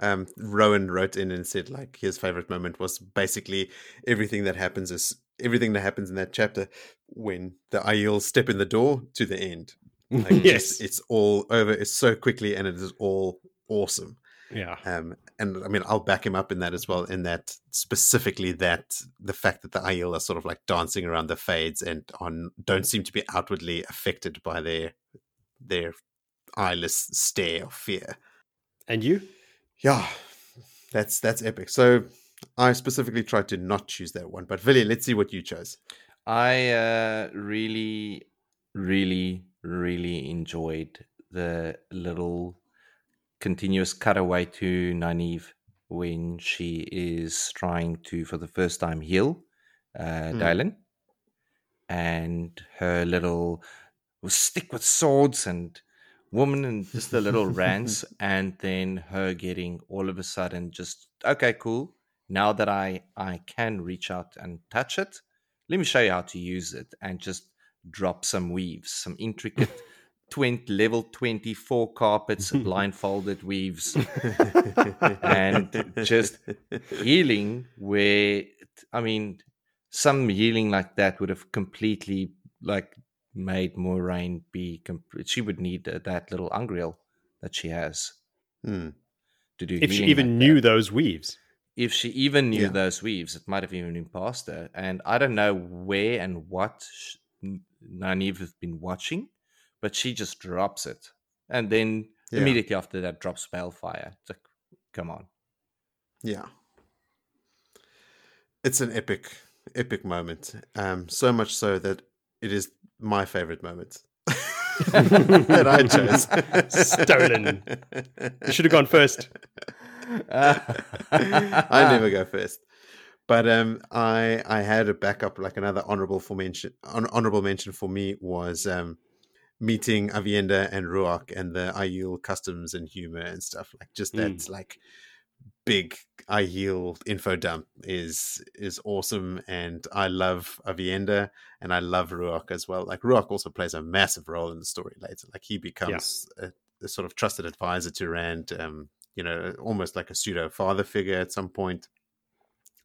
um, Rowan wrote in and said like his favorite moment was basically everything that happens is everything that happens in that chapter when the Aiel step in the door to the end. Like, yes, it's, it's all over. It's so quickly, and it is all awesome. Yeah. Um, and I mean, I'll back him up in that as well. In that specifically, that the fact that the Aiel are sort of like dancing around the fades and on don't seem to be outwardly affected by their their eyeless stare of fear. And you? Yeah, that's that's epic. So I specifically tried to not choose that one, but Villy, let's see what you chose. I uh, really, really, really enjoyed the little continuous cutaway to Nynaeve when she is trying to, for the first time, heal uh, mm. Dailin. And her little stick with swords and woman and just the little rants. And then her getting all of a sudden just, okay, cool. Now that I, I can reach out and touch it, let me show you how to use it and just drop some weaves, some intricate 20, level 24 carpets, blindfolded weaves, and just healing where, I mean, some healing like that would have completely like made Moiraine be, she would need that little Angreal that she has hmm. to do. If she even like knew that. those weaves. If she even knew yeah. those weaves, it might have even been past her. And I don't know where and what Nynaeve has been watching but she just drops it, and then yeah. immediately after that drops Balefire. It's like, come on. Yeah, it's an epic, epic moment. Um, so much so that it is my favorite moment. that I chose. Stolen. You should have gone first. I never go first. But um, I I had a backup like another honorable for mention. honorable mention for me was um, meeting Aviendha and Rhuarc and the Aiel customs and humor and stuff. Like just that mm. like big Aiel info dump is is awesome and I love Aviendha and I love Rhuarc as well. Like Rhuarc also plays a massive role in the story later. Like he becomes yeah. a, a, sort of trusted advisor to Rand, um, you know, almost like a pseudo father figure at some point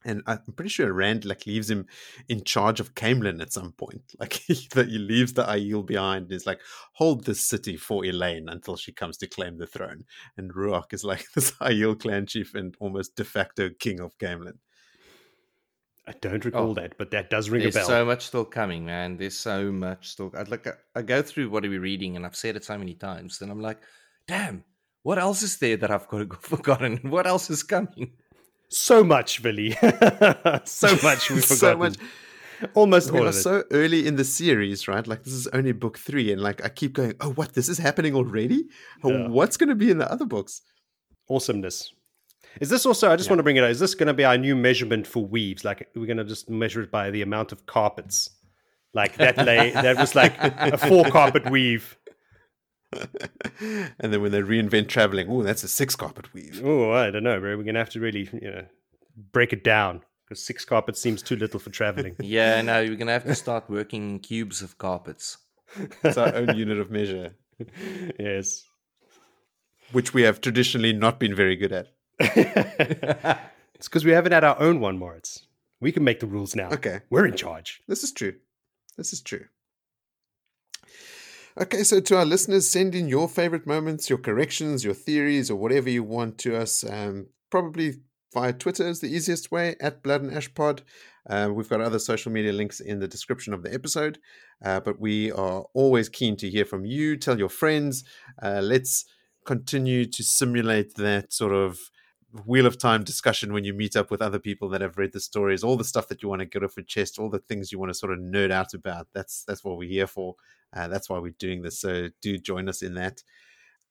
and I'm pretty sure Rand like leaves him in charge of Caemlyn at some point. Like he, he leaves the Aiel behind and is like, hold this city for Elayne until she comes to claim the throne. And Rhuarc is like this Aiel clan chief and almost de facto king of Caemlyn. I don't recall Oh. that, but that does ring a bell. so much still coming, man. There's so much still. I like I, I go through what are we reading, and I've said it so many times, and I'm like, damn, what else is there that I've got forgotten? What else is coming? So much, Billy. so much we've So much. Almost We all are of it. so early in the series, right? Like this is only book three, and like I keep going, oh, what? This is happening already? Oh, Yeah. What's going to be in the other books? Awesomeness. Is this also? I just want to bring it out. Is this going to be our new measurement for weaves? Like we're going to just measure it by the amount of carpets. Like that lay. that was like a four carpet weave. and then when they reinvent traveling, oh, that's a six carpet weave. Oh, I don't know, bro. We're going to have to really, you know, break it down because six carpets seems too little for traveling. Yeah, no, we're gonna have to start working in cubes of carpets. It's our own unit of measure, yes. which we have traditionally not been very good at. It's because we haven't had our own one, Moritz. We can make the rules now. Okay. We're in charge. This is true. This is true. Okay, so to our listeners, send in your favorite moments, your corrections, your theories, or whatever you want to us. Um, probably via Twitter is the easiest way at Blood and Ash Pod. Uh, we've got other social media links in the description of the episode, uh, but we are always keen to hear from you. Tell your friends. Uh, let's continue to simulate that sort of wheel of time discussion when you meet up with other people that have read the stories, all the stuff that you want to get off your chest, all the things you want to sort of nerd out about. That's that's what we're here for. Uh, that's why we're doing this. So do join us in that,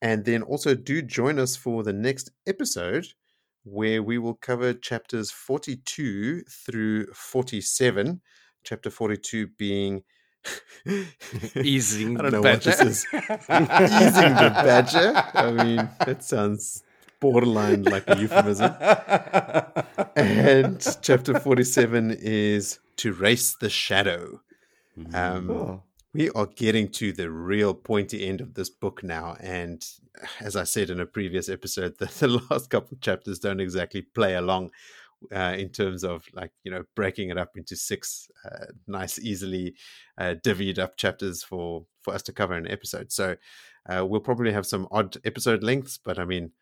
and then also do join us for the next episode where we will cover chapters forty-two through forty-seven. Chapter forty-two being. Easing I don't the know what this badger. is. Easing the badger. I mean, that sounds borderline like a euphemism. And chapter 47 is To Race the Shadow. Um, Oh. We are getting to the real pointy end of this book now. And as I said in a previous episode, the, the last couple of chapters don't exactly play along uh, in terms of like, you know, breaking it up into six uh, nice, easily uh, divvied up chapters for, for us to cover in an episode. So uh, we'll probably have some odd episode lengths, but I mean,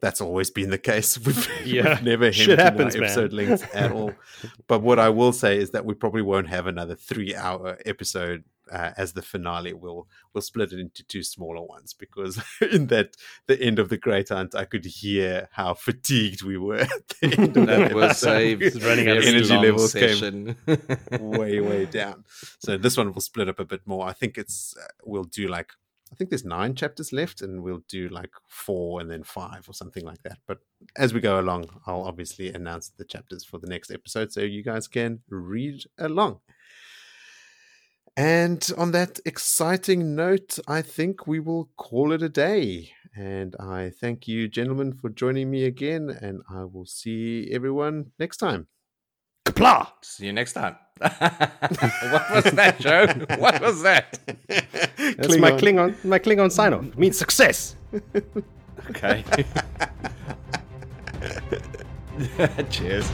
that's always been the case. We've, Yeah, we've never hemmed happens, man. episode lengths at all. But what I will say is that we probably won't have another three-hour episode uh, as the finale. We'll we'll split it into two smaller ones because in that the end of the Great Hunt, I could hear how fatigued we were at the end of That was episode. a running out of energy levels came way way down. So this one will split up a bit more. I think it's uh, we'll do like I think there's nine chapters left, and we'll do like four and then five or something like that. But as we go along, I'll obviously announce the chapters for the next episode so you guys can read along. And on that exciting note, I think we will call it a day. And I thank you, gentlemen, for joining me again. And I will see everyone next time. Qapla'! See you next time. what was that, Joe? What was that? That's my Klingon, my Klingon sign off. It means success. Okay. Cheers.